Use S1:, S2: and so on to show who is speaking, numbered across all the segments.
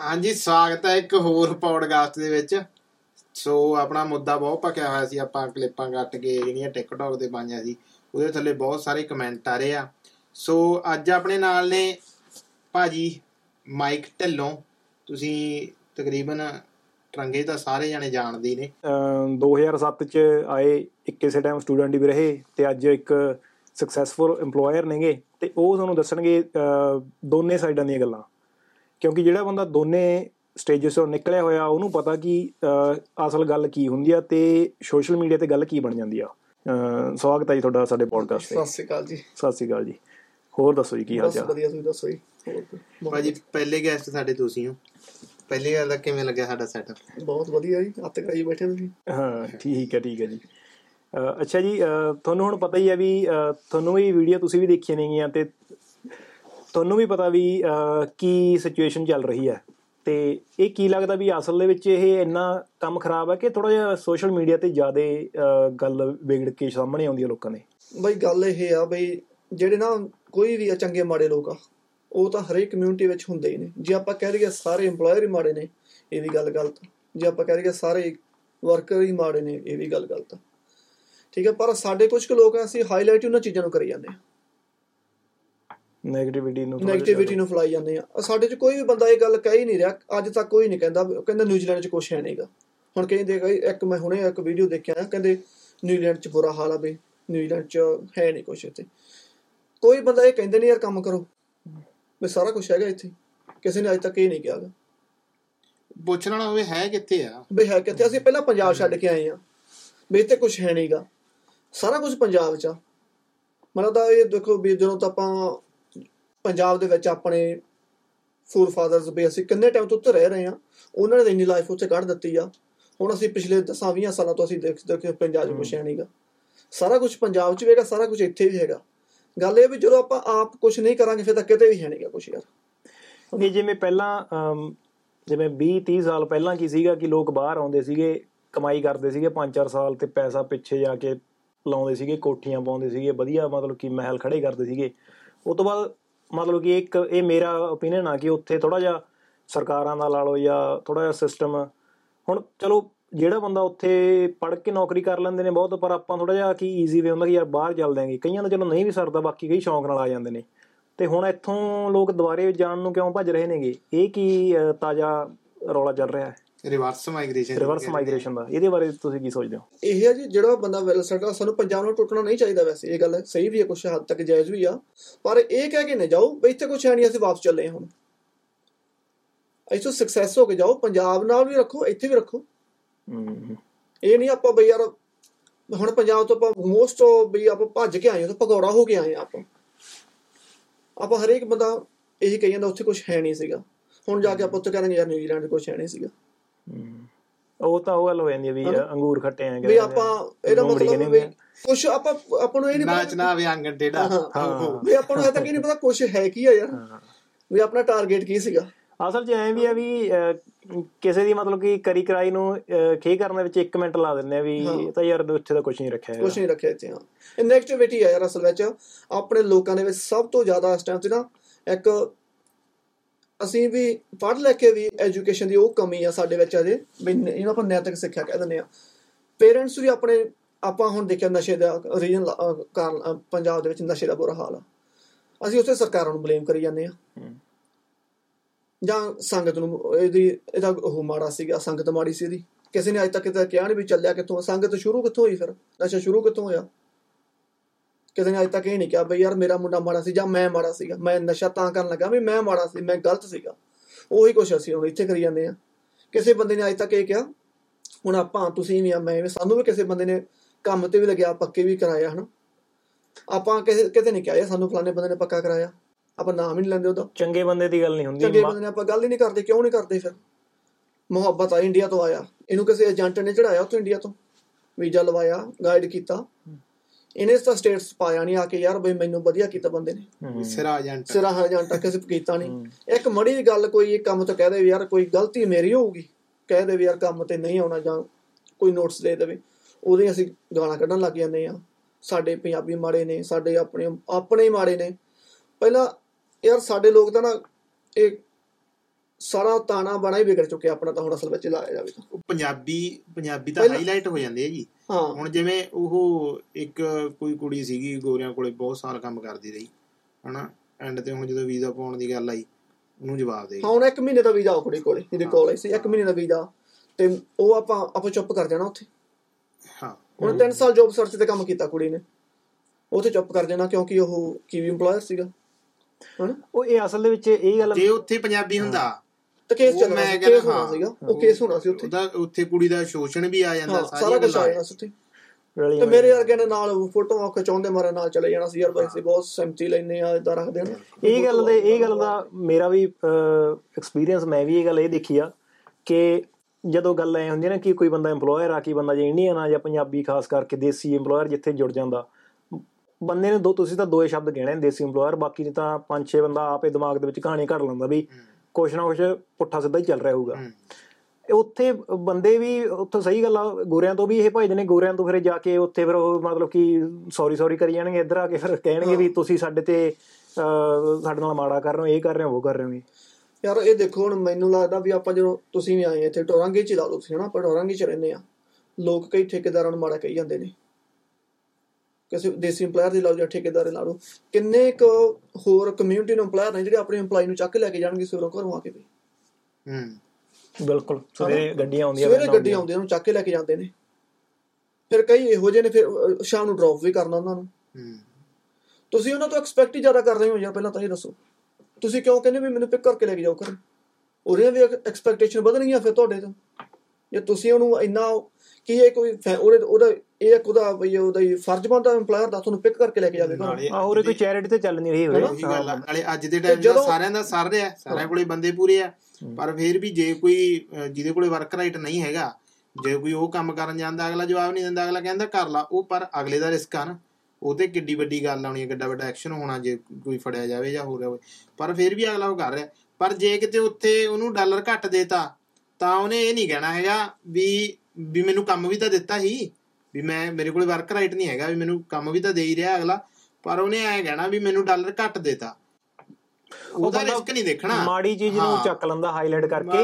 S1: ਹਾਂਜੀ, ਸਵਾਗਤ ਹੈ ਇੱਕ ਹੋਰ ਪੌਡਕਾਸਟ ਦੇ ਵਿੱਚ। ਸੋ, ਆਪਣਾ ਮੁੱਦਾ ਬਹੁਤ ਪੱਕਿਆ ਹੋਇਆ ਸੀ, ਆਪਾਂ ਕਲਿੱਪਾਂ ਕੱਟ ਕੇ, ਜਿਹੜੀਆਂ ਟਿਕਟੌਕ ਤੇ ਪਾਈਆਂ ਸੀ, ਉਹਦੇ ਥੱਲੇ ਬਹੁਤ ਸਾਰੇ ਕਮੈਂਟ ਆ ਰਹੇ ਆ। ਸੋ, ਅੱਜ ਆਪਣੇ ਨਾਲ ਨੇ ਭਾਜੀ ਮਾਈਕ ਢਿੱਲੋਂ। ਤੁਸੀਂ ਤਕਰੀਬਨ ਟਰੰਗੇ ਤਾਂ ਸਾਰੇ ਜਾਣੇ ਜਾਣਦੇ ਹੀ ਨੇ
S2: ਅਮ 2007 ਚ ਆਏ ਇੱਕ ਕਿਸੇ ਟਾਈਮ ਸਟੂਡੈਂਟ ਵੀ ਰਹੇ ਤੇ ਅੱਜ ਇੱਕ ਸਕਸੈਸਫੁਲ EMPLOYER ਨੇਗੇ ਤੇ ਉਹ ਤੁਹਾਨੂੰ ਦੱਸਣਗੇ ਅਮ ਦੋਨੇ ਸਾਈਡਾਂ ਦੀਆਂ ਗੱਲਾਂ। ਕਿਉਂਕਿ ਜਿਹੜਾ ਬੰਦਾ ਦੋਨੇ ਸਟੇਜਸ ਤੋਂ ਨਿਕਲਿਆ ਹੋਇਆ ਉਹਨੂੰ ਪਤਾ ਕਿ ਅਸਲ ਗੱਲ ਕੀ ਹੁੰਦੀ ਆ ਤੇ ਸੋਸ਼ਲ ਮੀਡੀਆ ਤੇ ਗੱਲ ਕੀ ਬਣ ਜਾਂਦੀ ਆ। ਸਵਾਗਤ ਹੈ ਜੀ ਤੁਹਾਡਾ ਸਾਡੇ ਪੋਡਕਾਸਟ ਤੇ।
S3: ਸਤਿ ਸ਼੍ਰੀ ਅਕਾਲ ਜੀ।
S2: ਸਤਿ ਸ਼੍ਰੀ ਅਕਾਲ ਜੀ। ਹੋਰ ਦੱਸੋ ਜੀ ਕੀ ਹਾਲ
S3: ਬਸ
S2: ਚਾਲ?
S3: ਵਧੀਆ ਤੁਸੀਂ ਦੱਸੋ ਜੀ?
S1: ਭਾਜੀ ਪਹਿਲੇ ਗੈਸਟ ਸਾਡੇ ਤੁਸੀਂ ਹੋ। ਪਹਿਲੀ ਗੱਲ ਤਾਂ ਕਿਵੇਂ ਲੱਗਿਆ ਸਾਡਾ ਸੈਟਅਪ
S3: ਬਹੁਤ ਵਧੀਆ ਜੀ ਹੱਥ ਕਰਾਈ ਬੈਠੇ ਤੁਸੀਂ
S2: ਹਾਂ ਠੀਕ ਹੈ ਠੀਕ ਹੈ ਜੀ। ਅੱਛਾ ਜੀ ਤੁਹਾਨੂੰ ਹੁਣ ਪਤਾ ਹੀ ਹੈ ਵੀ ਤੁਹਾਨੂੰ ਵੀ ਵੀਡੀਓ ਤੁਸੀਂ ਵੀ ਦੇਖੀਆਂ ਨੇਗੀਆਂ ਤੇ ਤੁਹਾਨੂੰ ਵੀ ਪਤਾ ਵੀ, ਅਹ, ਕੀ ਸਿਚੁਏਸ਼ਨ ਚੱਲ ਰਹੀ ਹੈ। ਤੇ ਇਹ ਕੀ ਲੱਗਦਾ ਵੀ ਅਸਲ ਦੇ ਵਿੱਚ ਇਹ ਇੰਨਾ ਕੰਮ ਖਰਾਬ ਹੈ ਕਿ ਥੋੜਾ ਜਿਹਾ ਸੋਸ਼ਲ ਮੀਡੀਆ ਤੇ ਜ਼ਿਆਦਾ ਗੱਲ ਵਿਗੜ ਕੇ ਸਾਹਮਣੇ ਆਉਂਦੀ ਹੈ ਲੋਕਾਂ ਦੇ?
S3: ਬਈ ਗੱਲ ਇਹ ਆ ਬਈ, ਜਿਹੜੇ ਨਾ ਕੋਈ ਵੀ ਆ ਚੰਗੇ ਮਾੜੇ ਲੋਕ ਆ, ਉਹ ਤਾਂ ਹਰੇਕ ਕਮਿਊਨਿਟੀ ਵਿੱਚ ਹੁੰਦੇ ਹੀ ਨੇ। ਜੇ ਆਪਾਂ ਕਹਿ ਦਈਏ ਸਾਰੇ EMPLOYER ਹੀ ਮਾੜੇ ਨੇ, ਇਹ ਵੀ ਗੱਲ ਗਲਤ ਆ। ਜੇ ਆਪਾਂ ਕਹਿ ਦਈਏ ਸਾਰੇ ਵਰਕਰ ਹੀ ਮਾੜੇ ਨੇ, ਇਹ ਵੀ ਗੱਲ ਗਲਤ ਆ। ਠੀਕ ਹੈ, ਪਰ ਸਾਡੇ ਕੁਝ ਕੁ ਲੋਕ ਆ, ਅਸੀਂ ਹਾਈਲਾਈਟ ਉਹਨਾਂ ਚੀਜ਼ਾਂ ਨੂੰ ਕਰੀ ਜਾਂਦੇ ਆ।
S2: 네ਗੇਟਿਵਿਟੀ ਨੂੰ ਜਿਹਾ
S3: ਨੈਗੇਟਿਵਿਟੀ ਨੂੰ ਫਲਾਈ ਜਾਂਦੇ ਆ। ਸਾਡੇ ਚ ਕੋਈ ਵੀ ਬੰਦਾ ਇਹ ਗੱਲ ਕਹਿ ਹੀ ਨਹੀਂ ਰਿਹਾ। ਅੱਜ ਤੱਕ ਕੋਈ ਨਹੀਂ ਕਹਿੰਦਾ। ਉਹ ਕਹਿੰਦਾ ਨਿਊਜ਼ੀਲੈਂਡ ਚ ਕੁਛ ਹੈ ਨਹੀਂਗਾ ਹੁਣ ਕਹਿੰਦੇ ਇੱਕ ਮੈਂ ਹੁਣੇ ਇੱਕ ਵੀਡੀਓ ਦੇਖਿਆ ਕਹਿੰਦੇ ਨਿਊਜ਼ੀਲੈਂਡ ਚ ਬੁਰਾ ਹਾਲ ਆ ਬਈ। ਨਿਊਜ਼ੀਲੈਂਡ ਚ ਹੈ ਨਹੀਂ ਕੁਛ ਇੱਥੇ। ਕੋਈ ਬੰਦਾ ਇਹ ਕਹਿੰਦੇ ਨਹੀਂ ਯਾਰ ਕੰਮ ਕਰੋ। ਵੀ ਸਾਰਾ ਕੁਝ ਹੈਗਾ ਇੱਥੇ। ਕਿਸੇ ਨੇ ਅੱਜ ਤੱਕ ਇਹ ਨਹੀਂ ਕਿਹਾ ਗਾ।
S1: ਪੁੱਛਣਾ ਨਾ ਹੋਵੇ ਹੈ ਕਿੱਥੇ ਆ?
S3: ਵੀ ਹੈ ਕਿੱਥੇ? ਅਸੀਂ ਪਹਿਲਾਂ ਪੰਜਾਬ ਛੱਡ ਕੇ ਆਏ ਆ। ਵੀ ਇੱਥੇ ਕੁਝ ਹੈ ਨਹੀਂਗਾ ਸਾਰਾ ਕੁਝ ਪੰਜਾਬ 'ਚ ਆ। ਮਤਲਬ ਤਾਂ ਇਹ ਦੇਖੋ ਵੀ ਜਦੋਂ ਤਾਂ ਆਪਾਂ ਪੰਜਾਬ ਦੇ ਵਿੱਚ ਆਪਣੇ ਫੂਲ ਫਾਦਰਸ ਵੀ ਅਸੀਂ ਕਿੰਨੇ ਟਾਈਮ ਤੋਂ ਉੱਤੇ ਰਹਿ ਰਹੇ ਆ ਉਹਨਾਂ ਨੇ ਇੰਨੀ ਲਾਈਫ ਉੱਥੇ ਕੱਢ ਦਿੱਤੀ ਆ। ਹੁਣ ਅਸੀਂ ਪਿਛਲੇ 10 20 ਸਾਲਾਂ ਤੋਂ ਅਸੀਂ ਦੇਖ ਦੇਖੇ ਪੰਜਾਬ 'ਚ ਕੁਛ ਹੈ। ਨਹੀਂਗਾ ਸਾਰਾ ਕੁਝ ਪੰਜਾਬ 'ਚ ਵੀ ਹੈਗਾ ਸਾਰਾ ਕੁਝ ਇੱਥੇ ਵੀ ਹੈਗਾ। ਗੱਲ ਇਹ ਵੀ ਜਦੋਂ ਆਪਾਂ ਆਪ ਕੁਝ ਨਹੀਂ ਕਰਾਂਗੇ ਫਿਰ ਤਾਂ ਕਿਤੇ ਵੀ ਹੈ ਨਹੀਂਗਾ ਕੁਝ ਯਾਰ।
S2: ਨਹੀਂ ਜਿਵੇਂ ਪਹਿਲਾਂ ਜਿਵੇਂ 20 30 ਸਾਲ ਪਹਿਲਾਂ ਕੀ ਸੀਗਾ ਕਿ ਲੋਕ ਬਾਹਰ ਆਉਂਦੇ ਸੀਗੇ ਕਮਾਈ ਕਰਦੇ ਸੀਗੇ 5-4 ਸਾਲ ਤੇ ਪੈਸਾ ਪਿੱਛੇ ਜਾ ਕੇ ਲਾਉਂਦੇ ਸੀਗੇ ਕੋਠੀਆਂ ਪਾਉਂਦੇ ਸੀਗੇ ਵਧੀਆ ਮਤਲਬ ਕਿ ਮਹਿਲ ਖੜੇ ਕਰਦੇ ਸੀਗੇ। ਉਸ ਤੋਂ ਬਾਅਦ ਮਤਲਬ ਕਿ ਇੱਕ ਇਹ ਮੇਰਾ ਓਪੀਨੀਅਨ ਆ ਕਿ ਉੱਥੇ ਥੋੜਾ ਜਿਹਾ ਸਰਕਾਰਾਂ ਦਾ ਲਾ ਲਓ ਜਾਂ ਥੋੜਾ ਜਿਹਾ ਸਿਸਟਮ ਹੁਣ ਚਲੋ ਜਿਹੜਾ ਬੰਦਾ ਉੱਥੇ ਪੜ੍ਹ ਕੇ ਨੌਕਰੀ ਕਰ ਲੈਂਦੇ ਨੇ ਬਹੁਤ ਪਰ ਆਪਾਂ ਥੋੜਾ ਜਿਹਾ ਕੀ ਈਜ਼ੀ ਵੇ ਹੁੰਦਾ ਕਿ ਯਾਰ ਬਾਹਰ ਚੱਲ ਦਿਆਂਗੇ। ਕਈਆਂ ਦਾ ਚਲੋ ਨਹੀਂ ਵੀ ਸਰਦਾ ਬਾਕੀ ਕਈ ਸ਼ੌਂਕ ਨਾਲ ਆ ਜਾਂਦੇ ਨੇ। ਤੇ ਹੁਣ ਇੱਥੋਂ ਲੋਕ ਦੁਬਾਰੇ ਜਾਣ ਨੂੰ ਕਿਉਂ ਭੱਜ ਰਹੇ ਨੇਗੇ? ਇਹ ਕੀ ਅਹ, ਤਾਜ਼ਾ ਰੌਲਾ ਚੱਲ ਰਿਹਾ ਹੈ?
S1: ਰਿਵਰਸ ਮਾਈਗ੍ਰੇਸ਼ਨ
S2: ਰਿਵਰਸ ਮਾਈਗ੍ਰੇਸ਼ਨ ਦਾ। ਇਹਦੇ ਬਾਰੇ ਤੁਸੀਂ ਕੀ ਸੋਚਦੇ ਹੋ?
S3: ਇਹ ਹੈ ਜੀ ਜਿਹੜਾ ਬੰਦਾ ਵੈਲ ਸੈਟਲ ਸਾਨੂੰ ਪੰਜਾਬ ਨੂੰ ਟੁੱਟਣਾ ਨਹੀਂ ਚਾਹੀਦਾ ਵੈਸੇ ਇਹ ਗੱਲ ਸਹੀ ਵੀ ਹੈ ਕੁਛ ਹੱਦ ਤੱਕ ਜਾਇਜ਼ ਵੀ ਆ। ਪਰ ਇਹ ਕਹਿ ਕੇ ਨਾ ਜਾਓ ਵੀ ਇੱਥੇ ਕੁਛ ਹੈ ਨਹੀਂ ਅਸੀਂ ਵਾਪਸ ਚੱਲੇ ਹੁਣ। ਇੱਥੋਂ ਸਕਸੈਸ ਹੋ ਕੇ ਜਾਓ ਪੰਜਾਬ ਨਾਲ ਵੀ ਰੱਖੋ ਇੱਥੇ ਵੀ ਰੱਖੋ। ਇਹ ਨਹੀਂ ਆਪਾਂ ਬਈ ਯਾਰ ਹੁਣ ਪੰਜਾਬ ਤੋਂ ਆਪਾਂ ਮੋਸਟ ਬਈ ਆਪਾਂ ਭੱਜ ਕੇ ਆਏ ਹਾਂ ਤਾਂ ਭਗੌੜਾ ਹੋ ਕੇ ਆਏ ਹਾਂ ਆਪਾਂ। ਆਪਾਂ ਹਰੇਕ ਬੰਦਾ ਇਹੀ ਕਹੀ ਜਾਂਦਾ ਉੱਥੇ ਕੁਛ ਹੈ ਨਹੀਂ ਸੀਗਾ। ਹੁਣ ਜਾ ਕੇ ਆਪਾਂ ਉੱਥੇ ਕਹਾਂਗੇ ਯਾਰ ਨਿਊਜ਼ੀਲੈਂਡ 'ਚ ਕੁਛ ਹੈ ਨਹੀਂ ਸੀਗਾ।
S2: ਉਹ ਤਾਂ ਉਹ ਗੱਲ ਹੋ ਜਾਂਦੀ ਹੈ ਵੀ? ਅੰਗੂਰ ਖੱਟੇ ਆ
S3: ਵੀ ਆਪਾਂ ਇਹਦਾ ਮਤਲਬ ਵੀ ਕੁਛ ਆਪਾਂ ਆਪਾਂ ਨੂੰ ਇਹ ਨਹੀਂ ਪਤਾ
S1: ਨਾ ਵੇ ਆਂਗਣ।
S3: ਹਾਂ। ਵੀ ਆਪਾਂ ਨੂੰ ਹਜੇ ਤੱਕ ਇਹ ਨਹੀਂ ਪਤਾ ਕੁਛ ਹੈ ਕੀ ਆ ਯਾਰ। ਵੀ ਆਪਣਾ ਟਾਰਗੇਟ ਕੀ ਸੀਗਾ
S2: ਅਸਲ 'ਚ ਐਂ ਵੀ ਆ ਵੀ ਕਿਸੇ ਦੀ ਮਤਲਬ ਕਿ ਕਰੀ ਕਰਾਈ ਨੂੰ ਖੇ ਕਰਨ ਦੇ ਵਿੱਚ 1 ਮਿੰਟ ਲਾ ਦਿੰਦੇ ਆ ਵੀ। ਇਹ ਤਾਂ ਯਾਰ ਇੱਥੇ ਤਾਂ ਕੁਝ ਨਹੀਂ ਰੱਖਿਆ
S3: ਕੁਛ
S2: ਹੈਗਾ
S3: ਨਹੀਂ ਰੱਖਿਆ ਇੱਥੇ ਹਾਂ ਇਹ ਨੈਗੇਟਿਵਿਟੀ ਹੈ ਯਾਰ ਅਸਲ ਵਿੱਚ ਆਪਣੇ ਲੋਕਾਂ ਦੇ ਵਿੱਚ ਸਭ ਤੋਂ ਜ਼ਿਆਦਾ ਇਸ ਟਾਈਮ ਤੇ ਨਾ ਇੱਕ ਅਸੀਂ ਵੀ ਪੜ੍ਹ ਲੈ ਕੇ ਵੀ ਐਜੂਕੇਸ਼ਨ ਦੀ ਉਹ ਕਮੀ ਆ ਸਾਡੇ ਵਿੱਚ ਅਜੇ ਇਹਨੂੰ ਆਪਾਂ ਨੈਤਿਕ ਸਿੱਖਿਆ ਕਹਿ ਦਿੰਦੇ ਆ। ਪੇਰੈਂਟਸ ਵੀ ਆਪਣੇ ਆਪਾਂ ਹੁਣ ਦੇਖਿਆ ਨਸ਼ੇ ਦਾ ਰੀਜਨ ਕਾਰਨ ਪੰਜਾਬ ਦੇ ਵਿੱਚ ਨਸ਼ੇ ਦਾ ਬੁਰਾ ਹਾਲ ਆ। ਅਸੀਂ ਉੱਥੇ ਸਰਕਾਰਾਂ ਨੂੰ ਬਲੇਮ ਕਰੀ ਜਾਂਦੇ ਆ। ਜਾਂ ਸੰਗਤ ਨੂੰ ਇਹਦੀ ਇਹਦਾ ਉਹ ਮਾੜਾ ਸੀਗਾ ਸੰਗਤ ਮਾੜੀ ਸੀ ਇਹਦੀ। ਕਿਸੇ ਨੇ ਅਜੇ ਤੱਕ ਕਿਤੇ ਕਿਹਾ ਨਹੀਂ ਵੀ ਚੱਲਿਆ ਕਿੱਥੋਂ ਸੰਗਤ ਸ਼ੁਰੂ ਕਿੱਥੋਂ ਹੋਈ ਫਿਰ? ਨਸ਼ਾ ਸ਼ੁਰੂ ਕਿੱਥੋਂ ਹੋਇਆ? ਕਿਸੇ ਨੇ ਅਜੇ ਤੱਕ ਇਹ ਨਹੀਂ ਕਿਹਾ ਬਈ ਯਾਰ ਮੇਰਾ ਮੁੰਡਾ ਮਾੜਾ ਸੀ ਜਾਂ ਮੈਂ ਮਾੜਾ ਸੀਗਾ। ਮੈਂ ਨਸ਼ਾ ਤਾਂ ਕਰਨ ਲੱਗਾ ਵੀ ਮੈਂ ਮਾੜਾ ਸੀ ਮੈਂ ਗਲਤ ਸੀਗਾ। ਉਹੀ ਕੁਛ ਅਸੀਂ ਹੁਣ ਇੱਥੇ ਕਰੀ ਜਾਂਦੇ ਆ ਕਿਸੇ ਬੰਦੇ ਨੇ ਅਜੇ ਤੱਕ ਇਹ ਕਿਹਾ ਹੁਣ ਆਪਾਂ ਤੁਸੀਂ ਵੀ ਆ ਮੈਂ ਵੀ ਸਾਨੂੰ ਵੀ ਕਿਸੇ ਬੰਦੇ ਨੇ ਕੰਮ ਤੇ ਵੀ ਲੱਗਿਆ ਪੱਕੇ ਵੀ ਕਰਾਇਆ ਹਨਾ? ਆਪਾਂ ਕਿਸੇ ਕਿਤੇ ਨਹੀਂ ਕਿਹਾ ਯਾਰ ਸਾਨੂੰ ਫਲਾਣੇ ਬੰਦੇ ਨੇ ਪੱਕਾ ਕਰਾਇਆ। ਆਪਾਂ ਨਾਮ ਹੀ ਨਹੀਂ ਲੈਂਦੇ ਉਹਦਾ
S2: ਚੰਗੇ ਬੰਦੇ ਦੀ ਗੱਲ ਨਹੀਂ ਹੁੰਦੀ।
S3: ਚੰਗੇ ਬੰਦੇ ਨੇ ਆਪਾਂ ਗੱਲ ਹੀ ਨਹੀਂ ਕਰਦੇ ਕਿਉਂ ਨਹੀਂ ਕਰਦੇ ਫਿਰ? ਮੁਹੱਬਤ ਆ ਇੰਡੀਆ ਤੋਂ ਆਇਆ। ਇਹਨੂੰ ਕਿਸੇ ਏਜੰਟ ਨੇ ਚੜਾਇਆ ਉੱਥੋਂ ਇੰਡੀਆ ਤੋਂ? ਵੀਜ਼ਾ ਲਵਾਇਆ ਗਾਈਡ ਕੀਤਾ। ਇਹਨੇ ਤਾਂ ਸਟੇਟਸ ਪਾਇਆ ਨਹੀਂ ਆ ਕੇ ਯਾਰ ਬਈ ਮੈਨੂੰ ਵਧੀਆ ਕੀਤਾ ਬੰਦੇ ਨੇ।
S1: ਸਿਰਾ ਏਜੰਟ
S3: ਸਿਰਾ ਏਜੰਟ ਕਿਸੇ ਕੀਤਾ ਨਹੀਂ। ਇੱਕ ਮੜੀ ਜਿਹੀ ਗੱਲ ਕੋਈ ਇੱਕ ਕੰਮ ਤੋਂ ਕਹਿ ਦੇ ਯਾਰ ਕੋਈ ਗਲਤੀ ਮੇਰੀ ਹੋਊਗੀ ਕਹਿ ਦੇ ਯਾਰ ਕੰਮ ਤੇ ਨਹੀਂ ਆਉਣਾ ਜਾਂ ਕੋਈ ਨੋਟਸ ਦੇ ਦੇਵੇ ਉਹਦੇ ਅਸੀਂ ਗਾਲਾਂ ਕੱਢਣ ਲੱਗ ਜਾਂਦੇ ਆ ਸਾਡੇ ਪੰਜਾਬੀ ਮਾੜੇ ਨੇ ਸਾਡੇ ਆਪਣੇ ਆਪਣੇ ਹੀ ਮਾੜੇ ਨੇ। ਪਹਿਲਾਂ ਯਾਰ ਸਾਡੇ ਲੋਕ ਤਾਂ ਨਾ ਇਹ ਸਾਰਾ ਤਾਣਾ ਬਾਣਾ ਹੀ ਵਿਗੜ ਚੁੱਕਿਆ ਆਪਣਾ ਤਾਂ ਹੁਣ ਅਸਲ ਵਿੱਚ ਲਾਇਆ ਜਾਵੇ ਤਾਂ।
S1: ਉਹ ਪੰਜਾਬੀ ਪੰਜਾਬੀ ਤਾਂ ਹਾਈਲਾਈਟ ਹੋ ਜਾਂਦੇ ਆ ਜੀ
S3: ਹਾਂ।
S1: ਹੁਣ ਜਿਵੇਂ ਉਹ ਇੱਕ ਕੋਈ ਕੁੜੀ ਸੀਗੀ ਗੋਰਿਆਂ ਕੋਲੇ ਬਹੁਤ ਸਾਲ ਕੰਮ ਕਰਦੀ ਰਹੀ ਹਨਾ? ਐਂਡ ਤੇ ਹੁਣ ਜਦੋਂ ਵੀਜ਼ਾ ਪਾਉਣ ਦੀ ਗੱਲ ਆਈ ਉਹਨੂੰ ਜਵਾਬ ਦੇ
S3: ਹਾਂ ਹੁਣ ਇੱਕ ਮਹੀਨੇ ਦਾ ਵੀਜ਼ਾ ਉਹ ਕੁੜੀ ਕੋਲੇ ਜਿਹਦੇ ਕੋਲ ਆਈ ਸੀ ਇੱਕ ਮਹੀਨੇ ਦਾ ਵੀਜ਼ਾ। ਤੇ ਉਹ ਆਪਾਂ ਆਪਾਂ ਚੁੱਪ ਕਰ ਜਾਣਾ ਉੱਥੇ।
S1: ਹਾਂ।
S3: ਉਹਨੇ 3 ਸਾਲ ਜੌਬ ਸਰਚ ਤੇ ਕੰਮ ਕੀਤਾ ਕੁੜੀ ਨੇ। ਉੱਥੇ ਚੁੱਪ ਕਰ ਜਾਣਾ ਕਿਉਂਕਿ ਉਹ ਕੀਵੀ EMPLOYER ਸੀਗਾ। ਹਨਾ?
S2: ਉਹ ਇਹ ਅਸਲ ਦੇ ਵਿੱਚ ਇਹ ਗੱਲ
S1: ਜੇ ਉੱਥੇ ਪੰਜਾਬੀ ਹੁੰਦਾ
S3: ਤੇ ਕੇਸ ਚੱਲਣਾ
S1: ਮੈਂ
S3: ਸੀ
S1: ਕਹਿੰਦਾ
S3: ਕੇਸ ਹੋਣਾ
S1: ਹਾਂ।
S3: ਸੀਗਾ। ਉਹ ਕੇਸ ਹੋਣਾ ਸੀ ਉੱਥੇ।
S1: ਉਹਦਾ ਉੱਥੇ ਕੁੜੀ ਦਾ ਸ਼ੋਸ਼ਣ ਵੀ ਆ ਜਾਂਦਾ
S3: ਸਾਰਾ ਕੁਝ ਆ ਸੀ ਉੱਥੇ। ਤੇ ਮੇਰੇ ਵਰਗੇ ਨੇ ਨਾਲ ਫੋਟੋ ਖਿਚਾਉਂਦੇ ਮਾਰੇ ਨਾਲ ਚਲੇ ਜਾਣਾ ਸੀ ਯਾਰ ਬਈ ਅਸੀਂ ਬਹੁਤ ਸਹਿਮਤੀ ਲੈਨੇ ਆ ਇਦਾਂ ਰੱਖਦੇ ਨੇ
S2: ਇਹ ਗੱਲ ਦੇ ਇਹ ਗੱਲ ਦਾ ਮੇਰਾ ਵੀ ਐਕਸਪੀਰੀਅੰਸ ਮੈਂ ਵੀ ਇਹ ਗੱਲ ਇਹ ਦੇਖੀ ਆ ਕਿ ਜਦੋਂ ਗੱਲ ਐ ਹੁੰਦੀ ਹੈ ਨਾ ਕਿ ਕੋਈ ਬੰਦਾ EMPLOYER ਆ ਕੀ ਬੰਦਾ ਜੇ ਇੰਡੀਅਨ ਆ ਜਾਂ ਪੰਜਾਬੀ ਖਾਸ ਕਰਕੇ ਦੇਸੀ EMPLOYER ਜਿੱਥੇ ਜੁੜ ਜਾਂਦਾ ਬੰਦੇ ਨੇ ਦੋ ਤੁਸੀਂ ਤਾਂ ਦੋਏ ਸ਼ਬਦ ਗਿਣੇ ਨੇ ਦੇਸੀ EMPLOYER ਬਾਕੀ ਨੇ ਤਾਂ ਪੰਜ ਛੇ ਬੰਦਾ ਆਪੇ ਦਿਮਾਗ ਦੇ ਵਿੱਚ ਕਹਾਣੀ ਘੜ ਲੈਂਦਾ ਵੀ ਕੁਛ ਨਾ ਕੁਛ ਪੁੱਠਾ ਸਿੱਧਾ ਹੀ ਚੱਲ ਰਿਹਾ ਹੋਊਗਾ। ਉੱਥੇ ਬੰਦੇ ਵੀ ਉੱਥੇ ਸਹੀ ਗੱਲ ਆ ਗੋਰਿਆਂ ਤੋਂ ਵੀ ਇਹ ਭਜਦੇ ਨੇ ਗੋਰਿਆਂ ਤੋਂ ਫਿਰ ਜਾ ਕੇ ਉੱਥੇ ਫਿਰ ਉਹ ਮਤਲਬ ਕਿ ਸੌਰੀ ਸੌਰੀ ਕਰੀ ਜਾਣਗੇ ਇੱਧਰ ਆ ਕੇ ਫਿਰ ਕਹਿਣਗੇ ਵੀ ਤੁਸੀਂ ਸਾਡੇ ਤੇ ਸਾਡੇ ਨਾਲ ਮਾੜਾ ਕਰ ਰਹੇ ਹੋ ਇਹ ਕਰ ਰਹੇ ਹੋ ਉਹ ਕਰ ਰਹੇ ਹੋ
S3: ਯਾਰ ਇਹ ਦੇਖੋ ਹੁਣ ਮੈਨੂੰ ਲੱਗਦਾ ਵੀ ਆਪਾਂ ਜਦੋਂ ਤੁਸੀਂ ਵੀ ਆਏ ਇੱਥੇ ਟੋਰਾਂਗੇ ਚ ਲਾ ਲਓ ਤੁਸੀਂ ਹਨਾ? ਆਪਾਂ ਟੋਰਾਂਗੇ ਚ ਰਹਿੰਦੇ ਆ। ਲੋਕ ਕਈ ਠੇਕੇਦਾਰਾਂ ਨੂੰ ਮਾੜਾ ਕਹੀ ਜਾਂਦੇ ਨੇ। ਕਿਸੇ ਦੇਸੀ EMPLOYER ਦੀ ਲਓ ਜਾਂ ਠੇਕੇਦਾਰ ਦੀ ਲਓ ਕਿੰਨੇ ਕੁ ਹੋਰ ਕਮਿਊਨਿਟੀ ਨੂੰ EMPLOYER ਨੇ ਜਿਹੜੇ ਆਪਣੇ EMPLOYE ਨੂੰ ਚੱਕ ਕੇ ਲੈ ਕੇ ਜਾਣਗੇ ਸਵੇਰੋਂ ਘਰੋਂ ਆ ਕੇ ਵੀ?
S1: ਹੂੰ।
S2: ਬਿਲਕੁਲ ਸਵੇਰੇ ਗੱਡੀਆਂ ਆਉਂਦੀਆਂ
S3: ਸਵੇਰੇ
S2: ਵੈਨਾਂ
S3: ਗੱਡੀ ਆਉਂਦੀਆਂ। ਨੂੰ ਚੱਕ ਕੇ ਲੈ ਕੇ ਜਾਂਦੇ ਨੇ। ਫਿਰ ਕਈ ਇਹੋ ਜਿਹੇ ਨੇ ਫਿਰ ਸ਼ਾਮ ਨੂੰ ਡ੍ਰੌਪ ਵੀ ਕਰਨਾ ਉਹਨਾਂ ਨੂੰ।
S1: ਹੂੰ।
S3: ਤੁਸੀਂ ਉਹਨਾਂ ਤੋਂ ਐਕਸਪੈਕਟ ਹੀ ਜ਼ਿਆਦਾ ਕਰ ਰਹੇ ਹੋ ਯਾਰ ਪਹਿਲਾਂ ਤਾਂ ਇਹ ਦੱਸੋ। ਤੁਸੀਂ ਕਿਉਂ ਕਹਿੰਦੇ ਵੀ ਮੈਨੂੰ ਪਿਕ ਕਰਕੇ ਲੈ ਕੇ ਜਾਓ ਘਰ? ਉਹਦੀਆਂ ਵੀ ਐਕਸਪੈਕਟੇਸ਼ਨ ਵਧਣਗੀਆਂ ਫਿਰ ਤੁਹਾਡੇ ਤੋਂ। ਜੇ ਤੁਸੀਂ ਉਹਨੂੰ ਇੰਨਾ ਕੀ ਇਹ ਕੋਈ ਉਹਦੇ ਉਹਦਾ ਇਹ ਇੱਕ ਉਹਦਾ ਬਈ ਉਹਦਾ ਹੀ ਫਰਜ਼ ਬਣਦਾ EMPLOYER ਦਾ ਤੁਹਾਨੂੰ ਪਿਕ ਕਰਕੇ ਲੈ ਕੇ ਜਾਵੇ ਘਰ
S2: ਆਹ ਹੋਰ ਕੋਈ ਚੈਰਿਟੀ ਤੇ ਚੱਲ ਨਹੀਂ ਰਹੀ ਹੋਵੇ।
S1: ਉਹੀ ਗੱਲ ਆ। ਨਾਲੇ ਅੱਜ ਦੇ ਟਾਈਮ
S3: ਜਦੋਂ-
S1: ਸਾਰਿਆਂ ਦਾ ਸਰ ਰਿਹਾ ਸਾਰਿਆਂ ਕੋਲੇ ਬੰਦੇ ਪੂਰੇ ਆ। ਪਰ ਫਿਰ ਵੀ ਜੇ ਕੋਈ ਜਿਹਦੇ ਕੋਲੇ ਵਰਕ ਰਾਈਟ ਨਹੀਂ ਹੈਗਾ ਜੇ ਕੋਈ ਉਹ ਕੰਮ ਕਰਨ ਜਾਂਦਾ ਅਗਲਾ ਜਵਾਬ ਨਹੀਂ ਦਿੰਦਾ ਅਗਲਾ ਕਹਿੰਦਾ ਕਰ ਲਾ। ਉਹ ਪਰ ਅਗਲੇ ਦਾ ਰਿਸਕ ਆ ਨਾ। ਉਹ ਤੇ ਕਿੱਡੀ ਵੱਡੀ ਗੱਲ ਆਉਣੀ ਹੈ ਕਿੱਡਾ ਵੱਡਾ ਐਕਸ਼ਨ ਹੋਣਾ ਜੇ ਕੋਈ ਫੜਿਆ ਜਾਵੇ ਜਾਂ ਹੋ ਰਿਹਾ ਹੋਵੇ। ਪਰ ਫਿਰ ਵੀ ਅਗਲਾ ਉਹ ਕਰ ਰਿਹਾ। ਪਰ ਜੇ ਕਿਤੇ ਉੱਥੇ ਉਹਨੂੰ ਡਾਲਰ ਘੱਟ ਦੇਤਾ ਤਾਂ ਉਹਨੇ ਇਹ ਨਹੀਂ ਕਹਿਣਾ ਹੈਗਾ ਵੀ ਵੀ ਮੈਨੂੰ ਕੰਮ ਵੀ ਤਾਂ ਦਿੱਤਾ ਸੀ ਵੀ ਮੈਂ ਮੇਰੇ ਕੋਲੇ ਵਰਕ ਰਾਈਟ ਨਹੀਂ ਹੈਗਾ ਵੀ ਮੈਨੂੰ ਕੰਮ ਵੀ ਤਾਂ ਦੇ ਹੀ ਰਿਹਾ ਅਗਲਾ ਪਰ ਉਹਨੇ ਐ ਕਹਿਣਾ ਵੀ ਮੈਨੂੰ ਡਾਲਰ ਘੱਟ ਦੇਤਾ। ਉਹਦਾ ਰਿਸਕ ਨਹੀਂ ਦੇਖਣਾ।
S2: ਮਾੜੀ ਚੀਜ਼ ਨੂੰ। ਚੱਕ ਲੈਂਦਾ ਹਾਈਲਾਈਟ ਕਰਕੇ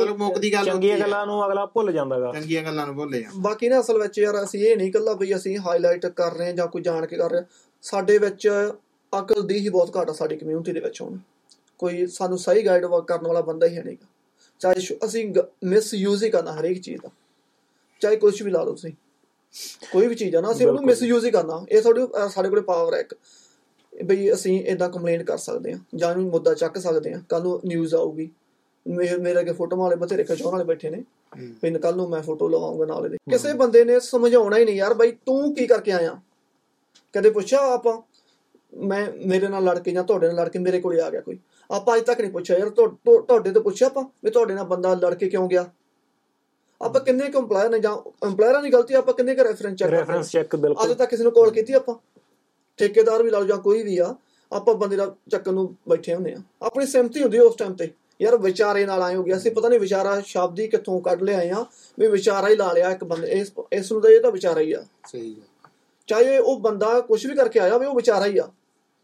S2: ਚੰਗੀਆਂ। ਗੱਲਾਂ ਨੂੰ ਅਗਲਾ ਭੁੱਲ ਜਾਂਦਾਗਾ।
S1: ਚੰਗੀਆਂ ਗੱਲਾਂ ਨੂੰ ਭੁੱਲੇ ਜਾ
S3: ਬਾਕੀ ਨਾ ਅਸਲ ਵਿੱਚ ਯਾਰ ਅਸੀਂ ਇਹ ਨਹੀਂ ਕੱਲਾ ਬਈ ਅਸੀਂ ਹਾਈਲਾਈਟ ਕਰ ਰਹੇ ਹਾਂ ਜਾਂ ਕੋਈ ਜਾਣ ਕੇ ਕਰ ਰਿਹਾ। ਸਾਡੇ ਵਿੱਚ ਅਕਲ ਦੀ ਹੀ ਬਹੁਤ ਘਾਟ ਆ ਸਾਡੀ ਕਮਿਊਨਿਟੀ ਦੇ ਵਿੱਚ ਹੁਣ। ਕੋਈ ਸਾਨੂੰ ਸਹੀ ਗਾਈਡ ਕਰਨ ਵਾਲਾ ਬੰਦਾ ਹੀ ਹੈ ਨਹੀਂਗਾ ਚਾਹੇ ਅਸੀਂ ਮਿਸ ਯੂਜ਼ ਹੀ ਕਰਨਾ ਹਰੇਕ ਚੀਜ਼ ਦਾ। ਚਾਹੇ ਕੁਝ ਵੀ ਲਾ ਲਓ ਤੁਸੀਂ। ਕੋਈ ਵੀ ਚੀਜ਼ ਆ ਨਾ ਅਸੀਂ ਉਹਨੂੰ
S2: ਬਿਲਕੁਲ।
S3: ਮਿਸ ਯੂਜ਼ ਹੀ ਕਰਨਾ। ਇਹ ਸਾਡੇ ਸਾਡੇ ਕੋਲੇ ਪਾਵਰ ਹੈ ਇੱਕ। ਬਈ ਅਸੀਂ ਇਦਾਂ ਕੰਪਲੇਂਟ ਕਰ ਸਕਦੇ ਹਾਂ ਜਾਂ ਇਹਨੂੰ ਮੁੱਦਾ ਚੱਕ ਸਕਦੇ ਹਾਂ। ਕੱਲ ਨੂੰ ਨਿਊਜ਼ ਆਊਗੀ। ਮੇਰੇ ਅੱਗੇ ਫੋਟੋ ਵਾਲੇ ਬਥੇਰੇ ਖਿਚਾਉਣ ਵਾਲੇ ਬੈਠੇ ਨੇ। ਵੀ ਕੱਲ ਨੂੰ ਮੈਂ ਫੋਟੋ ਲਵਾਉਂਗਾ ਨਾਲ ਇਹਦੇ। ਕਿਸੇ ਬੰਦੇ ਨੇ ਸਮਝਾਉਣਾ ਹੀ ਨਹੀਂ ਯਾਰ ਬਾਈ ਤੂੰ ਕੀ ਕਰਕੇ ਆਇਆ? ਕਦੇ ਪੁੱਛਿਆ ਆਪਾਂ? ਮੈਂ ਮੇਰੇ ਨਾਲ ਲੜ ਕੇ ਜਾਂ ਤੁਹਾਡੇ ਨਾਲ ਲੜ ਕੇ ਮੇਰੇ ਕੋਲੇ ਆ ਗਿਆ ਕੋਈ। ਆਪਾਂ ਅਜੇ ਤੱਕ ਨਹੀਂ ਪੁੱਛਿਆ ਯਾਰ ਤੁਹਾ- ਤੁਹਾ- ਤੁਹਾਡੇ ਤੋਂ ਪੁੱਛਿਆ ਆਪਾਂ ਵੀ ਤੁਹਾਡੇ ਨਾਲ ਬੰਦਾ ਲੜ ਕੇ ਕਿਉਂ ਗਿਆ? ਆਪਾਂ ਕਿੰਨੇ ਕੁ EMPLOYER ਨੇ ਜਾਂ EMPLOYERਾਂ ਦੀ ਗਲਤੀ ਆਪਾਂ ਕਿੰਨੇ ਕੁ ਰੈਫਰੈਂਸ ਚੈੱਕ
S2: ਰੈਫਰੈਂਸ ਚੈੱਕ
S3: ਅੱਜ
S2: ਬਿਲਕੁਲ।
S3: ਤੱਕ ਕਿਸੇ ਨੂੰ ਕਾਲ ਕੀਤੀ ਆਪਾਂ? ਠੇਕੇਦਾਰ ਵੀ ਲਾ ਲਓ ਜਾਂ ਕੋਈ ਵੀ ਆ ਆਪਾਂ ਬੰਦੇ ਦਾ ਚੱਕਣ ਨੂੰ ਬੈਠੇ ਹੁੰਦੇ ਆ ਆਪਣੀ ਸਹਿਮਤੀ ਹੁੰਦੀ ਉਸ ਟਾਈਮ ਤੇ। ਯਾਰ ਵਿਚਾਰੇ ਨਾਲ ਆਏ ਹੋ ਗਿਆ ਅਸੀਂ ਪਤਾ ਨਹੀਂ ਵਿਚਾਰਾ ਸ਼ਬਦ ਹੀ ਕਿੱਥੋਂ ਕੱਢ ਲਿਆਏ ਆ ਵੀ ਵਿਚਾਰਾ ਹੀ ਲਾ ਲਿਆ ਇੱਕ ਬੰਦੇ। ਇਸ ਇਸ ਨੂੰ ਤਾਂ ਇਹ ਤਾਂ ਵਿਚਾਰਾ ਹੀ ਆ।
S1: ਸਹੀ ਗੱਲ।
S3: ਚਾਹੇ ਉਹ ਬੰਦਾ ਕੁਝ ਵੀ ਕਰਕੇ ਆਇਆ ਵੀ ਉਹ ਵਿਚਾਰਾ ਹੀ ਆ।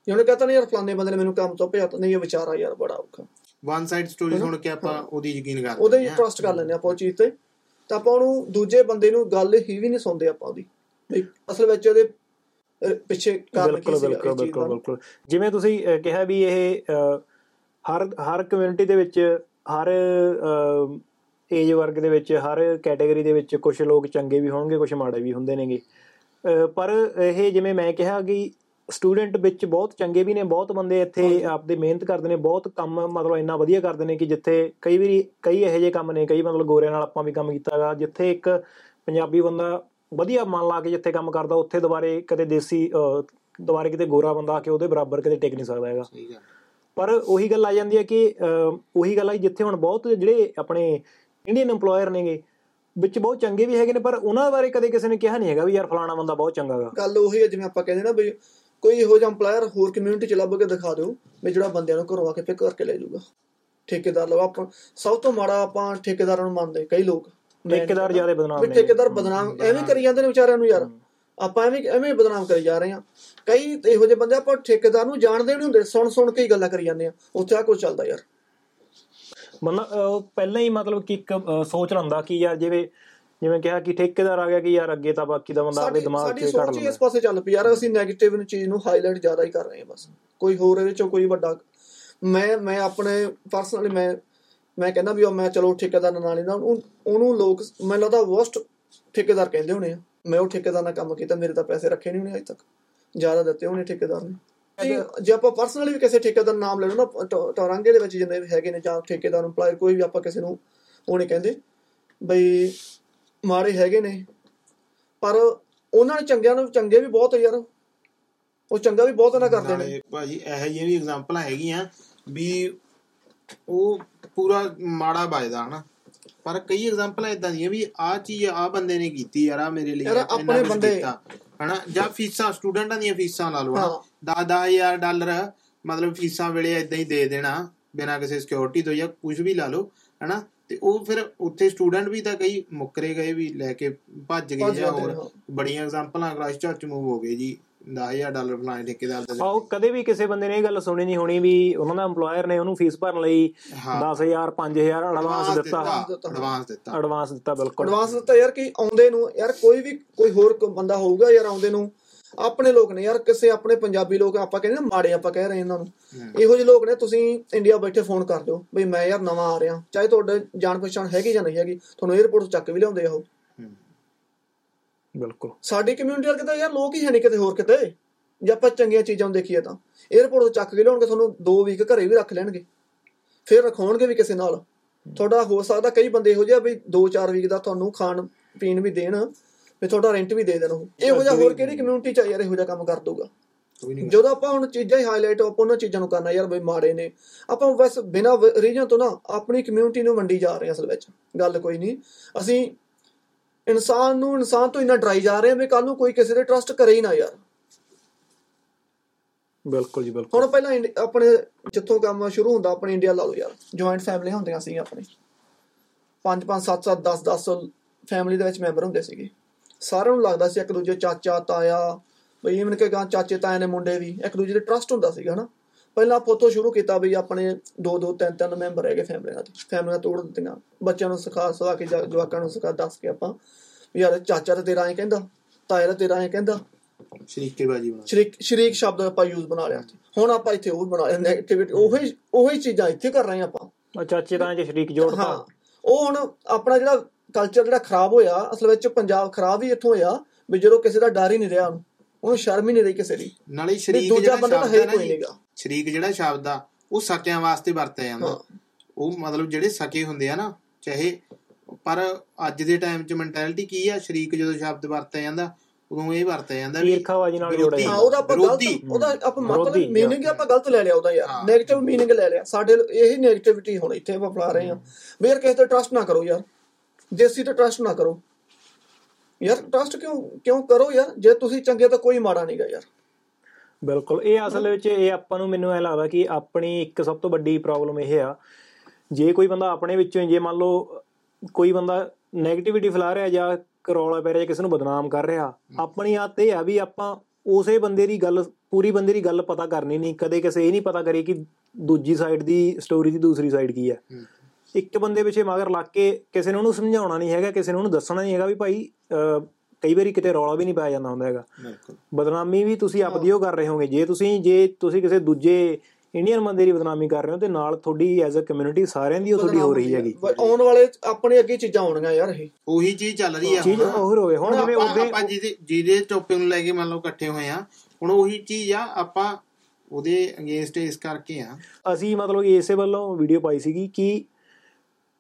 S3: ਜੇ ਉਹਨੇ ਕਹਤਾ ਨਹੀਂ ਯਾਰ ਫਲਾਣੇ ਬੰਦੇ ਨੇ ਮੈਨੂੰ ਕੰਮ ਤੋਂ ਭੇਜਤਾ ਨਹੀਂ ਇਹ ਵਿਚਾਰਾ ਯਾਰ ਬੜਾ ਔਖਾ।
S1: ਵਨ ਸਾਈਡ ਸਟੋਰੀ ਸੁਣ ਕੇ ਆਪਾਂ ਉਹਦੀ ਯਕੀਨ ਕਰ
S3: ਉਹਦੇ। ਟਰਸਟ ਕਰ ਲੈਂਦੇ ਆਪਾਂ ਉਹ ਚੀਜ਼ ਤੇ। ਤਾਂ ਆਪਾਂ ਉਹਨੂੰ ਦੂਜੇ ਬੰਦੇ ਨੂੰ ਗੱਲ ਹੀ ਵੀ ਨਹੀਂ ਸੁਣਦੇ ਆਪਾਂ ਉਹਦੀ। ਅਸਲ ਵਿੱਚ ਉਹਦੇ ਪਿੱਛੇ ਕਾਰਨ ਕੀ
S2: ਬਿਲਕੁਲ
S3: ਸੀ
S2: ਬਿਲਕੁਲ ਬਿਲਕੁਲ ਬਿਲਕੁਲ। ਜਿਵੇਂ ਤੁਸੀਂ ਕਿਹਾ ਵੀ ਇਹ ਹਰ ਹਰ ਕਮਿਊਨਿਟੀ ਦੇ ਵਿੱਚ ਹਰ ਏਜ ਵਰਗ ਦੇ ਵਿੱਚ ਹਰ ਕੈਟਾਗਰੀ ਦੇ ਵਿੱਚ ਕੁਝ ਲੋਕ ਚੰਗੇ ਵੀ ਹੋਣਗੇ ਕੁਝ ਮਾੜੇ ਵੀ ਹੁੰਦੇ ਨੇਗੇ। ਪਰ ਇਹ ਜਿਵੇਂ ਮੈਂ ਕਿਹਾ ਕਿ ਸਟੂਡੈਂਟ ਵਿੱਚ ਬਹੁਤ ਚੰਗੇ ਵੀ ਨੇ ਬਹੁਤ ਬੰਦੇ ਇੱਥੇ ਆਪਦੇ ਮਿਹਨਤ ਕਰਦੇ ਨੇ ਬਹੁਤ ਕੰਮ ਮਤਲਬ ਇੰਨਾ ਵਧੀਆ ਕਰਦੇ ਨੇ ਕਿ ਜਿੱਥੇ ਕਈ ਵਾਰੀ ਕਈ ਇਹੋ ਜਿਹੇ ਕੰਮ ਨੇ ਕਈ ਮਤਲਬ ਗੋਰਿਆਂ ਨਾਲ ਆਪਾਂ ਵੀ ਕੰਮ ਕੀਤਾਗਾ ਜਿੱਥੇ ਇੱਕ ਪੰਜਾਬੀ ਬੰਦਾ ਵਧੀਆ ਮਨ ਲਾ ਕੇ ਜਿੱਥੇ ਕੰਮ ਕਰਦਾ ਉੱਥੇ ਦੁਬਾਰੇ ਕਦੇ ਦੇਸੀ ਦੁਬਾਰੇ ਕਿਤੇ ਗੋਰਾ ਬੰਦਾ ਆ ਕੇ ਉਹਦੇ ਬਰਾਬਰ ਕਦੇ ਟਿਕ ਨਹੀਂ ਸਕਦਾ ਹੈਗਾ।
S1: ਸਹੀ ਗੱਲ
S2: ਪਰ ਉਹੀ ਗੱਲ ਆ ਜਾਂਦੀ ਹੈ ਕਿ ਉਹੀ ਗੱਲ ਆ ਜਿੱਥੇ ਹੁਣ ਬਹੁਤ ਜਿਹੜੇ ਆਪਣੇ ਇੰਡੀਅਨ EMPLOYER ਨੇਗੇ ਵਿੱਚ ਬਹੁਤ ਚੰਗੇ ਵੀ ਹੈਗੇ ਨੇ ਪਰ ਉਹਨਾਂ ਬਾਰੇ ਕਦੇ ਕਿਸੇ ਨੇ ਕਿਹਾ ਨਹੀਂ ਹੈਗਾ ਵੀ ਯਾਰ ਫਲਾਣਾ ਬੰਦਾ ਬਹੁਤ ਚੰਗਾ ਗਾ।
S3: ਗੱਲ ਉਹੀ ਹੈ ਜਿਵੇਂ ਆਪਾਂ ਕਹਿੰਦੇ ਨਾ ਵੀ ਕੋਈ ਇਹੋ ਜਿਹਾ EMPLOYER ਹੋਰ ਕਮਿਊਨਿਟੀ ਚ ਲੱਭ ਕੇ ਦਿਖਾ ਦਿਓ ਵੀ ਜਿਹੜਾ ਬੰਦਿਆਂ ਨੂੰ ਘਰੋਂ ਆ ਕੇ ਪਿਕ ਕਰਕੇ ਲੈ ਜਾਊਗਾ। ਠੇਕੇਦਾਰ ਲਵਾ ਆਪਾਂ ਸਭ ਤੋਂ ਮਾੜਾ ਆਪਾਂ ਠੇਕੇਦਾਰਾਂ ਨੂੰ ਮੰਨਦੇ ਕਈ ਲੋਕ।
S2: ਠੇਕੇਦਾਰ ਜ਼ਿਆਦਾ ਬਦਨਾਮ ਨੇ।
S3: ਠੇਕੇਦਾਰ ਬਦਨਾਮ ਐਵੇਂ ਕਰੀ ਜਾਂਦੇ ਨੇ ਵਿਚਾਰਿਆਂ ਨੂੰ ਯਾਰ। ਆਪਾਂ ਐਵੇਂ ਐਵੇਂ ਬਦਨਾਮ ਕਰੀ ਜਾ ਰਹੇ ਹਾਂ। ਕਈ ਇਹੋ ਜਿਹੇ ਬੰਦੇ ਆਪਾਂ ਠੇਕੇਦਾਰ ਨੂੰ ਜਾਣਦੇ ਨਹੀਂ ਹੁੰਦੇ ਸੁਣ ਸੁਣ ਕੇ ਹੀ ਗੱਲਾਂ ਕਰੀ ਜਾਂਦੇ ਆ ਉੱਥੇ ਆ ਕੁਝ ਚੱਲਦਾ ਯਾਰ।
S2: ਅਹ, ਪਹਿਲਾਂ ਹੀ ਮਤਲਬ ਕਿ ਇੱਕ ਸੋਚ ਲੈਂਦਾ ਕਿ ਯਾਰ ਜਿਵੇਂ ਜਿਵੇਂ ਕਿਹਾ ਕਿ ਠੇਕੇਦਾਰ ਆ ਗਿਆ ਕਿ ਯਾਰ ਅੱਗੇ ਤਾਂ ਬਾਕੀ ਦਾ ਬੰਦਾ ਆਪਣੇ ਦਿਮਾਗ 'ਚ ਕੱਢ
S3: ਸੋਚ ਹੀ ਇਸ
S2: ਲੈਂਦਾ
S3: ਪਾਸੇ ਚੱਲ ਪਈ ਯਾਰ ਅਸੀਂ 네ਗੇਟਿਵ ਨੂੰ ਚੀਜ਼ ਨੂੰ ਹਾਈਲਾਈਟ ਜ਼ਿਆਦਾ ਹੀ ਕਰ ਰਹੇ ਹਾਂ ਬਸ। ਕੋਈ ਹੋਰ ਇਹਦੇ ਚੋਂ ਕੋਈ ਵੱਡਾ ਮੈਂ ਮੈਂ ਆਪਣੇ ਪਰਸਨਲੀ ਮੈਂ ਮੈਂ ਕਹਿੰਦਾ ਵੀ ਉਹ ਮੈਂ ਚਲੋ ਠੇਕੇਦਾਰ ਨਾਲ ਨਹੀਂ ਨਾ ਉਹਨੂੰ ਉਹਨੂੰ ਲੋਕ ਮੈਨੂੰ ਲੱਗਦਾ ਵਰਸਟ ਠੇਕੇਦਾਰ ਕਹਿੰਦੇ ਹੋਣੇ ਆ। ਮੈਂ ਉਹ ਠੇਕੇਦਾਰ ਨਾਲ ਕੰਮ ਕੀਤਾ ਮੇਰੇ ਤਾਂ ਪੈਸੇ ਰੱਖੇ ਨਹੀਂ ਹੋਣੇ ਅਜੇ ਤੱਕ। ਜ਼ਿਆਦਾ ਦਿੱਤੇ ਹੋਣੇ ਠੇਕੇਦਾਰ ਨੇ। ਜੇ ਆਪਾਂ ਪਰਸਨਲੀ ਵੀ ਕਿਸੇ ਠੇਕੇਦਾਰ ਦਾ ਨਾਮ ਲੈ ਲਓ ਨਾ ਟੋਰਾਂਗੇ ਦੇ ਵਿੱਚ ਜਿੰਨੇ ਵੀ ਹੈਗੇ ਨੇ ਜਾਂ ਠੇਕੇਦਾਰ EMPLOYER ਕੋਈ ਵੀ ਆਪਾਂ ਕਿਸੇ ਨੂੰ ਉਹ ਨਹੀਂ ਕਹਿੰਦੇ। ਬਈ ਮਾੜੇ ਹੈਗੇ ਨੇ। ਪਰ ਉਹਨਾਂ ਨੇ ਚੰਗਿਆਂ ਨੂੰ ਚੰਗੇ ਵੀ ਬਹੁਤ ਆ ਯਾਰ। ਉਹ ਚੰਗਾ ਵੀ ਬਹੁਤ ਨਾ ਕਰਦੇ ਨੇ।
S1: ਭਾਜੀ ਇਹੋ ਜਿਹੀਆਂ ਵੀ ਐਗਜ਼ਾਮਪਲਾਂ ਹੈਗੀਆਂ ਵੀ ਉਹ ਪੂਰਾ ਮਾੜਾ ਵੱਜਦਾ ਹਨਾ। ਪਰ ਕਈ ਐਗਜ਼ਾਮਪਲਾਂ ਇਦਾਂ ਦੀਆਂ ਵੀ ਆਹ ਚੀਜ਼ ਆਹ ਬੰਦੇ ਨੇ ਕੀਤੀ ਯਾਰ ਆ ਮੇਰੇ ਲਈ
S3: ਯਾਰ ਆਪਣੇ ਬੰਦੇ-
S1: ਹਨਾ। ਜਾਂ ਫੀਸਾਂ ਸਟੂਡੈਂਟਾਂ ਦੀਆਂ ਫੀਸਾਂ ਲਾ ਲਓ। ਹਨਾ। 10-10000 ਡਾਲਰ ਮਤਲਬ ਫੀਸਾਂ ਵੇਲੇ ਇਦਾਂ ਹੀ ਦੇ ਦੇਣਾ ਬਿਨਾਂ ਕਿਸੇ ਸਿਕਿਉਰਿਟੀ ਤੋਂ ਜਾਂ ਕੁਝ ਵੀ ਲਾ ਲਓ ਹਨਾ। ਤੇ ਉਹ ਫਿਰ ਉੱਥੇ ਸਟੂਡੈਂਟ ਵੀ ਤਾਂ ਕਈ ਮੁੱਕਰੇ ਗਏ ਵੀ ਲੈ ਕੇ ਭੱਜ ਗਏ ਜਾਂ ਹੋਰ। ਬੜੀਆਂ ਐਗਜ਼ਾਮਪਲਾਂ ਕ੍ਰਾਈਸਟ ਚਰਚ ਮੂਵ ਹੋ ਗਏ ਜੀ। 10000 ਡਾਲਰ ਫਲਾਣੇ ਠੇਕੇਦਾਰ ਦਾ
S2: ਆਹ ਉਹ ਕਦੇ ਵੀ ਕਿਸੇ ਬੰਦੇ ਨੇ ਇਹ ਗੱਲ ਸੁਣੀ ਨਹੀਂ ਹੋਣੀ ਵੀ ਉਹਨਾਂ ਦਾ EMPLOYER ਨੇ ਉਹਨੂੰ ਫੀਸ ਭਰਨ ਲਈ
S1: ਹਾਂ।
S2: 10000 5000 ਐਡਵਾਂਸ ਦਿੱਤਾ।
S1: ਐਡਵਾਂਸ ਦਿੱਤਾ।
S2: ਐਡਵਾਂਸ ਦਿੱਤਾ। ਬਿਲਕੁਲ।
S3: ਐਡਵਾਂਸ ਦਿੱਤਾ ਯਾਰ ਕਿ ਆਉਂਦੇ ਨੂੰ ਯਾਰ ਕੋਈ ਵੀ ਕੋਈ ਹੋਰ ਕੋ ਬੰਦਾ ਹੋਊਗਾ ਯਾਰ ਆਉਂਦੇ ਨੂੰ ਆਪਣੇ ਲੋਕ ਨੇ ਯਾਰ ਕਿਸੇ ਆਪਣੇ ਪੰਜਾਬੀ ਲੋਕ ਆਪਾਂ ਕਹਿੰਦੇ ਨਾ ਮਾੜੇ ਆਪਾਂ ਕਹਿ ਰਹੇ ਇਹਨਾਂ ਨੂੰ। ਇਹੋ ਜਿਹੇ ਲੋਕ ਨੇ ਤੁਸੀਂ ਇੰਡੀਆ ਬੈਠੇ ਫੋਨ ਕਰ ਦਿਓ ਬਈ ਮੈਂ ਯਾਰ ਨਵਾਂ ਆ ਰਿਹਾ। ਚਾਹੇ ਤੁਹਾਡੇ ਜਾਣ ਪਛਾਣ ਹੈਗੀ ਜਾਂ ਨਹੀਂ ਹੈਗੀ ਤੁਹਾਨੂੰ 에어ਪੋਰਟ ਤੋਂ ਚੱਕ ਵੀ ਲਿਆਉਂਦੇ ਆ ਉਹ।
S2: ਬਿਲਕੁਲ।
S3: ਸਾਡੀ ਕਮਿਊਨਿਟੀ ਵਾਲੇ ਤਾਂ ਯਾਰ ਲੋਕ ਹੀ ਹੈ ਨਹੀਂ ਕਿਤੇ ਹੋਰ ਕਿਤੇ। ਜੇ ਆਪਾਂ ਚੰਗੀਆਂ ਚੀਜ਼ਾਂ ਨੂੰ ਦੇਖੀਏ ਤਾਂ। 에어ਪੋਰਟ ਤੋਂ ਚੱਕ ਕੇ ਲਿਆਉਣਗੇ ਤੁਹਾਨੂੰ 2 ਵੀਕ ਘਰੇ ਵੀ ਰੱਖ ਲੈਣਗੇ। ਫਿਰ ਰਖਾਉਣਗੇ ਵੀ ਕਿਸੇ ਨਾਲ। ਤੁਹਾਡਾ ਹੋ ਸਕਦਾ ਕਈ ਬੰਦੇ ਇਹੋ ਜਿਹੇ ਵੀ 2-4 ਵੀਕ ਦਾ ਤੁਹਾਨੂੰ ਖਾਣ ਪੀਣ ਵੀ ਦੇਣ। ਵੀ ਤੁਹਾਡਾ ਰੈਂਟ ਵੀ ਦੇ ਦੇਣ ਉਹ। ਇਹੋ ਜਿਹਾ ਹੋਰ ਕਿਹੜੀ ਕਮਿਊਨਿਟੀ ਚ ਆ ਯਾਰ ਇਹੋ ਜਿਹਾ ਕੰਮ ਕਰ ਦੂਗਾ ਜਦੋਂ ਆਪਾਂ ਹੁਣ ਚੀਜ਼ਾਂ ਹੀ ਹਾਈਲਾਈਟ ਆਪਾਂ ਉਹਨਾਂ ਚੀਜ਼ਾਂ ਨੂੰ ਕਰਨਾ ਯਾਰ ਬਈ ਮਾੜੇ ਨੇ। ਆਪਾਂ ਬਸ ਬਿਨਾਂ ਰੀਜਨ ਤੋਂ ਨਾ ਆਪਣੀ ਕਮਿਊਨਿਟੀ ਨੂੰ ਵੰਡੀ ਜਾ ਰਹੇ ਹਾਂ ਅਸਲ ਵਿੱਚ। ਗੱਲ ਕੋਈ ਨਹੀਂ ਅਸੀਂ ਇਨਸਾਨ ਨੂੰ ਇਨਸਾਨ ਤੋਂ ਇੰਨਾ ਡਰਾਈ ਜਾ ਰਹੇ ਹਾਂ ਵੀ ਕੱਲ ਨੂੰ ਕੋਈ ਕਿਸੇ ਤੇ ਟਰਸਟ ਕਰੇ ਹੀ ਨਾ ਯਾਰ।
S2: ਬਿਲਕੁਲ ਜੀ ਬਿਲਕੁਲ।
S3: ਹੁਣ ਪਹਿਲਾਂ ਆਪਣੇ ਜਿੱਥੋਂ ਕੰਮ ਸ਼ੁਰੂ ਹੁੰਦਾ ਆਪਣੇ ਇੰਡੀਆ ਲਾ ਲਓ ਯਾਰ। ਜੁਆਇੰਟ ਫੈਮਲੀਆਂ ਹੁੰਦੀਆਂ ਸੀ ਆਪਣੇ। 5 5 7 7 10 10 ਫੈਮਿਲੀ ਦੇ ਵਿੱਚ ਮੈਂਬਰ ਹੁੰਦੇ ਸੀਗੇ। ਸਾਰਿਆਂ ਨੂੰ ਲੱਗਦਾ ਸੀ ਇੱਕ ਦੂਜੇ ਚਾਚਾ ਤਾਇਆ ਬਈ ਇਵਨ ਕਿ ਗਾਂ ਚਾਚੇ ਤਾਇਆ ਨੇ ਮੁੰਡੇ ਵੀ ਇੱਕ ਦੂਜੇ ਦੇ ਟਰਸਟ ਹੁੰਦਾ ਸੀਗਾ ਹਨਾ? ਪਹਿਲਾਂ ਆਪਾਂ ਉੱਥੋਂ ਸ਼ੁਰੂ ਕੀਤਾ ਵੀ ਆਪਣੇ ਦੋ ਦੋ ਤਿੰਨ ਤਿੰਨ ਮੈਂਬਰ ਹੈਗੇ ਫੈਮਲੀਆਂ ਦੇ ਫੈਮਲੀਆਂ ਤੋੜ ਦਿੱਤੀਆਂ। ਬੱਚਿਆਂ ਨੂੰ ਸਿਖਾ ਸਿਖਾ ਕੇ ਜਾ- ਜਵਾਕਾਂ ਨੂੰ ਸਿਖਾ ਦੱਸ ਕੇ ਆਪਾਂ ਵੀ ਯਾਰ ਚਾਚਾ ਤਾਂ ਤੇਰਾ ਐਂ ਕਹਿੰਦਾ ਤਾਇਆ ਤਾਂ ਤੇਰਾ ਐਂ ਕਹਿੰਦਾ।
S1: ਸ਼ਰੀਕੇ ਬਾਜੀ ਬਣਾ
S3: ਸ਼ਰੀਕ ਸ਼ਰੀਕ ਸ਼ਬਦ ਆਪਾਂ ਯੂਜ਼ ਬਣਾ ਲਿਆ ਹੁਣ ਆਪਾਂ ਇੱਥੇ ਉਹ ਬਣਾ ਲਿਆ ਨੈਗੇਟਿਵਿਟੀ ਉਹੀ ਉਹੀ ਚੀਜ਼ਾਂ ਇੱਥੇ ਕਰ ਰਹੇ ਆਪਾਂ।
S2: ਚਾਚੇ ਤਾਂ ਚ ਸ਼ਰੀਕ ਜੋੜਤਾ
S3: ਉਹ ਹੁਣ ਆਪਣਾ ਜਿਹੜਾ ਕਲਚਰ ਜਿਹੜਾ ਖਰਾਬ ਹੋਇਆ ਅਸਲ ਵਿੱਚ ਪੰਜਾਬ ਖਰਾਬ ਹੀ ਇੱਥੋਂ ਹੋਇਆ ਵੀ ਜਦੋਂ ਕਿਸੇ ਦਾ ਡਰ ਹੀ ਨਹੀਂ ਰਿਹਾ ਉਹਨੂੰ ਉਹਨੂੰ ਸ਼ਰਮ ਹੀ ਨਹੀਂ ਰਹੀ ਕਿਸੇ ਦੀ।
S1: ਨਾਲੇ ਸ਼ਰੀਕ
S3: ਦੂਜਾ
S1: ਜਿਹੜਾ
S3: ਬੰਦਾ ਤਾਂ
S1: ਸ਼ਬਦ
S3: ਹੈ ਕੋਈ ਨਹੀਂਗਾ।
S1: ਸ਼ਰੀਕ ਜਿਹੜਾ ਸ਼ਬਦ ਆ ਉਹ ਸਕਿਆਂ ਵਾਸਤੇ ਵਰਤਿਆ ਜਾਂਦਾ। ਉਹ ਮਤਲਬ ਜਿਹੜੇ ਸਕੇ ਹੁੰਦੇ ਆ ਨਾ ਚਾਹੇ ਪਰ ਅੱਜ ਦੇ ਟਾਈਮ 'ਚ ਮੈਂਟੈਲਿਟੀ ਕੀ ਆ? ਸ਼ਰੀਕ ਜਦੋਂ ਸ਼ਬਦ ਵਰਤਿਆ ਜਾਂਦਾ ਉਦੋਂ ਇਹ ਵਰਤਿਆ ਜਾਂਦਾ ਵੀ
S2: ਈਰਖਾਬਾਜੀ ਨਾਲ। ਜੋੜਿਆ
S3: ਹਾਂ ਉਹਦਾ ਆਪਾਂ ਗਲਤ। ਉਹਦਾ ਆਪਾਂ ਮਤਲਬ ਮੀਨਿੰਗ ਆਪਾਂ ਗਲਤ ਲੈ ਲਿਆ ਉਹਦਾ ਯਾਰ। 네ਗੇਟਿਵ ਮੀਨਿੰਗ ਲੈ ਲਿਆ। ਸਾਡੇ ਇਹੀ 네ਗੇਟਿਵਿਟੀ ਹੁਣ ਇੱਥੇ ਆਪਾਂ ਫਲਾ ਰਹੇ ਹਾਂ। ਵੀ ਯਾਰ ਕਿਸੇ ਤੇ ਟਰਸਟ ਨਾ ਕਰੋ ਯਾਰ। ਦੇਸੀ ਤੇ ਟਰਸਟ ਨਾ ਕਰੋ। ਯਾਰ ਟਰਸਟ ਕਿਉਂ ਕਿਉਂ ਕਰੋ ਯਾਰ? ਜੇ ਤੁਸੀਂ ਚੰਗੇ ਤਾਂ ਕੋਈ ਮਾੜਾ ਨਹੀਂਗਾ ਯਾਰ।
S2: ਬਿਲਕੁਲ ਇਹ ਅਸਲ ਵਿੱਚ ਇਹ ਆਪਾਂ ਨੂੰ ਮੈਨੂੰ ਐ ਲੱਗਦਾ ਕਿ ਆਪਣੀ ਇੱਕ ਸਭ ਤੋਂ ਵੱਡੀ ਪ੍ਰੋਬਲਮ ਇਹ ਆ ਜੇ ਕੋਈ ਬੰਦਾ ਆਪਣੇ ਵਿੱਚੋਂ ਜੇ ਮੰਨ ਲਓ ਕੋਈ ਬੰਦਾ 네ਗੇਟਿਵਿਟੀ ਫੈਲਾ ਰਿਹਾ ਜਾਂ ਕਰੋਲਾ ਪੈ ਰਿਹਾ ਕਿਸੇ ਨੂੰ ਬਦਨਾਮ ਕਰ ਰਿਹਾ ਆਪਣੀ ਆਦਤ ਇਹ ਆ ਵੀ ਆਪਾਂ ਉਸੇ ਬੰਦੇ ਦੀ ਗੱਲ ਪੂਰੀ ਬੰਦੇ ਦੀ ਗੱਲ ਪਤਾ ਕਰਨੀ ਨਹੀਂ। ਕਦੇ ਕਿਸੇ ਇਹ ਨਹੀਂ ਪਤਾ ਕਰੇ ਕਿ ਦੂਜੀ ਸਾਈਡ ਦੀ ਸਟੋਰੀ ਦੀ ਦੂਸਰੀ ਸਾਈਡ ਕੀ ਹੈ। ਇੱਕ ਬੰਦੇ ਪਿੱਛੇ ਮਗਰ ਲੱਗ ਕੇ ਕਿਸੇ ਨੂੰ ਉਹਨੂੰ ਸਮਝਾਉਣਾ ਨਹੀਂ ਹੈਗਾ ਕਿਸੇ ਨੂੰ ਉਹਨੂੰ ਦੱਸਣਾ ਨਹੀਂ ਹੈਗਾ ਵੀ ਭਾਈ ਕਈ ਵਾਰੀ ਕਿਤੇ ਰੌਲਾ ਵੀ ਨਹੀਂ ਪਾਇਆ ਜਾਂਦਾ ਹੁੰਦਾ ਹੈਗਾ।
S1: ਬਿਲਕੁਲ।
S2: ਬਦਨਾਮੀ ਵੀ ਤੁਸੀਂ ਆਪਦੀ ਉਹ ਕਰ ਰਹੇ ਹੋਗੇ। ਜੇ ਤੁਸੀਂ ਜੇ ਤੁਸੀਂ ਕਿਸੇ ਦੂਜੇ ਇੰਡੀਅਨ ਬੰਦੇ ਦੀ ਬਦਨਾਮੀ ਕਰ ਰਹੇ ਹੋ ਤੇ ਨਾਲ ਤੁਹਾਡੀ ਐਜ਼ ਅ ਕਮਿਊਨਿਟੀ ਸਾਰਿਆਂ ਦੀ ਉਹ ਤੁਹਾਡੀ ਹੋ ਰਹੀ ਹੈਗੀ।
S3: ਆਉਣ ਵਾਲੇ ਆਪਣੇ ਅੱਗੇ ਚੀਜ਼ਾਂ ਆਉਣਗੀਆਂ ਯਾਰ ਇਹ।
S1: ਉਹੀ ਚੀਜ਼ ਚੱਲ ਰਹੀ ਆ।
S2: ਚੀਜ਼। ਉਹ ਹੋਵੇ ਹੁਣ ਜਿਵੇਂ
S1: ਆਪਾਂ
S2: ਉਹਦੇ
S1: ਆਪਾਂ ਜਿਹਦੇ ਜਿਹਦੇ ਟੌਪਿਕ ਨੂੰ ਲੈ ਕੇ ਮੰਨ ਲਓ ਇਕੱਠੇ ਹੋਏ ਆ ਹੁਣ ਉਹੀ ਚੀਜ਼ ਆ ਆਪਾਂ ਉਹਦੇ ਅਗੇਂਸਟ ਇਸ ਕਰਕੇ ਆ।
S2: ਅਸੀਂ ਮਤਲਬ ਇਸੇ ਵੱਲੋਂ ਵੀਡੀਓ ਪਾਈ ਸੀਗੀ ਕਿ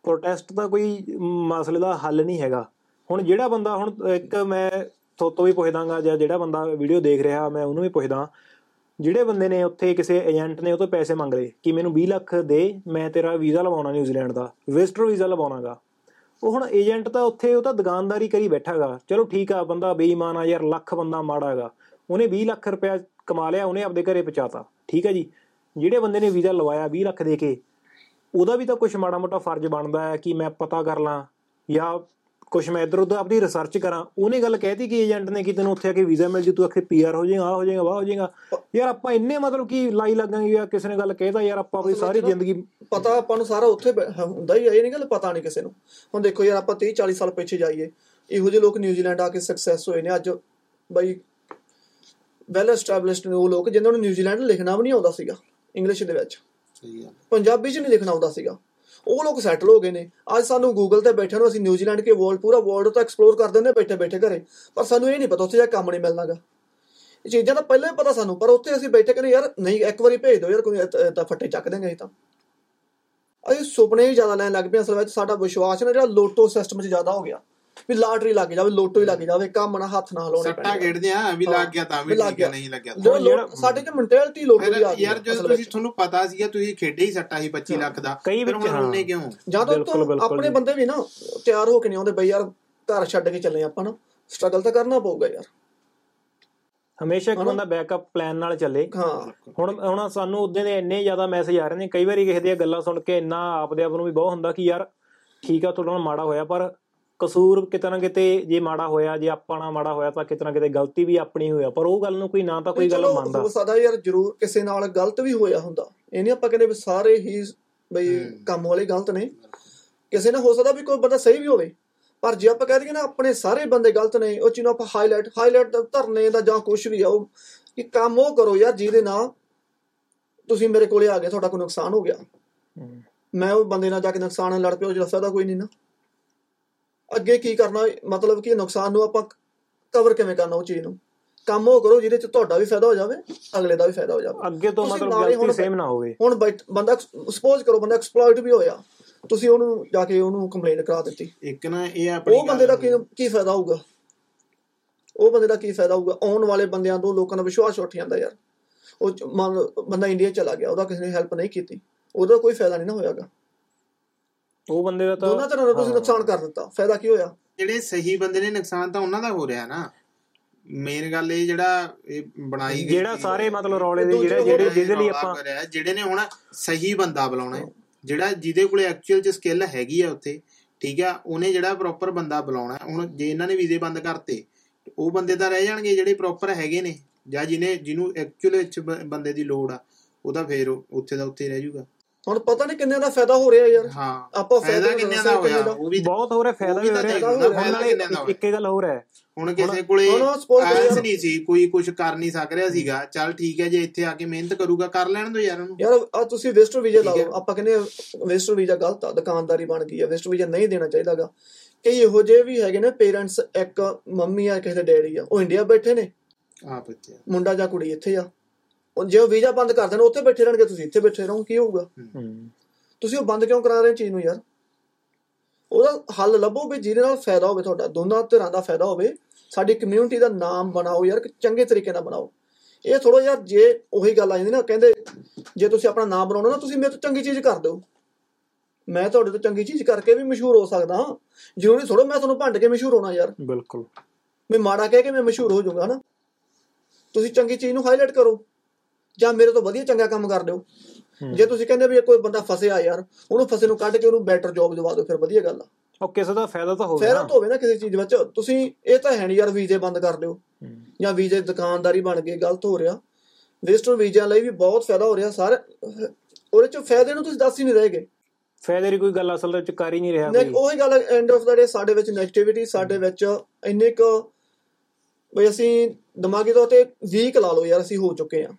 S2: ਪ੍ਰੋਟੈਸਟ ਦਾ ਕੋਈ ਮਸਲੇ ਦਾ ਹੱਲ ਨਹੀਂ ਹੈਗਾ। ਹੁਣ ਜਿਹੜਾ ਬੰਦਾ, ਹੁਣ ਇੱਕ ਮੈਂ ਥੋਤੋਂ ਵੀ ਪੁੱਛਦਾਗਾ ਜਾਂ ਜਿਹੜਾ ਬੰਦਾ ਵੀਡੀਓ ਦੇਖ ਰਿਹਾ, ਮੈਂ ਉਹਨੂੰ ਵੀ ਪੁੱਛਦਾ, ਜਿਹੜੇ ਬੰਦੇ ਨੇ ਉੱਥੇ ਕਿਸੇ ਏਜੰਟ ਨੇ ਉਹ ਤੋਂ ਪੈਸੇ ਮੰਗ ਲਏ ਕਿ ਮੈਨੂੰ 20 ਲੱਖ ਦੇ, ਮੈਂ ਤੇਰਾ ਵੀਜ਼ਾ ਲਵਾਉਣਾ ਨਿਊਜ਼ੀਲੈਂਡ ਦਾ ਵਿਜ਼ਟਰ ਵੀਜ਼ਾ ਲਵਾਉਣਾਗਾ। ਉਹ ਹੁਣ ਏਜੰਟ ਤਾਂ ਉੱਥੇ, ਉਹ ਤਾਂ ਦੁਕਾਨਦਾਰੀ ਕਰੀ ਬੈਠਾਗਾ। ਚਲੋ ਠੀਕ ਆ, ਬੰਦਾ ਬੇਈਮਾਨ ਆ ਯਾਰ, ਲੱਖ ਬੰਦਾ ਮਾੜਾਗਾ ਉਹਨੇ 20 ਲੱਖ ਰੁਪਇਆ ਕਮਾ ਲਿਆ, ਉਹਨੇ ਆਪਦੇ ਘਰੇ ਪਹੁੰਚਾਤਾ। ਠੀਕ ਹੈ ਜੀ। ਜਿਹੜੇ ਬੰਦੇ ਨੇ ਵੀਜ਼ਾ ਲਵਾਇਆ 20 ਲੱਖ ਦੇ ਕੇ ਉਹਦਾ ਵੀ ਤਾਂ ਕੁਝ ਮਾੜਾ ਮੋਟਾ ਫਰਜ਼ ਬਣਦਾ ਹੈ ਕਿ ਮੈਂ ਪਤਾ ਕਰ ਲਾਂ ਜਾਂ ਕੁਛ ਮੈਂ ਇੱਧਰ ਉੱਧਰ ਆਪਣੀ ਰਿਸਰਚ ਕਰਾਂ। ਉਹਨੇ ਗੱਲ ਕਹਿਤੀ ਕਿ ਏਜੰਟ ਨੇ ਕਿ ਤੈਨੂੰ ਉੱਥੇ ਆ ਕੇ ਵੀਜ਼ਾ ਮਿਲ ਜੂ ਤੂੰ ਆਖੇ ਪੀਆਰ ਹੋ ਜਾਏਗਾ ਆ ਹੋ ਜਾਏਗਾ ਵਾ ਹੋ ਜਾਏਗਾ। ਯਾਰ ਆਪਾਂ ਇੰਨੇ ਮਤਲਬ ਕਿ ਲਾਈ ਲੱਗਾਂਗੇ ਯਾਰ ਕਿਸੇ ਨੇ ਗੱਲ ਕਹਿਦਾ ਯਾਰ ਆਪਾਂ ਆਪਣੀ ਸਾਰੀ ਜ਼ਿੰਦਗੀ
S3: ਪਤਾ ਆਪਾਂ ਨੂੰ ਸਾਰਾ ਉੱਥੇ ਹੁੰਦਾ ਹੀ ਹੈ ਇਹ ਨਹੀਂ ਗੱਲ ਪਤਾ ਨਹੀਂ ਕਿਸੇ ਨੂੰ। ਹੁਣ ਦੇਖੋ ਯਾਰ ਆਪਾਂ 30 40 ਸਾਲ ਪਿੱਛੇ ਜਾਈਏ ਇਹੋ ਜਿਹੇ ਲੋਕ ਨਿਊਜ਼ੀਲੈਂਡ ਆ ਕੇ ਸਕਸੈਸ ਹੋਏ ਨੇ। ਅੱਜ ਬਈ ਵੈਲ ਐਸਟੈਬਲਿਸ਼ਡ ਨੇ ਉਹ ਲੋਕ ਜਿਨ੍ਹਾਂ ਨੂੰ ਨਿਊਜ਼ੀਲੈਂਡ ਲਿਖਣਾ ਵੀ ਨਹੀਂ ਆਉਂਦਾ ਸੀਗਾ ਇੰਗਲਿਸ਼ ਦੇ ਵਿੱਚ।
S1: ਸਹੀ ਗੱਲ
S3: ਪੰਜਾਬੀ 'ਚ ਨਹੀਂ ਲਿਖਣਾ ਆਉਂਦਾ ਸੀਗਾ। ਉਹ ਲੋਕ ਸੈਟਲ ਹੋ ਗਏ ਨੇ। ਅੱਜ ਸਾਨੂੰ ਗੂਗਲ ਤੇ ਬੈਠੇ ਨੂੰ ਅਸੀਂ ਨਿਊਜ਼ੀਲੈਂਡ ਕੇ ਵਰਲਡ ਪੂਰਾ ਵਰਲਡ ਤਾਂ ਐਕਸਪਲੋਰ ਕਰ ਦਿੰਦੇ ਬੈਠੇ ਬੈਠੇ ਘਰੇ। ਪਰ ਸਾਨੂੰ ਇਹ ਨਹੀਂ ਪਤਾ ਉੱਥੇ ਜਾ ਕੇ ਕੰਮ ਨਹੀਂ ਮਿਲਣਾਗਾ ਇਹ ਚੀਜ਼ਾਂ ਤਾਂ ਪਹਿਲਾਂ ਹੀ ਪਤਾ ਸਾਨੂੰ, ਪਰ ਉੱਥੇ ਅਸੀਂ ਬੈਠੇ ਕਹਿੰਦੇ ਯਾਰ ਨਹੀਂ, ਇੱਕ ਵਾਰੀ ਭੇਜ ਦਿਓ ਯਾਰ, ਕੋਈ ਇਹ ਤਾਂ ਫੱਟੇ ਚੱਕ ਦੇਂਗੇ ਅਸੀਂ ਤਾਂ। ਅਸੀਂ ਸੁਪਨੇ ਹੀ ਜ਼ਿਆਦਾ ਲੈਣ ਲੱਗ ਪਏ ਅਸਲ ਵਿੱਚ, ਸਾਡਾ ਵਿਸ਼ਵਾਸ ਨਾ ਜਿਹੜਾ ਲੋਟੋ ਸਿਸਟਮ 'ਚ ਜ਼ਿਆਦਾ ਹੋ ਗਿਆ। ਵੀ ਲਾਟਰੀ ਲੱਗ ਜਾਵੇ ਲੋਟੋ ਹੀ ਲੱਗ ਜਾਵੇ ਕੰਮ ਨਾ ਹੱਥ ਨਾ ਹਲਾਉਣੇ
S1: ਸੱਟਾ ਖੇਡਦੇ ਆ ਵੀ ਲੱਗ ਗਿਆ ਤਾਂ ਵੀ ਠੀਕ ਹੈ
S3: ਗਿਆ।
S1: ਨਹੀਂ ਲੱਗਿਆ ਤਾਂ
S3: ਜਿਹੜਾ ਲੋਟ- ਸਾਡੇ 'ਚ ਮੈਂਟੈਲਿਟੀ ਲੋਟੋ ਦੀ ਆ ਗਈ
S1: ਯਾਰ ਜਦੋਂ ਤੁਸੀਂ। ਤੁਹਾਨੂੰ ਪਤਾ ਸੀਗਾ ਤੁਸੀਂ ਖੇਡੇ ਹੀ ਸੱਟਾ ਸੀ 25 ਲੱਖ ਦਾ
S2: ਕਈ
S1: ਫਿਰ
S2: ਵਿੱਚ
S1: ਹੁਣ
S2: ਹਾਂ।
S1: ਉਹਨੇ ਕਿਉਂ?
S3: ਜਾਂ ਤਾਂ ਆਪਣੇ। ਬੰਦੇ ਵੀ ਨਾ ਤਿਆਰ ਹੋ ਕੇ ਨਹੀਂ ਆਉਂਦੇ ਬਈ ਯਾਰ ਘਰ ਛੱਡ ਕੇ ਚੱਲੇ ਆਪਾਂ ਨਾ। ਸਟਰਗਲ ਤਾਂ ਕਰਨਾ ਪਊਗਾ ਯਾਰ।
S2: ਹਮੇਸ਼ਾ ਇੱਕ ਬੰਦਾ ਬੈਕਅਪ ਪਲਾਨ ਨਾਲ ਚੱਲੇ।
S3: ਹਾਂ।
S2: ਹੁਣ ਹੁਣ ਸਾਨੂੰ ਉਦੋਂ ਦੇ ਇੰਨੇ ਜ਼ਿਆਦਾ ਮੈਸੇਜ ਆ ਰਹੇ ਨੇ ਕਈ ਵਾਰੀ ਕਿਸੇ ਦੀਆਂ ਗੱਲਾਂ ਸੁਣ ਕੇ ਇੰਨਾ ਆਪਦੇ ਆਪ ਨੂੰ ਵੀ ਬਹੁਤ ਹੁੰਦਾ ਕਿ ਯਾਰ ਠੀਕ ਆ ਤੁਹਾਡਾ ਨਾਲ ਮਾੜਾ ਹੋਇਆ ਪਰ ਕਸੂਰ ਕਿਤੇ ਨਾ ਕਿਤੇ ਜੇ ਮਾੜਾ ਹੋਇਆ ਜੇ ਆਪਾਂ ਨਾਲ ਮਾੜਾ ਹੋਇਆ ਤਾਂ ਕਿਤੇ ਨਾ ਕਿਤੇ ਗਲਤੀ ਵੀ ਆਪਣੀ ਹੋਇਆ ਪਰ ਉਹ ਗੱਲ ਨੂੰ ਕੋਈ ਨਾ ਤਾਂ ਕੋਈ ਗੱਲ
S3: ਚਲੋ
S2: ਮੰਨਦਾ।
S3: ਹੋ ਸਕਦਾ ਯਾਰ ਜ਼ਰੂਰ ਕਿਸੇ ਨਾਲ ਗਲਤ ਵੀ ਹੋਇਆ ਹੁੰਦਾ। ਇਹ ਨਹੀਂ ਆਪਾਂ ਕਹਿੰਦੇ ਵੀ ਸਾਰੇ ਹੀ ਬਈ ਕੰਮ ਵਾਲੇ ਗਲਤ ਨੇ। ਕਿਸੇ ਨਾਲ ਹੋ ਸਕਦਾ ਵੀ ਕੋਈ ਬੰਦਾ ਸਹੀ ਵੀ ਹੋਵੇ। ਪਰ ਜੇ ਆਪਾਂ ਕਹਿ ਦਈਏ ਨਾ ਆਪਣੇ ਸਾਰੇ ਬੰਦੇ ਗਲਤ ਨੇ ਉਹ ਚੀਜ਼ ਨੂੰ ਆਪਾਂ ਹਾਈਲਾਈਟ ਹਾਈਲਾਈਟ ਧਰਨੇ ਦਾ ਜਾਂ ਕੁਝ ਵੀ ਆ ਉਹ ਕਿ ਕੰਮ ਉਹ ਕਰੋ ਯਾਰ ਜਿਹਦੇ ਨਾਲ ਤੁਸੀਂ ਮੇਰੇ ਕੋਲੇ ਆ ਗਏ ਤੁਹਾਡਾ ਕੋਈ ਨੁਕਸਾਨ ਹੋ ਗਿਆ। ਮੈਂ ਉਹ ਬੰਦੇ ਨਾਲ ਜਾ ਕੇ ਨੁਕਸਾਨ ਨਾਲ ਲੜ ਪਿਓ ਜਿਹੜਾ ਫਾਇਦਾ ਕੋਈ ਨਹੀਂ ਨਾ। ਅੱਗੇ ਕੀ ਕਰਨਾ ਮਤਲਬ ਕਿ ਨੁਕਸਾਨ ਨੂੰ ਆਪਾਂ ਕਵਰ ਕਿਵੇਂ ਕਰਨਾ ਉਹ ਚੀਜ਼ ਨੂੰ? ਕੰਮ ਉਹ ਕਰੋ ਜਿਹਦੇ ਚ ਤੁਹਾਡਾ ਵੀ ਫਾਇਦਾ ਹੋ ਜਾਵੇ ਅਗਲੇ ਦਾ ਵੀ ਫਾਇਦਾ ਹੋ ਜਾਵੇ।
S2: ਅੱਗੇ ਤੋਂ ਮਤਲਬ ਗਲਤੀ ਸੇਮ ਨਾ ਹੋਵੇ।
S3: ਹੁਣ ਬੰਦਾ ਸਪੋਜ਼ ਕਰੋ ਬੰਦਾ ਐਕਸਪਲੋਇਟ ਵੀ ਹੋਇਆ ਤੁਸੀਂ ਉਹਨੂੰ ਜਾ ਕੇ ਉਹਨੂੰ ਕੰਪਲੇਂਟ ਕਰਾ ਦਿੱਤੀ।
S1: ਇੱਕ ਨਾ ਇਹ ਆਪਣੀ
S3: ਉਹ ਬੰਦੇ ਦਾ ਕੀ ਕੀ ਫਾਇਦਾ ਹੋਊਗਾ? ਉਹ ਬੰਦੇ ਦਾ ਕੀ ਫਾਇਦਾ ਹੋਊਗਾ? ਆਉਣ ਵਾਲੇ ਬੰਦਿਆਂ ਤੋਂ ਲੋਕਾਂ ਦਾ ਵਿਸ਼ਵਾਸ ਉੱਠ ਜਾਂਦਾ ਯਾਰ। ਉਹ ਬੰਦਾ ਇੰਡੀਆ ਚਲਾ ਗਿਆ ਉਹਦਾ ਕਿਸੇ ਨੇ ਹੈਲਪ ਨਹੀਂ ਕੀਤੀ। ਉਹਦਾ ਕੋਈ ਫਾਇਦਾ ਨਹੀਂ ਨਾ ਹੋਇਆਗਾ।
S2: ਉਹ ਬੰਦੇ ਦਾ ਤਾਂ
S3: ਦੋਨਾਂ ਤਰ੍ਹਾਂ ਦਾ ਤੁਸੀਂ। ਨੁਕਸਾਨ ਕਰ ਦਿੱਤਾ ਫਾਇਦਾ ਕੀ ਹੋਇਆ
S1: ਜਿਹੜੇ ਸਹੀ ਬੰਦੇ ਨੇ ਨੁਕਸਾਨ ਤਾਂ ਉਹਨਾਂ ਦਾ ਹੋ ਰਿਹਾ ਨਾ ਮੇਨ ਗੱਲ ਇਹ ਜਿਹੜਾ ਇਹ ਬਣਾਈ ਗਈ
S2: ਜਿਹੜਾ ਸਾਰੇ। ਮਤਲਬ ਰੌਲੇ ਦੇ ਜਿਹੜੇ ਜਿਹੜੇ ਜਿਹਦੇ ਲਈ ਆਪਾਂ
S1: ਜਿਹੜੇ ਨੇ ਹੁਣ ਸਹੀ ਬੰਦਾ ਬੁਲਾਉਣਾ ਹੈ। ਜਿਹੜਾ ਜਿਹਦੇ ਕੋਲੇ ਐਕਚੁਅਲ ਚ ਸਕਿੱਲ ਹੈਗੀ ਆ ਉੱਥੇ ਠੀਕ ਆ ਉਹਨੇ ਜਿਹੜਾ ਪ੍ਰੋਪਰ ਬੰਦਾ ਬੁਲਾਉਣਾ। ਹੁਣ ਜੇ ਇਹਨਾਂ ਨੇ ਵੀਜ਼ੇ ਬੰਦ ਕਰਤੇ ਉਹ ਬੰਦੇ ਤਾਂ ਰਹਿ ਜਾਣਗੇ ਜਿਹੜੇ ਪ੍ਰੋਪਰ ਹੈਗੇ ਨੇ ਜਾਂ ਜਿਹਨੇ ਜਿਹਨੂੰ ਐਕਚੁਅਲ ਵਿੱਚ ਬੰਦੇ ਦੀ ਲੋੜ ਆ ਉਹਦਾ ਫੇਰ ਉੱਥੇ ਦਾ ਉੱਥੇ ਹੀ ਰਹਿ ਜਾਊਗਾ
S3: ਹੁਣ ਪਤਾ ਨਹੀਂ ਕਿੰਨੇ ਦਾ ਫਾਇਦਾ ਹੋ ਰਿਹਾ ਯਾਰ।
S1: ਹਾਂ
S3: ਆਪਾਂ
S1: ਫਾਇਦਾ ਕਿੰਨੇ ਦਾ ਹੋਇਆ। ਉਹ ਵੀ
S2: ਬਹੁਤ ਹੋ ਰਿਹਾ ਫਾਇਦਾ ਵੀ ਹੋ ਰਿਹਾ। ਹੁਣ ਨਾਲੇ
S1: ਕਿੰਨੇ ਦਾ ਹੋਇਆ।
S2: ਇੱਕ ਇੱਕ ਗੱਲ ਹੋਰ ਹੈ।
S1: ਹੁਣ ਕਿਸੇ ਕੋਲੇ ਐਸ ਨਹੀਂ ਸੀ ਕੋਈ ਕੁਝ ਕਰ ਨਹੀਂ ਸਕ ਰਿਹਾ ਸੀਗਾ। ਚੱਲ ਠੀਕ ਹੈ ਜੇ ਇੱਥੇ ਆ ਕੇ ਮਿਹਨਤ ਕਰੂਗਾ ਕਰ ਲੈਣ ਦੋ ਯਾਰ ਉਹਨੂੰ।
S3: ਯਾਰ ਆ ਤੁਸੀਂ ਵਿਜ਼ਟਰ ਵੀਜ਼ਾ। ਲਾਓ। ਆਪਾਂ ਕਹਿੰਦੇ ਵਿਜ਼ਟਰ ਵੀਜ਼ਾ ਗਲਤ ਆ ਦੁਕਾਨਦਾਰੀ ਬਣ ਗਈ ਆ। ਵਿਜ਼ਟਰ ਵੀਜ਼ਾ ਨਹੀਂ ਦੇਣਾ ਚਾਹੀਦਾਗਾ। ਕਈ ਇਹੋ ਜਿਹੇ ਵੀ ਹੈਗੇ ਨੇ ਪੇਰੈਂਟਸ ਇੱਕ ਮੰਮੀ ਆ ਕਿਸੇ ਦੇ ਡੈਡੀ ਆ। ਉਹ ਇੰਡੀਆ ਬੈਠੇ ਨੇ।
S1: ਆ ਬੱਚੇ
S3: ਮੁੰਡਾ ਜਾਂ ਕੁੜੀ ਇੱਥੇ ਆ। ਜੇ ਉਹ ਵੀਜ਼ਾ ਬੰਦ ਕਰ ਦੇਣ ਉੱਥੇ ਬੈਠੇ ਰਹਿਣਗੇ ਤੁਸੀਂ ਇੱਥੇ ਬੈਠੇ ਰਹੋ ਕੀ ਹੋਊਗਾ। ਤੁਸੀਂ ਉਹ ਬੰਦ ਕਿਉਂ ਕਰਾ ਰਹੇ ਚੀਜ਼ ਨੂੰ ਯਾਰ? ਉਹਦਾ ਹੱਲ ਲੱਭੋ ਵੀ ਜਿਹਦੇ ਨਾਲ ਫਾਇਦਾ ਹੋਵੇ ਤੁਹਾਡਾ ਦੋਨਾਂ ਧਿਰਾਂ ਦਾ ਫਾਇਦਾ ਹੋਵੇ ਸਾਡੀ ਕਮਿਊਨਿਟੀ ਦਾ ਨਾਮ ਬਣਾਓ ਯਾਰ ਕਿ ਚੰਗੇ ਤਰੀਕੇ ਨਾਲ ਬਣਾਓ। ਇਹ ਥੋੜਾ ਯਾਰ ਜੇ ਉਹੀ ਗੱਲ ਆ ਜਾਂਦੀ ਨਾ ਕਹਿੰਦੇ ਜੇ ਤੁਸੀਂ ਆਪਣਾ ਨਾਮ ਬਣਾਉਣਾ ਨਾ ਤੁਸੀਂ ਮੇਰੇ ਤੋਂ ਚੰਗੀ ਚੀਜ਼ ਕਰ ਦਿਓ। ਮੈਂ ਤੁਹਾਡੇ ਤੋਂ ਚੰਗੀ ਚੀਜ਼ ਕਰਕੇ ਵੀ ਮਸ਼ਹੂਰ ਹੋ ਸਕਦਾ ਹਾਂ। ਜ਼ਰੂਰੀ ਥੋੜਾ ਮੈਂ ਤੁਹਾਨੂੰ ਭੰਡ ਕੇ ਮਸ਼ਹੂਰ ਹੋਣਾ ਯਾਰ।
S2: ਬਿਲਕੁਲ।
S3: ਮੈਂ ਮਾੜਾ ਕਹਿ ਕੇ ਮੈਂ ਮਸ਼ਹੂਰ ਹੋ ਜਾਊਂਗਾ ਹਨਾ? ਤੁਸੀਂ ਚੰਗੀ ਚੀਜ਼ ਨੂੰ ਹਾਈਲਾਈਟ ਕਰੋ। ਜਾਂ ਮੇਰੇ ਤੋਂ ਵਧੀਆ ਚੰਗਾ ਕੰਮ ਕਰ ਦਿਓ। ਜੇ ਤੁਸੀਂ ਕਹਿੰਦੇ ਵੀ ਕੋਈ ਬੰਦਾ ਫਸਿਆ ਯਾਰ ਉਹਨੂੰ ਫਸੇ ਨੂੰ ਕੱਢ ਕੇ ਉਹਨੂੰ ਬੈਟਰ ਜੌਬ ਦਵਾ ਦਿਓ ਫਿਰ ਵਧੀਆ ਗੱਲ ਆ।
S2: ਉਹ ਕਿਸੇ ਦਾ ਫਾਇਦਾ ਤਾਂ ਹੋਵੇ
S3: ਫਾਇਦਾ ਤਾਂ ਹੋਵੇ ਨਾ ਕਿਸੇ ਚੀਜ਼ ਵਿੱਚ। ਤੁਸੀਂ ਇਹ ਤਾਂ ਹੈ ਨਹੀਂ ਯਾਰ ਵੀਜ਼ੇ ਬੰਦ ਕਰ ਦਿਓ। ਜਾਂ ਵੀਜ਼ੇ ਦੁਕਾਨਦਾਰੀ ਬਣ ਗਈ ਗਲਤ ਹੋ ਰਿਹਾ। ਵਿਜ਼ਟਰ ਵੀਜ਼ਿਆਂ ਲਈ ਵੀ ਬਹੁਤ ਫਾਇਦਾ ਹੋ ਰਿਹਾ। ਸਾਰੇ ਉਹਦੇ ਚ ਫਾਇਦੇ ਨੂੰ ਤੁਸੀਂ ਦੱਸ ਹੀ ਨਹੀਂ ਰਹੇਗੇ।
S2: ਫਾਇਦੇ ਦੀ ਕੋਈ ਗੱਲ ਅਸਲ ਵਿੱਚ ਕਰ ਹੀ ਨਹੀਂ ਰਿਹਾ ਕੋਈ।
S3: ਉਹੀ ਗੱਲ ਐਂਡ ਆਫ ਦਾ ਡੇ ਸਾਡੇ ਵਿੱਚ ਨੈਗੇਟਿਵਿਟੀ ਸਾਡੇ ਵਿੱਚ ਇੰਨੇ ਕੁ ਵੀ ਅਸੀਂ ਦਿਮਾਗੀ ਤੌਰ ਤੇ ਵੀਕ ਲਾ ਲਓ ਯਾਰ ਅਸੀਂ ਹੋ ਚੁੱਕੇ ਆ।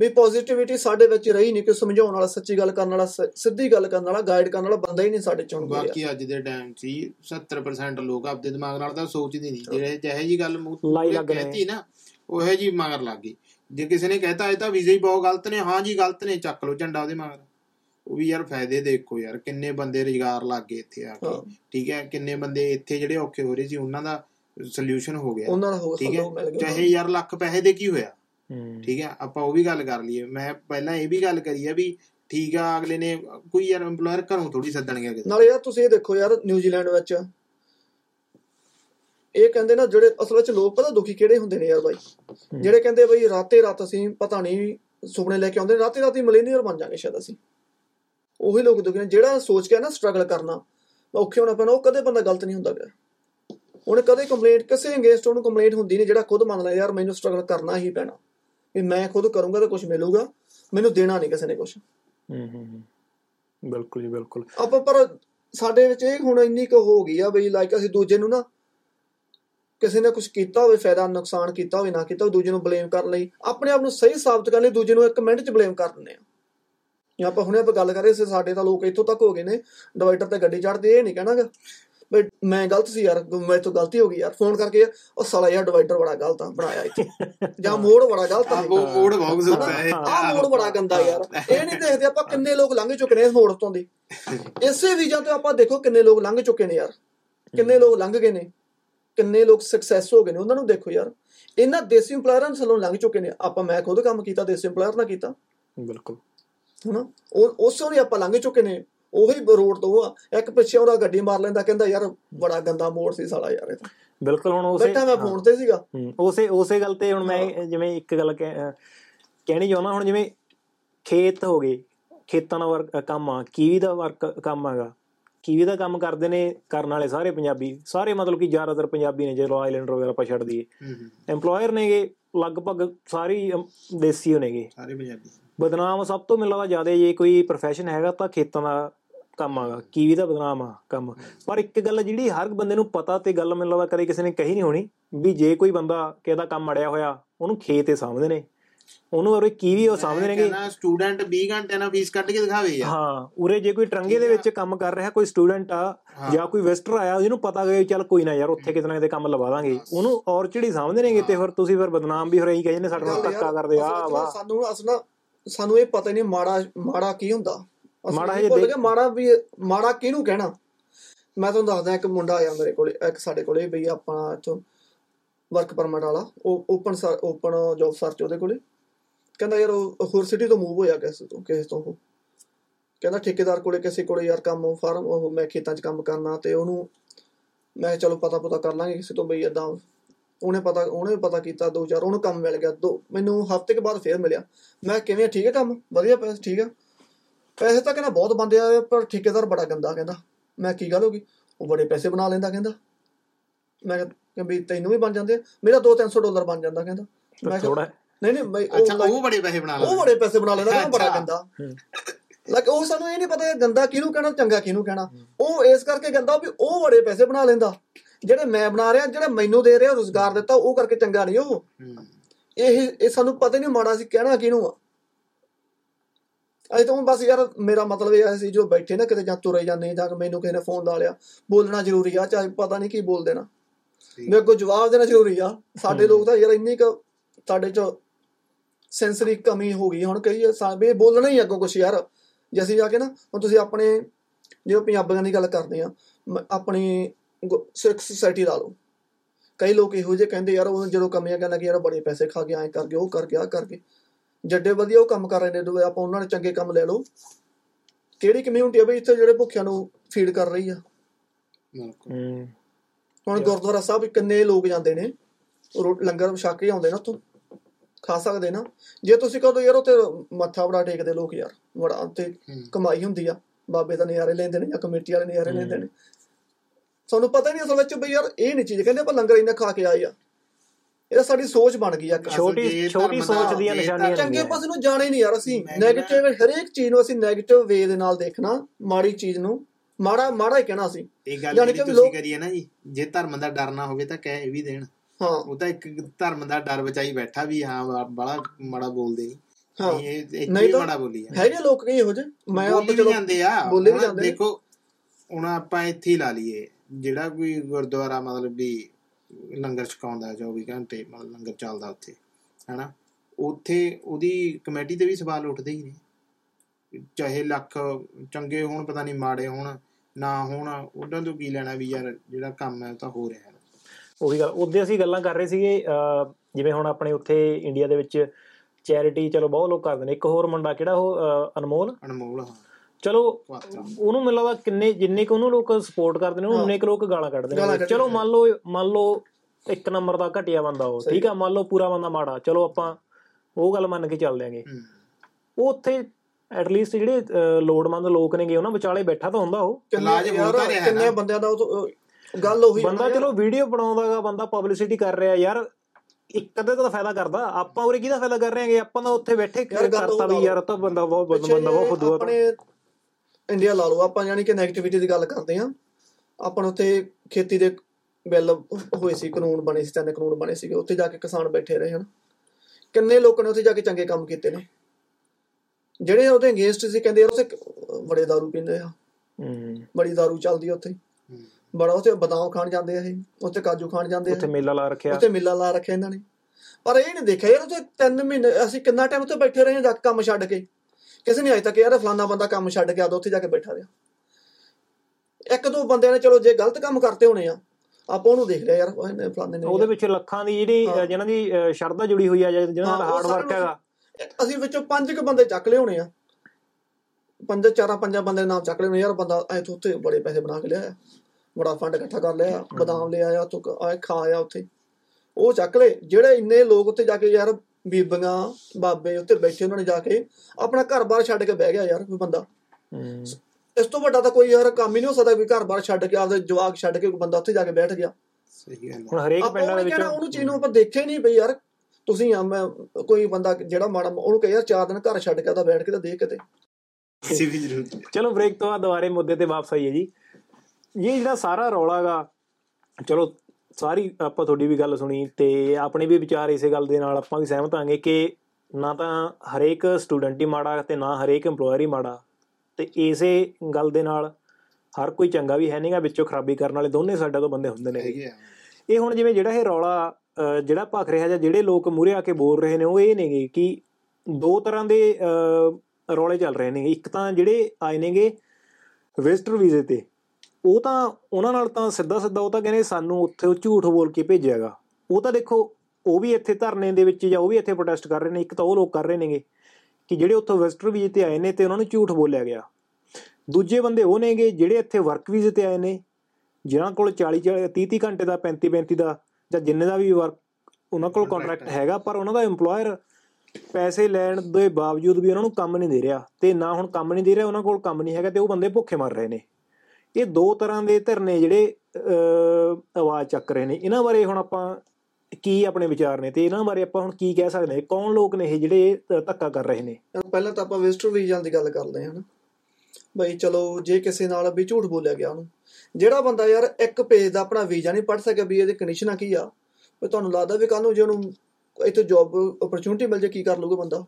S3: ਵੀ ਪੋਜ਼ਿਟਿਵਿਟੀ ਸਾਡੇ ਵਿੱਚ ਰਹੀ ਨਹੀਂ ਕਿ ਸਮਝਾਉਣ ਵਾਲਾ ਸੱਚੀ ਗੱਲ ਕਰਨ ਵਾਲਾ ਸਿੱਧੀ ਗੱਲ ਕਰਨ ਵਾਲਾ ਗਾਈਡ ਕਰਨ ਵਾਲਾ ਬੰਦਾ ਹੀ ਨਹੀਂ ਸਾਡੇ ਚੋਂ ਗਿਆ
S1: ਬਾਕੀ ਅੱਜ ਦੇ ਟਾਈਮ 'ਚ ਹੀ 70% ਲੋਕ ਆਪਦੇ ਦਿਮਾਗ ਨਾਲ ਤਾਂ ਸੋਚਦੇ ਨਹੀਂ। ਜਿਹੜੇ ਜਿਹੇ ਜੀ ਗੱਲ ਮੂੰਹ
S2: ਲਾਈ
S1: ਤੇ
S2: ਲੱਗ ਰਹੇ।
S1: ਕਹਿਤੀ ਨਾ ਉਹੇ ਜੀ ਮਗਰ ਲੱਗ ਗਈ। ਜੇ ਕਿਸੇ ਨੇ ਕਹਿਤਾ ਇਹ ਤਾਂ ਵੀਜ਼ੇ ਹੀ ਬਹੁਤ ਗਲਤ ਨੇ ਹਾਂ ਜੀ ਗਲਤ ਨੇ ਚੱਕ ਲਓ ਝੰਡਾ ਉਹਦੇ ਮਗਰ। ਉਹ ਵੀ ਯਾਰ ਫਾਇਦੇ ਦੇਖੋ ਯਾਰ ਕਿੰਨੇ ਬੰਦੇ ਰੁਜ਼ਗਾਰ ਲੱਗ ਗਏ ਇੱਥੇ ਆ ਕੇ। ਠੀਕ ਹੈ ਕਿੰਨੇ ਬੰਦੇ ਇੱਥੇ ਜਿਹੜੇ ਔਖੇ ਹੋ ਰਹੇ ਸੀ ਉਹਨਾਂ ਦਾ ਸੋਲੂਸ਼ਨ ਹੋ ਗਿਆ।
S3: ਉਹਨਾਂ ਦਾ ਹੋ
S1: ਠੀਕ ਹੈ।
S3: ਗਿਆ।
S1: ਚਾਹੇ ਯਾਰ ਲੱਖ ਪੈਸੇ ਦੇ ਕੀ ਹੋਇਆ। ਠੀਕ ਹੈ ਆਪਾਂ ਉਹ ਵੀ ਗੱਲ ਕਰ ਲਈਏ। ਮੈਂ ਪਹਿਲਾਂ ਇਹ ਵੀ ਗੱਲ ਕਰੀ ਆ ਵੀ ਠੀਕ ਆ ਅਗਲੇ ਨੇ ਕੋਈ ਯਾਰ EMPLOYER ਘਰੋਂ ਥੋੜੀ ਸੱਦਣਗੇ
S3: ਨਾਲੇ ਯਾਰ ਤੁਸੀਂ ਇਹ ਦੇਖੋ ਯਾਰ ਨਿਊਜ਼ੀਲੈਂਡ ਵਿੱਚ। ਇਹ ਕਹਿੰਦੇ ਨਾ ਜਿਹੜੇ ਅਸਲ ਵਿੱਚ ਲੋਕ ਪਤਾ ਦੁਖੀ ਕਿਹੜੇ ਹੁੰਦੇ ਨੇ ਯਾਰ ਬਾਈ? ਜਿਹੜੇ ਕਹਿੰਦੇ ਬਈ ਰਾਤੇ ਰਾਤ ਅਸੀਂ ਪਤਾ ਨਹੀਂ ਸੁਪਨੇ ਲੈ ਕੇ ਆਉਂਦੇ ਨੇ, ਰਾਤੇ ਰਾਤੀ ਮਿਲੀਨੀਅਰ ਬਣ ਜਾਾਂਗੇ ਸ਼ਾਇਦ ਅਸੀਂ। ਉਹੀ ਲੋਕ ਦੁਖੀ ਨੇ ਜਿਹੜਾ ਸੋਚ ਕੇ ਨਾ ਸਟਰਗਲ ਕਰਨਾ ਔਖੇ ਹੋਣਾ ਪੈਣਾ ਉਹ ਕਦੇ ਬੰਦਾ ਗਲਤ ਨਹੀਂ ਹੁੰਦਾ ਗਿਆ ਉਹਨੇ ਕਦੇ ਕੰਪਲੇਂਟ ਕਿਸੇ ਅਗੇਂਸਟ ਉਹਨੂੰ ਕੰਪਲੇਂਟ ਹੁੰਦੀ ਨਹੀਂ ਜਿਹੜਾ ਖੁਦ ਮੰਨ ਲੈ ਯਾਰ ਮੈਨੂੰ ਸਟਰਗਲ ਕਰਨਾ ਹੀ ਪੈਣਾ। ਵੀ ਮੈਂ ਖੁਦ ਕਰੂੰਗਾ ਤਾਂ ਕੁਝ ਮਿਲੂਗਾ। ਮੈਨੂੰ ਦੇਣਾ ਨਹੀਂ ਕਿਸੇ ਨੇ ਕੁਝ
S2: ਹੂੰ ਹੂੰ ਹੂੰ। ਬਿਲਕੁਲ ਜੀ ਬਿਲਕੁਲ।
S3: ਆਪਾਂ ਪਰ ਸਾਡੇ ਵਿੱਚ ਇਹ ਹੁਣ ਇੰਨੀ ਕੁ ਹੋ ਗਈ ਆ ਬਈ ਲਾਈਕ ਅਸੀਂ ਦੂਜੇ ਨੂੰ ਨਾ ਕਿਸੇ ਨੇ ਕੁਝ ਕੀਤਾ ਹੋਵੇ ਫਾਇਦਾ ਨੁਕਸਾਨ ਕੀਤਾ ਹੋਵੇ ਨਾ ਕੀਤਾ ਦੂਜੇ ਨੂੰ ਬਲੇਮ ਕਰਨ ਲਈ ਆਪਣੇ ਆਪ ਨੂੰ ਸਹੀ ਸਾਬਤ ਕਰਨ ਲਈ ਦੂਜੇ ਨੂੰ ਇੱਕ ਮਿੰਟ 'ਚ ਬਲੇਮ ਕਰ ਦਿੰਦੇ ਆ। ਜਾਂ ਆਪਾਂ ਹੁਣੇ ਆਪਾਂ ਗੱਲ ਕਰ ਰਹੇ ਸੀ ਸਾਡੇ ਤਾਂ ਲੋਕ ਇੱਥੋਂ ਤੱਕ ਹੋ ਗਏ ਨੇ ਡਿਵਾਈਡਰ ਤੇ ਗੱਡੀ ਚੜਦੇ ਇਹ ਨਹੀਂ ਕਹਿਣਾਗਾ। ਬਈ ਮੈਂ ਗਲਤ ਸੀ ਯਾਰ ਮੇਰੇ ਤੋਂ ਗਲਤੀ ਹੋ ਗਈ ਯਾਰ ਫੋਨ ਕਰਕੇ ਉਹ ਸਾਲਾ ਯਾਰ ਡਿਵਾਈਡਰ ਬੜਾ ਗਲਤ ਆ ਬਣਾਇਆ ਇੱਥੇ। ਜਾਂ ਮੋੜ ਬੜਾ ਗਲਤ ਆ।
S1: ਆ ਉਹ ਮੋੜ ਬਹੁਤ ਜ਼ੁੱਤਾ ਹੈ
S3: ਆਹ ਮੋੜ ਬੜਾ ਗੰਦਾ ਯਾਰ। ਇਹ ਨਹੀਂ ਦੇਖਦੇ ਆਪਾਂ ਕਿੰਨੇ ਲੋਕ ਲੰਘ ਚੁੱਕੇ ਨੇ ਇਸ ਮੋੜ ਤੋਂ ਦੀ। ਇਸੇ ਵੀਜ਼ਾ ਤੋਂ ਆਪਾਂ ਦੇਖੋ ਕਿੰਨੇ ਲੋਕ ਲੰਘ ਚੁੱਕੇ ਨੇ ਯਾਰ। ਕਿੰਨੇ ਲੋਕ ਲੰਘ ਗਏ ਨੇ। ਕਿੰਨੇ ਲੋਕ ਸਕਸੈਸ ਹੋ ਗਏ ਨੇ ਉਹਨਾਂ ਨੂੰ ਦੇਖੋ ਯਾਰ। ਇਹਨਾਂ ਦੇਸੀ ਇੰਪਲਾਇਰਾਂ ਥੱਲੋਂ ਲੰਘ ਚੁੱਕੇ ਨੇ। ਆਪਾਂ ਮੈਂ ਖੁਦ ਕੰਮ ਕੀਤਾ ਦੇਸੀ ਇੰਪਲਾਇਰ ਨਾਲ ਕੀਤਾ।
S2: ਬਿਲਕੁਲ।
S3: ਹਨਾ? ਉਹ ਉਸੋਂ ਹੀ ਆਪਾਂ ਲੰਘ ਚੁੱਕੇ ਨੇ। ਉਹੀ ਰੋਡ ਤੋਂ ਆ ਇੱਕ ਪਿੱਛੇ ਉਹਦਾ ਗੱਡੀ ਮਾਰ ਲੈਂਦਾ ਕਹਿੰਦਾ ਯਾਰ ਬੜਾ ਗੰਦਾ ਮੋੜ ਸੀ ਸਾਲਾ ਯਾਰ ਇਹ
S2: ਬਿਲਕੁਲ ਹੁਣ ਉਸੇ
S3: ਬੈਠਾ ਮੈਂ ਫੋਨ ਤੇ ਸੀਗਾ।
S2: ਉਸੇ ਉਸੇ ਗੱਲ ਤੇ ਹੁਣ ਮੈਂ ਜਿਵੇਂ ਇੱਕ ਗੱਲ ਕਹਿਣੀ ਚਾਹੁੰਦਾ ਹੁਣ ਜਿਵੇਂ ਖੇਤ ਹੋ ਗਏ ਖੇਤਾਂ ਦਾ ਵਰਕ ਕੰਮ ਆ ਕੀਵੀ ਦਾ ਵਰਕ ਕੰਮ ਹੈਗਾ। ਕੀਵੀ ਦਾ ਕੰਮ ਕਰਦੇ ਨੇ ਕਰਨ ਵਾਲੇ ਸਾਰੇ ਪੰਜਾਬੀ ਸਾਰੇ ਮਤਲਬ ਕਿ ਜ਼ਿਆਦਾਤਰ ਪੰਜਾਬੀ ਨੇ ਜੇ ਆਈਲੈਂਡਰ ਵਗੈਰਾ ਆਪਾਂ ਛੱਡ ਦਈਏ। EMPLOYER ਨੇਗੇ ਲਗਭਗ ਸਾਰੀ ਦੇਸੀ ਨੇਗੇ।
S1: ਸਾਰੇ ਪੰਜਾਬੀ।
S2: ਬਦਨਾਮ ਸਭ ਤੋਂ ਮੈਨੂੰ ਲੱਗਦਾ ਜ਼ਿਆਦਾ ਜੇ ਕੋਈ profession ਹੈਗਾ ਤਾਂ ਖੇਤਾਂ ਦਾ ਕੰਮ ਆਗਾ ਕੀਵੀ ਦਾ ਬਦਨਾਮ ਆ ਕੰਮ। ਪਰ ਇੱਕ ਗੱਲ ਜਿਹੜੀ ਹਰ ਬੰਦੇ ਨੂੰ ਪਤਾ ਤੇ ਗੱਲ ਮੈਨੂੰ ਲੱਗਦਾ ਕਦੇ ਕਿਸੇ ਨੇ ਕਹੀ ਨਹੀਂ ਹੋਣੀ ਵੀ ਜੇ ਕੋਈ ਬੰਦਾ ਕਿਹਦਾ ਕੰਮ ਅੜਿਆ ਹੋਇਆ ਉਹਨੂੰ ਖੇਤ ਹੀ ਸਾਂਭਦੇ ਨੇ। ਉਹਨੂੰ ਉਰੇ ਕੀਵੀ ਉਹ ਸਾਂਭਦੇ ਨੇਗੇ
S1: ਕਹਿੰਦਾ ਸਟੂਡੈਂਟ 20 ਘੰਟੇ ਨਾਲ ਫੀਸ ਕੱਢ ਕੇ ਦਿਖਾਵੇ ਯਾਰ।
S2: ਹਾਂ ਉਰੇ ਜੇ ਕੋਈ ਟਰੰਗੇ ਦੇ ਵਿੱਚ ਕੰਮ ਕਰ ਰਿਹਾ ਕੋਈ ਸਟੂਡੈਂਟ ਆ। ਜਾਂ ਕੋਈ ਵਿਜ਼ਟਰ ਆਇਆ ਜਿਹਨੂੰ ਪਤਾ ਗਏ ਚੱਲ ਕੋਈ ਨਾ ਯਾਰ ਉੱਥੇ ਕਿਤੇ ਨਾ ਕਿਤੇ ਕੰਮ ਲਵਾ ਦਾਂਗੇ। ਉਹਨੂੰ ਔਰ ਚਿੜੀ ਸਾਂਭਦੇ ਨੇਗੇ ਤੇ ਫਿਰ ਤੁਸੀਂ ਫਿਰ ਬਦਨਾਮ ਵੀ ਹੋ ਰਹੀ ਕਹਿੰਦੇ ਨੇ ਸਾਡੇ ਨਾਲ ਧੱਕਾ ਕਰਦੇ ਆ ਵਾਹ।
S3: ਸਾਨੂੰ ਅਸਲ ਨਾ ਸਾਨੂੰ ਇਹ ਪਤਾ ਨਹੀਂ ਮਾੜਾ ਮਾੜਾ ਕੀ ਹੁੰਦਾ।
S2: ਮਾੜਾ
S3: ਇਹ ਭੁੱਲ ਗਏ ਮਾੜਾ ਵੀ ਮਾੜਾ ਕਿਹਨੂੰ ਕਹਿਣਾ? ਮੈਂ ਤੁਹਾਨੂੰ ਦੱਸਦਾ ਇੱਕ ਮੁੰਡਾ ਆਇਆ ਮੇਰੇ ਕੋਲੇ ਇੱਕ ਸਾਡੇ ਕੋਲੇ ਬਈ ਆਪਾਂ ਇੱਥੋਂ ਵਰਕ ਪਰਮਿਟ ਵਾਲਾ ਉਹ ਓਪਨ ਓਪਨ ਜੌਬ ਸਰਚ ਉਹਦੇ ਕੋਲੇ। ਕਹਿੰਦਾ ਯਾਰ ਉਹ ਹੋਰ ਸਿਟੀ ਤੋਂ ਮੂਵ ਹੋਇਆ ਕਿਸੇ ਤੋਂ ਕਿਸੇ ਤੋਂ ਉਹ? ਕਹਿੰਦਾ ਠੇਕੇਦਾਰ ਕੋਲੇ ਕਿਸੇ ਕੋਲੇ ਯਾਰ ਕੰਮ ਫਾਰਮ ਉਹ ਮੈਂ ਖੇਤਾਂ 'ਚ ਕੰਮ ਕਰਨਾ ਤੇ ਉਹਨੂੰ ਮੈਂ ਚਲੋ ਪਤਾ ਪਤਾ ਕਰ ਲਾਂਗੇ ਕਿਸੇ ਤੋਂ ਬਈ ਏਦਾਂ। ਉਹਨੇ ਪਤਾ ਉਹਨੇ ਪਤਾ ਕੀਤਾ ਦੋ ਚਾਰ ਉਹਨੂੰ ਕੰਮ ਮਿਲ ਗਿਆ ਦੋ ਮੈਨੂੰ ਹਫ਼ਤੇ ਕੇ ਬਾਅਦ ਫੇਰ ਮਿਲਿਆ। ਮੈਂ ਕਿਵੇਂ ਠੀਕ ਹੈ ਕੰਮ? ਵਧੀਆ ਪੈਸੇ ਠੀਕ ਆ। ਪੈਸੇ ਤਾਂ ਕਹਿੰਦਾ ਬਹੁਤ ਬੰਦੇ ਆ ਪਰ ਠੇਕੇਦਾਰ ਬੜਾ ਗੰਦਾ ਕਹਿੰਦਾ। ਮੈਂ ਕੀ ਗੱਲ ਹੋ ਗਈ? ਉਹ ਬੜੇ ਪੈਸੇ ਬਣਾ ਲੈਂਦਾ ਕਹਿੰਦਾ। ਮੈਂ ਕਿਹਾ ਕਿ ਵੀ ਤੈਨੂੰ ਵੀ ਬਣ ਜਾਂਦੇ? ਮੇਰਾ 2-300 ਡਾਲਰ ਬਣ ਜਾਂਦਾ ਕਹਿੰਦਾ। ਮੈਂ
S2: ਥੋੜਾ
S3: ਨਹੀਂ ਨਹੀਂ ਬਈ
S1: ਅੱਛਾ
S3: ਉਹ
S1: ਉਹ ਬੜੇ ਪੈਸੇ ਬਣਾ
S3: ਉਹ
S1: ਲੈਂਦੇ।
S3: ਬੜੇ ਪੈਸੇ ਬਣਾ ਲੈਂਦਾ ਕਹਿੰਦਾ ਬੜਾ। ਗੰਦਾ। ਲਾਈਕ ਉਹ ਸਾਨੂੰ ਇਹ ਨਹੀਂ ਪਤਾ ਇਹ ਗੰਦਾ ਕਿਹਨੂੰ ਕਹਿਣਾ ਚੰਗਾ ਕਿਹਨੂੰ ਕਹਿਣਾ। ਉਹ ਇਸ ਕਰਕੇ ਗੰਦਾ ਵੀ ਉਹ ਬੜੇ ਪੈਸੇ ਬਣਾ ਲੈਂਦਾ। ਜਿਹੜੇ ਮੈਂ ਬਣਾ ਰਿਹਾ ਜਿਹੜਾ ਮੈਨੂੰ ਦੇ ਰਿਹਾ ਰੋਜ਼ਗਾਰ ਦਿੱਤਾ ਉਹ ਕਰਕੇ ਚੰਗਾ ਨਹੀਂ ਉਹ। ਇਹ ਇਹ ਸਾਨੂੰ ਪਤਾ ਨਹੀਂ ਮਾੜਾ ਸੀ ਕਹਿਣਾ ਕਿਹਨੂੰ ਆ। ਅਜੇ ਤਾਂ ਬਸ ਯਾਰ ਮੇਰਾ ਮਤਲਬ ਇਹ ਸੀ ਜੋ ਬੈਠੇ ਨਾ ਕਿਤੇ ਜਾਂ ਤੁਰੇ ਜਾਂਦੇ ਜਾਂ ਮੈਨੂੰ ਕਿਸੇ ਨੇ ਫੋਨ ਲਾ ਲਿਆ ਬੋਲਣਾ ਜ਼ਰੂਰੀ ਆ ਚਾਹੇ ਪਤਾ ਨਹੀਂ ਕੀ ਬੋਲ ਦੇਣਾ। ਮੇਰੇ ਕੋਲ ਜਵਾਬ ਦੇਣਾ ਜ਼ਰੂਰੀ ਆ। ਸਾਡੇ ਲੋਕ ਤਾਂ ਯਾਰ ਇੰਨੀ ਕੁ ਸਾਡੇ ਚ ਸੈਂਸਰੀ ਕਮੀ ਹੋ ਗਈ ਹੁਣ ਕਈ ਸਾ- ਵੀ ਇਹ ਬੋਲਣਾ ਹੀ ਅੱਗੋਂ ਕੁਛ ਯਾਰ। ਜੇ ਅਸੀਂ ਜਾ ਕੇ ਨਾ ਹੁਣ ਤੁਸੀਂ ਆਪਣੇ ਜਿਵੇਂ ਪੰਜਾਬੀਆਂ ਦੀ ਗੱਲ ਕਰਦੇ ਆ ਆਪਣੀ ਸਿੱਖ ਸੁਸਾਇਟੀ ਲਾ ਲਓ। ਕਈ ਲੋਕ ਇਹੋ ਜਿਹੇ ਕਹਿੰਦੇ ਯਾਰ ਉਹ ਜਦੋਂ ਕਮੀਆਂ ਕਹਿੰਦਾ ਕਿ ਯਾਰ ਬੜੇ ਪੈਸੇ ਖਾ ਕੇ ਐਂ ਕਰ ਗਏ ਉਹ ਕਰ ਗਿਆ ਕਰ ਗਏ। ਜੱਡੇ ਵਧੀਆ ਉਹ ਕੰਮ ਕਰ ਰਹੇ ਨੇ ਦੋ ਆਪਾਂ ਉਹਨਾਂ ਨੇ ਚੰਗੇ ਕੰਮ ਲੈ ਲਓ। ਕਿਹੜੀ ਕਮਿਊਨਿਟੀ ਆ ਬਈ ਇੱਥੇ ਜਿਹੜੇ ਭੁੱਖਿਆਂ ਨੂੰ ਫੀਡ ਕਰ ਰਹੀ ਆ?
S1: ਬਿਲਕੁਲ।
S2: ਹੂੰ।
S3: ਹੁਣ ਗੁਰਦੁਆਰਾ ਸਾਹਿਬ ਕਿੰਨੇ ਲੋਕ ਜਾਂਦੇ ਨੇ। ਲੰਗਰ ਛਕ ਕੇ ਆਉਂਦੇ ਨਾ ਉੱਥੋਂ। ਖਾ ਸਕਦੇ ਨਾ। ਜੇ ਤੁਸੀਂ ਕਹੋ ਯਾਰ ਉੱਥੇ ਮੱਥਾ ਬੜਾ ਟੇਕਦੇ ਲੋਕ ਯਾਰ ਬੜਾ ਤੇ
S1: ਹੂੰ।
S3: ਕਮਾਈ ਹੁੰਦੀ ਆ। ਬਾਬੇ ਦਾ ਨਜ਼ਾਰੇ ਲੈਂਦੇ ਨੇ ਜਾਂ ਕਮੇਟੀ ਵਾਲੇ ਨਜ਼ਾਰੇ ਲੈਂਦੇ ਨੇ। ਸਾਨੂੰ ਪਤਾ ਨਹੀਂ ਅਸਲ ਵਿੱਚ ਬਈ ਯਾਰ ਇਹ ਨਹੀਂ ਚੀਜ਼ ਕਹਿੰਦੇ ਆਪਾਂ ਲੰਗਰ ਇੰਨਾ ਖਾ ਕੇ ਆਏ ਆ। ਇਹ ਤਾਂ ਸਾਡੀ ਸੋਚ ਬਣ ਗਈ ਆ।
S2: ਛੋਟੀ
S1: ਜੇ
S2: ਛੋਟੀ ਸੋਚ ਦੀਆਂ
S1: ਜੇ
S2: ਨਿਸ਼ਾਨੀਆਂ
S3: ਚੰਗੇ। ਪਾਸੇ ਨੂੰ ਜਾਣੇ ਨਹੀਂ ਯਾਰ ਅਸੀਂ। 네ਗੇਟਿਵ ਹਰੇਕ ਚੀਜ਼ ਨੂੰ ਅਸੀਂ 네ਗੇਟਿਵ ਵੇ ਦੇ ਨਾਲ ਦੇਖਣਾ ਮਾੜੀ ਚੀਜ਼ ਨੂੰ ਮਾੜਾ ਮਾੜਾ ਹੀ ਕਹਿਣਾ ਸੀ
S1: ਇਹ ਗੱਲ ਤੁਸੀਂ ਕਰੀਏ ਨਾ ਜੀ ਜੇ ਧਰਮ ਦਾ ਡਰ ਨਾ ਹੋਵੇ ਤਾਂ ਕਹਿ ਇਹ ਵੀ ਦੇਣ।
S3: ਹਾਂ।
S1: ਉਹ ਤਾਂ ਇੱਕ ਧਰਮ ਦਾ ਡਰ ਬਚਾਈ ਬੈਠਾ ਵੀ ਹਾਂ ਬੜਾ ਮਾੜਾ ਬੋਲਦੇ ਨਹੀਂ
S3: ਹਾਂ।
S1: ਇਹ
S3: ਨਹੀਂ
S1: ਮਾੜਾ ਬੋਲੀ ਆ
S3: ਹੈਗੇ ਲੋਕ ਕਈ ਇਹੋ ਜਿਹੇ। ਮੈਂ ਆਪ ਚਲੋ
S1: ਜਾਂਦੇ ਆ।
S3: ਬੋਲੇ ਵੀ ਜਾਂਦੇ।
S1: ਦੇਖੋ ਹੁਣ ਆਪਾਂ ਇੱਥੇ ਹੀ ਲਾ ਲਈਏ। ਜਿਹੜਾ ਕੋਈ ਗੁਰਦੁਆਰਾ ਮਤਲਬ ਵੀ ਲੰਗਰ ਛਕਾਉਂਦਾ 24 ਘੰਟੇ ਮਤਲਬ ਲੰਗਰ ਚੱਲਦਾ ਉੱਥੇ ਹੈਨਾ? ਉੱਥੇ ਉਹਦੀ ਕਮੇਟੀ ਤੇ ਵੀ ਸਵਾਲ ਉੱਠਦੇ ਹੀ ਨੇ ਚਾਹੇ ਲੱਖ ਚੰਗੇ ਹੋਣ ਪਤਾ ਨਹੀਂ ਮਾੜੇ ਹੋਣ ਨਾ ਹੋਣ ਉਹਨਾਂ ਤੋਂ ਕੀ ਲੈਣਾ ਵੀ ਯਾਰ ਜਿਹੜਾ ਕੰਮ ਹੈ ਤਾਂ ਹੋ ਰਿਹਾ ਹੈ।
S2: ਉਹੀ ਗੱਲ ਉਹਦੇ ਅਸੀਂ ਗੱਲਾਂ ਕਰ ਰਹੇ ਸੀਗੇ ਜਿਵੇਂ ਹੁਣ ਆਪਣੇ ਉੱਥੇ ਇੰਡੀਆ ਦੇ ਵਿੱਚ ਚੈਰਿਟੀ ਚਲੋ ਬਹੁਤ ਲੋਕ ਕਰਦੇ ਨੇ। ਇੱਕ ਹੋਰ ਮੁੰਡਾ ਕਿਹੜਾ ਉਹ ਅਨਮੋਲ?
S1: ਅਨਮੋਲ ਹਾਂ।
S2: ਚਲੋ। ਉਹਨੂੰ ਮੈਨੂੰ ਲੱਗਦਾ ਕਿੰਨੇ ਜਿੰਨੇ ਕੁ ਉਹਨੂੰ ਲੋਕ ਸਪੋਰਟ ਕਰਦੇ ਨੇ। ਉਹਨੇ ਕੁ ਲੋਕ ਗਾਲਾਂ ਕੱਢਦੇ ਨੇ ਚਲੋ। ਮੰਨ ਲਓ ਮੰਨ ਲਓ ਇੱਕ ਨੰਬਰ ਦਾ ਘਟਿਆ ਬੰਦਾ ਉਹ। ਠੀਕ ਆ ਮੰਨ ਲਓ ਪੂਰਾ ਬੰਦਾ ਮਾੜਾ ਚਲੋ ਆਪਾਂ ਉਹ ਗੱਲ ਮੰਨ ਕੇ ਚੱਲ ਦਿਆਂਗੇ। ਉਹ ਉੱਥੇ ਐਟਲੀਸਟ ਜਿਹੜੇ ਅਹ, ਲੋੜਵੰਦ ਲੋਕ ਨੇਗੇ ਉਹਨਾਂ ਵਿਚਾਲੇ ਬੈਠਾ ਤਾਂ ਹੁੰਦਾ ਉਹ
S3: ਕਿੰਨੇ। ਬੰਦਿਆਂ ਦਾ ਉਹ ਗੱਲ ਉਹੀ
S2: ਬੰਦਾ ਚਲੋ ਵੀਡੀਓ ਬਣਾਉਂਦਾਗਾ ਬੰਦਾ ਪਬਲਿਸਿਟੀ ਕਰ ਰਿਹਾ ਯਾਰ ਇੱਕ ਅੱਧੇ ਤਾਂ ਫਾਇਦਾ ਕਰਦਾ ਆਪਾਂ ਉਰੇ ਕਿਹਦਾ ਫਾਇਦਾ ਕਰ ਰਹੇ ਹਾਂਗੇ ਆਪਾਂ ਤਾਂ ਉੱਥੇ ਬੈਠੇ ਕਰਤਾ ਵੀ ਯਾਰ ਤਾਂ ਬੰਦਾ ਬਹੁਤ ਬੰਦਾ ਬਹੁਤ
S3: ਜੇ
S2: ਫੁੱਦੂ ਆ
S3: ਆਪਣੇ ਇੰਡੀਆ ਲਾ ਲਓ ਆਪਾਂ ਯਾਨੀ ਕਿ 네ਗੇਟਿਵਿਟੀ ਦੀ ਗੱਲ ਕਰਦੇ ਆ ਆਪਾਂ ਉੱਥੇ ਖੇਤੀ ਦੇ ਬਿੱਲ ਹੋਏ ਸੀ ਕਾਨੂੰਨ ਬਣੇ ਸੀ ਤਿੰਨ ਕਾਨੂੰਨ ਬਣੇ ਸੀਗੇ ਉੱਥੇ ਜਾ ਕੇ ਕਿਸਾਨ ਬੈਠੇ ਰਹੇ ਹਨ। ਕਿੰਨੇ ਲੋਕਾਂ ਨੇ ਉੱਥੇ ਜਾ ਕੇ ਚੰਗੇ ਕੰਮ ਕੀਤੇ ਨੇ। ਜਿਹੜੇ ਉਹਦੇ ਅਗੇਂਸਟ ਸੀ ਕਹਿੰਦੇ ਉੱਥੇ ਬੜੇ दारू ਪੀਂਦੇ ਆ।
S2: ਹੂੰ।
S3: ਬੜੀ दारू ਚੱਲਦੀ ਆ ਉੱਥੇ। ਬੜਾ ਉੱਥੇ ਬਦਾਮ ਖਾਣ ਜਾਂਦੇ ਆ ਇਹ ਉੱਥੇ ਕਾਜੂ ਖਾਣ ਜਾਂਦੇ ਆ।
S2: ਉੱਥੇ ਮੇਲਾ ਲਾ ਰੱਖਿਆ।
S3: ਉੱਥੇ ਮੇਲਾ ਲਾ ਰੱਖਿਆ ਇਹਨਾਂ ਨੇ। ਪਰ ਇਹ ਨਹੀਂ ਦੇਖਿਆ ਯਾਰ ਉੱਥੇ 3 ਮਹੀਨੇ ਅਸੀਂ ਕਿੰਨਾ ਟਾਈਮ ਉੱਥੇ ਬੈਠੇ ਰਹੇ ਜਾਂ ਕੰਮ ਛੱਡ ਕੇ। ਕਿਸੇ ਨੇ ਅਜੇ ਤੱਕ ਯਾਰ ਫਲਾਨਾ ਬੰਦਾ ਕੰਮ ਛੱਡ ਕੇ ਆਦਾ ਉੱਥੇ ਜਾ ਕੇ ਬੈਠਾ ਰਿਹਾ। ਇੱਕ ਦੋ ਬੰਦਿਆਂ ਨੇ ਚਲੋ ਜੇ ਗਲਤ ਕੰਮ ਕਰਤੇ ਹੋਣੇ ਆ ਆਪਾਂ ਉਹਨੂੰ ਦੇਖ ਲਿਆ ਯਾਰ ਇਹਨੇ ਫਲਾਣੇ ਨੇ
S2: ਉਹਦੇ ਵਿੱਚ ਲੱਖਾਂ ਦੀ ਜਿਹੜੀ। ਜਿਹਨਾਂ ਦੀ ਸ਼ਰਧਾ ਜੁੜੀ ਹੋਈ ਆ ਜਿਹਨਾਂ ਦਾ ਹਾਰਡ ਵਰਕ ਹੈਗਾ।
S3: ਅਸੀਂ ਵਿੱਚੋਂ ਪੰਜ ਕੁ ਬੰਦੇ ਚੱਕ ਲਏ ਹੋਣੇ ਆ। ਪੰਜ ਚਾਰਾਂ ਪੰਜਾਂ ਬੰਦੇ ਨਾਮ ਚੱਕ ਲਏ ਹੋਣੇ ਯਾਰ ਬੰਦਾ ਐ ਤੋਂ ਉੱਥੇ ਬੜੇ ਪੈਸੇ ਬਣਾ ਕੇ ਲਿਆ ਬੜਾ ਫੰਡ ਇਕੱਠਾ ਕਰ ਲਿਆ ਬਦਾਮ ਲੈ ਆਇਆ ਤੂੰ ਆਏ ਖਾ ਆਇਆ ਉੱਥੇ। ਉਹ ਚੱਕ ਲਏ। ਜਿਹੜੇ ਇੰਨੇ ਲੋਕ ਉੱਥੇ ਜਾ ਕੇ ਯਾਰ ਬੀਬੀਆਂ ਬਾਬੇ ਉੱਥੇ ਬੈਠੇ ਉਹਨਾਂ ਨੇ ਜਾ ਕੇ ਆਪਣਾ ਘਰ-ਬਾਰ ਛੱਡ ਕੇ ਬਹਿ ਗਿਆ ਯਾਰ ਕੋਈ ਬੰਦਾ। ਇਸ ਤੋਂ ਵੱਡਾ ਤਾਂ ਕੋਈ ਯਾਰ ਕੰਮ ਹੀ ਨਹੀਂ ਹੋ ਸਕਦਾ ਵੀ ਘਰ-ਬਾਰ ਛੱਡ ਕੇ ਆਪਦੇ ਜਵਾਕ ਛੱਡ ਕੇ ਕੋਈ ਬੰਦਾ ਉੱਥੇ ਜਾ ਕੇ ਬੈਠ ਗਿਆ।
S1: ਸਹੀ ਗੱਲ
S2: ਹੁਣ ਹਰੇਕ ਪਿੰਡਾਂ ਦੇ ਵਿੱਚ
S3: ਉਹਨੂੰ ਚੀਜ਼ ਨੂੰ ਆਪਾਂ ਦੇਖੇ ਨਹੀਂ ਬਈ ਯਾਰ। ਤੁਸੀਂ ਆ ਮੈਂ ਕੋਈ ਬੰਦਾ ਜਿਹੜਾ ਮਾੜਾ ਉਹਨੂੰ ਕਹੇ ਯਾਰ ਚਾਰ ਦਿਨ ਘਰ ਛੱਡ ਕੇ ਤਾਂ ਬੈਠ ਕੇ ਤਾਂ ਦੇਖ ਕਿਤੇ।
S1: ਸੀ ਵੀ ਜ਼ਰੂਰ
S2: ਚਲੋ ਬ੍ਰੇਕ ਤੋਂ ਬਾਅਦ ਦੁਬਾਰੇ ਮੁੱਦੇ ਤੇ ਵਾਪਸ ਆਈਏ ਜੀ। ਇਹ ਜਿਹੜਾ ਸਾਰਾ ਰੌਲਾਗਾ ਚਲੋ ਸਾਰੀ ਆਪਾਂ ਤੁਹਾਡੀ ਵੀ ਗੱਲ ਸੁਣੀ ਤੇ ਆਪਣੇ ਵੀ ਵਿਚਾਰ ਇਸੇ ਗੱਲ ਦੇ ਨਾਲ ਆਪਾਂ ਵੀ ਸਹਿਮਤ ਆਂਗੇ ਕਿ ਨਾ ਤਾਂ ਹਰੇਕ ਸਟੂਡੈਂਟ ਹੀ ਮਾੜਾ ਤੇ ਨਾ ਹਰੇਕ EMPLOYER ਹੀ ਮਾੜਾ। ਤੇ ਇਸੇ ਗੱਲ ਦੇ ਨਾਲ ਹਰ ਕੋਈ ਚੰਗਾ ਵੀ ਹੈ ਨਹੀਂਗਾ ਵਿੱਚੋਂ ਖਰਾਬੀ ਕਰਨ ਵਾਲੇ ਦੋਨੇ ਸਾਡੇ ਤੋਂ ਬੰਦੇ ਹੁੰਦੇ ਨੇ ਇਹ। ਹੁਣ ਜਿਵੇਂ ਜਿਹੜਾ ਇਹ ਰੌਲਾ ਜਿਹੜਾ ਭਖ ਰਿਹਾ ਜਾਂ ਜਿਹੜੇ ਲੋਕ ਮੂਰੇ ਆ ਕੇ ਬੋਲ ਰਹੇ ਨੇ ਉਹ ਇਹ ਨੇਗੇ ਕਿ ਦੋ ਤਰ੍ਹਾਂ ਦੇ ਰੌਲੇ ਚੱਲ ਰਹੇ ਨੇ ਇੱਕ ਤਾਂ ਜਿਹੜੇ ਆਏ ਨੇਗੇ ਵਿਜ਼ਟਰ ਵੀਜ਼ੇ ਤੇ ਉਹ ਤਾਂ ਉਹਨਾਂ ਨਾਲ ਤਾਂ ਸਿੱਧਾ ਸਿੱਧਾ ਉਹ ਤਾਂ ਕਹਿੰਦੇ ਸਾਨੂੰ ਉੱਥੇ ਉਹ ਝੂਠ ਬੋਲ ਕੇ ਭੇਜਿਆਗਾ। ਉਹ ਤਾਂ ਦੇਖੋ ਉਹ ਵੀ ਇੱਥੇ ਧਰਨੇ ਦੇ ਵਿੱਚ ਜਾਂ ਉਹ ਵੀ ਇੱਥੇ ਪ੍ਰੋਟੈਸਟ ਕਰ ਰਹੇ ਨੇ ਇੱਕ ਤਾਂ ਉਹ ਲੋਕ ਕਰ ਰਹੇ ਨੇਗੇ ਕਿ ਜਿਹੜੇ ਉੱਥੋਂ ਵਿਜ਼ਟਰ ਵੀਜ਼ੇ ਤੇ ਆਏ ਨੇ ਤੇ ਉਹਨਾਂ ਨੂੰ ਝੂਠ ਬੋਲਿਆ ਗਿਆ। ਦੂਜੇ ਬੰਦੇ ਉਹ ਨੇਗੇ ਜਿਹੜੇ ਇੱਥੇ ਵਰਕ ਵੀਜ਼ੇ ਤੇ ਆਏ ਨੇ ਜਿਨ੍ਹਾਂ ਕੋਲ 40 30 30 ਘੰਟੇ ਦਾ 35 35 ਦਾ ਜਾਂ ਜਿੰਨੇ ਦਾ ਵੀ ਵਰਕ ਉਹਨਾਂ ਕੋਲ ਕੰਟਰੈਕਟ ਹੈਗਾ ਪਰ ਉਹਨਾਂ ਦਾ EMPLOYER ਪੈਸੇ ਲੈਣ ਦੇ ਬਾਵਜੂਦ ਵੀ ਉਹਨਾਂ ਨੂੰ ਕੰਮ ਨਹੀਂ ਦੇ ਰਿਹਾ ਤੇ ਨਾ ਹੁਣ ਕੰਮ ਨਹੀਂ ਦੇ ਰਿਹਾ ਉਹਨਾਂ ਕੋਲ ਕੰਮ ਨਹੀਂ ਹੈਗਾ ਤੇ ਉਹ ਬੰਦੇ ਭੁੱਖੇ ਮਰ ਰਹੇ ਨੇ। ਇਹ ਦੋ ਤਰ੍ਹਾਂ ਦੇ ਧਰਨੇ ਜਿਹੜੇ ਅਹ, ਆਵਾਜ਼ ਚੱਕ ਰਹੇ ਨੇ। ਇਹਨਾਂ ਬਾਰੇ ਹੁਣ ਆਪਾਂ ਕੀ ਆਪਣੇ ਵਿਚਾਰ ਨੇ ਤੇ ਇਹਨਾਂ ਬਾਰੇ ਆਪਾਂ ਹੁਣ ਕੀ ਕਹਿ ਸਕਦੇ ਹਾਂ ਕੌਣ ਲੋਕ ਨੇ ਇਹ ਜਿਹੜੇ ਧੱਕਾ ਕਰ ਰਹੇ ਨੇ?
S3: ਪਹਿਲਾਂ ਤਾਂ ਆਪਾਂ ਵਿਜ਼ਟਰ ਵੀਜ਼ਾ ਦੀ ਗੱਲ ਕਰਦੇ ਹਾਂ ਨਾ ਬਈ ਚਲੋ ਜੇ ਕਿਸੇ ਨਾਲ ਵੀ ਝੂਠ ਬੋਲਿਆ ਗਿਆ ਉਹਨੂੰ। ਜਿਹੜਾ ਬੰਦਾ ਯਾਰ ਇੱਕ ਪੇਜ ਦਾ ਆਪਣਾ ਵੀਜ਼ਾ ਨਹੀਂ ਪੜ ਸਕਿਆ ਵੀ ਇਹਦੇ ਕੰਡੀਸ਼ਨਾਂ ਕੀ ਆ ਵੀ ਤੁਹਾਨੂੰ ਲੱਗਦਾ ਵੀ ਕੱਲ ਨੂੰ ਜੇ ਉਹਨੂੰ ਇੱਥੇ ਜੌਬ ਓਪਰਚੁਨਿਟੀ ਮਿਲ ਜੇ ਕੀ ਕਰ ਲੂਗਾ ਬੰਦਾ ਉਹ?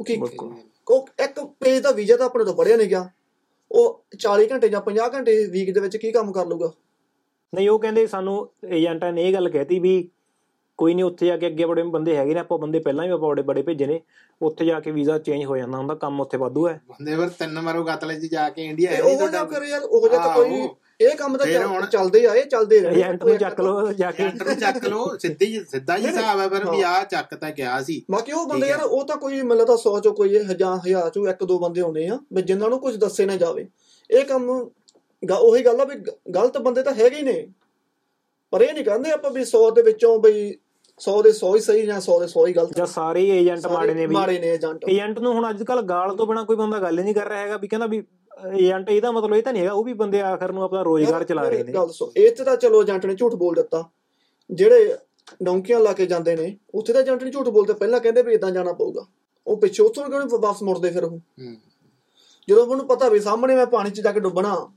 S3: ਕੀ। ਉਹ ਇੱਕ ਪੇਜ ਦਾ ਵੀਜ਼ਾ ਤਾਂ ਆਪਣੇ ਤੋਂ ਪੜਿਆ ਨਹੀਂ ਗਿਆ। ਉਹ 40 ਘੰਟੇ ਜਾਂ 50 ਘੰਟੇ ਵੀਕ ਦੇ ਵਿੱਚ ਕੀ ਕੰਮ ਕਰ ਲੂਗਾ
S2: ਨਹੀਂ ਉਹ ਕਹਿੰਦੇ ਸਾਨੂੰ ਏਜੰਟਾਂ ਨੇ ਇਹ ਗੱਲ ਕਹਿਤੀ ਵੀ ਕੋਈ ਨਹੀਂ ਉੱਥੇ ਜਾ ਕੇ ਅੱਗੇ ਬੜੇ ਬੰਦੇ ਹੈਗੇ ਨੇ ਆਪਾਂ ਬੰਦੇ ਪਹਿਲਾਂ ਹੀ ਆਪਾਂ ਬੜੇ ਬੜੇ ਭੇਜੇ ਨੇ ਉੱਥੇ ਜਾ ਕੇ ਵੀਜ਼ਾ ਚੇਂਜ ਹੋ ਜਾਂਦਾ ਹੁੰਦਾ ਕੰਮ ਉੱਥੇ ਵਾਧੂ ਹੈ
S1: ਬੰਦੇ ਫਿਰ ਤਿੰਨ ਮਾਰੋ ਕਤਲੇ ਚ ਜਾ ਕੇ ਇੰਡੀਆ
S3: ਤੇ
S1: ਹੈ ਨਹੀਂ
S3: ਉਹ
S1: ਤੁਹਾਡਾ
S3: ਕਰ ਯਾਰ ਉਹ ਜਿਹਾ ਤਾਂ ਕੋਈ। ਇਹ ਕੰਮ ਤਾਂ ਚੱਲਦੇ ਆ ਇਹ ਚੱਲਦੇ ਰਹਿਣੇ
S2: ਏਜੰਟ ਨੂੰ ਚੱਕ ਲਓ ਜਾ ਕੇ।
S1: ਏਜੰਟ ਨੂੰ ਚੱਕ ਲਓ ਸਿੱਧੀ ਸਿੱਧਾ ਹੀ ਹਿਸਾਬ ਹੈ ਫਿਰ ਵੀ ਆ ਚੱਕ ਤਾਂ ਗਿਆ ਸੀ।
S3: ਬਾਕੀ ਉਹ ਬੰਦੇ। ਯਾਰ ਉਹ ਤਾਂ ਕੋਈ ਮੈਨੂੰ ਤਾਂ 100 ਚੋਂ ਕੋਈ ਹਜ਼ਾਰ ਹਜ਼ਾਰ ਚੋਂ ਇੱਕ ਦੋ ਬੰਦੇ ਹੋਣੇ ਆ ਵੀ ਜਿਨ੍ਹਾਂ ਨੂੰ ਕੁਝ ਦੱਸੇ ਨਾ ਜਾਵੇ। ਇਹ ਕੰਮ ਉਹੀ ਗੱਲ ਆ ਵੀ ਗਲਤ ਬੰਦੇ ਤਾਂ ਹੈਗੇ ਹੀ ਨੇ। ਪਰ ਇਹ ਨਹੀਂ ਕਹਿੰਦੇ ਆਪਾਂ ਵੀ 100 ਦੇ ਵਿੱਚੋਂ ਬਈ 100 ਦੇ 100 ਹੀ ਸਹੀ ਜਾਂ 100 ਦੇ 100 ਹੀ ਗਲਤ।
S2: ਜਾਂ ਸਾਰੇ ਏਜੰਟ ਮਾੜੇ ਨੇ ਵੀ।
S3: ਮਾੜੇ ਨੇ ਏਜੰਟ।
S2: ਏਜੰਟ ਨੂੰ ਹੁਣ ਅੱਜ ਕੱਲ ਗਾਲ ਤੋਂ ਬਿਨਾ ਕੋਈ ਬੰਦਾ ਗੱਲ ਹੀ ਨਹੀਂ ਕਰ ਰਿਹਾ ਹੈਗਾ ਵੀ ਕਹਿੰਦਾ ਵੀ ਏਜੰਟ ਇਹਦਾ ਮਤਲਬ ਇਹ ਤਾਂ ਨਹੀਂ ਹੈਗਾ ਉਹ ਵੀ ਬੰਦੇ ਆਖਰ ਨੂੰ ਆਪਣਾ ਰੋਜ਼ਗਾਰ ਚਲਾ ਰਹੇ ਨੇ।
S3: ਗੱਲ ਸੁਣ ਇਹ ਤੇ ਤਾਂ ਚਲੋ ਏਜੰਟ ਨੇ ਝੂਠ ਬੋਲ ਦਿੱਤਾ। ਜਿਹੜੇ ਡੌਂਕੀਆਂ ਲਾ ਕੇ ਜਾਂਦੇ ਨੇ ਉੱਥੇ ਤਾਂ ਏਜੰਟ ਨੇ ਝੂਠ ਬੋਲਦੇ ਪਹਿਲਾਂ ਕਹਿੰਦੇ ਵੀ ਇਦਾਂ ਜਾਣਾ ਪਊਗਾ। ਉਹ ਪਿੱਛੇ ਉੱਥੋਂ ਕਿਉਂ ਵਾਪਸ ਮੁੜਦੇ ਫਿਰ ਉਹ?
S1: ਹੂੰ।
S3: ਜਦੋਂ ਉਹਨੂੰ ਪਤਾ ਵੀ ਸਾਹਮਣੇ ਮੈਂ ਪਾਣੀ 'ਚ ਜਾ ਕੇ ਡੁੱਬਣਾ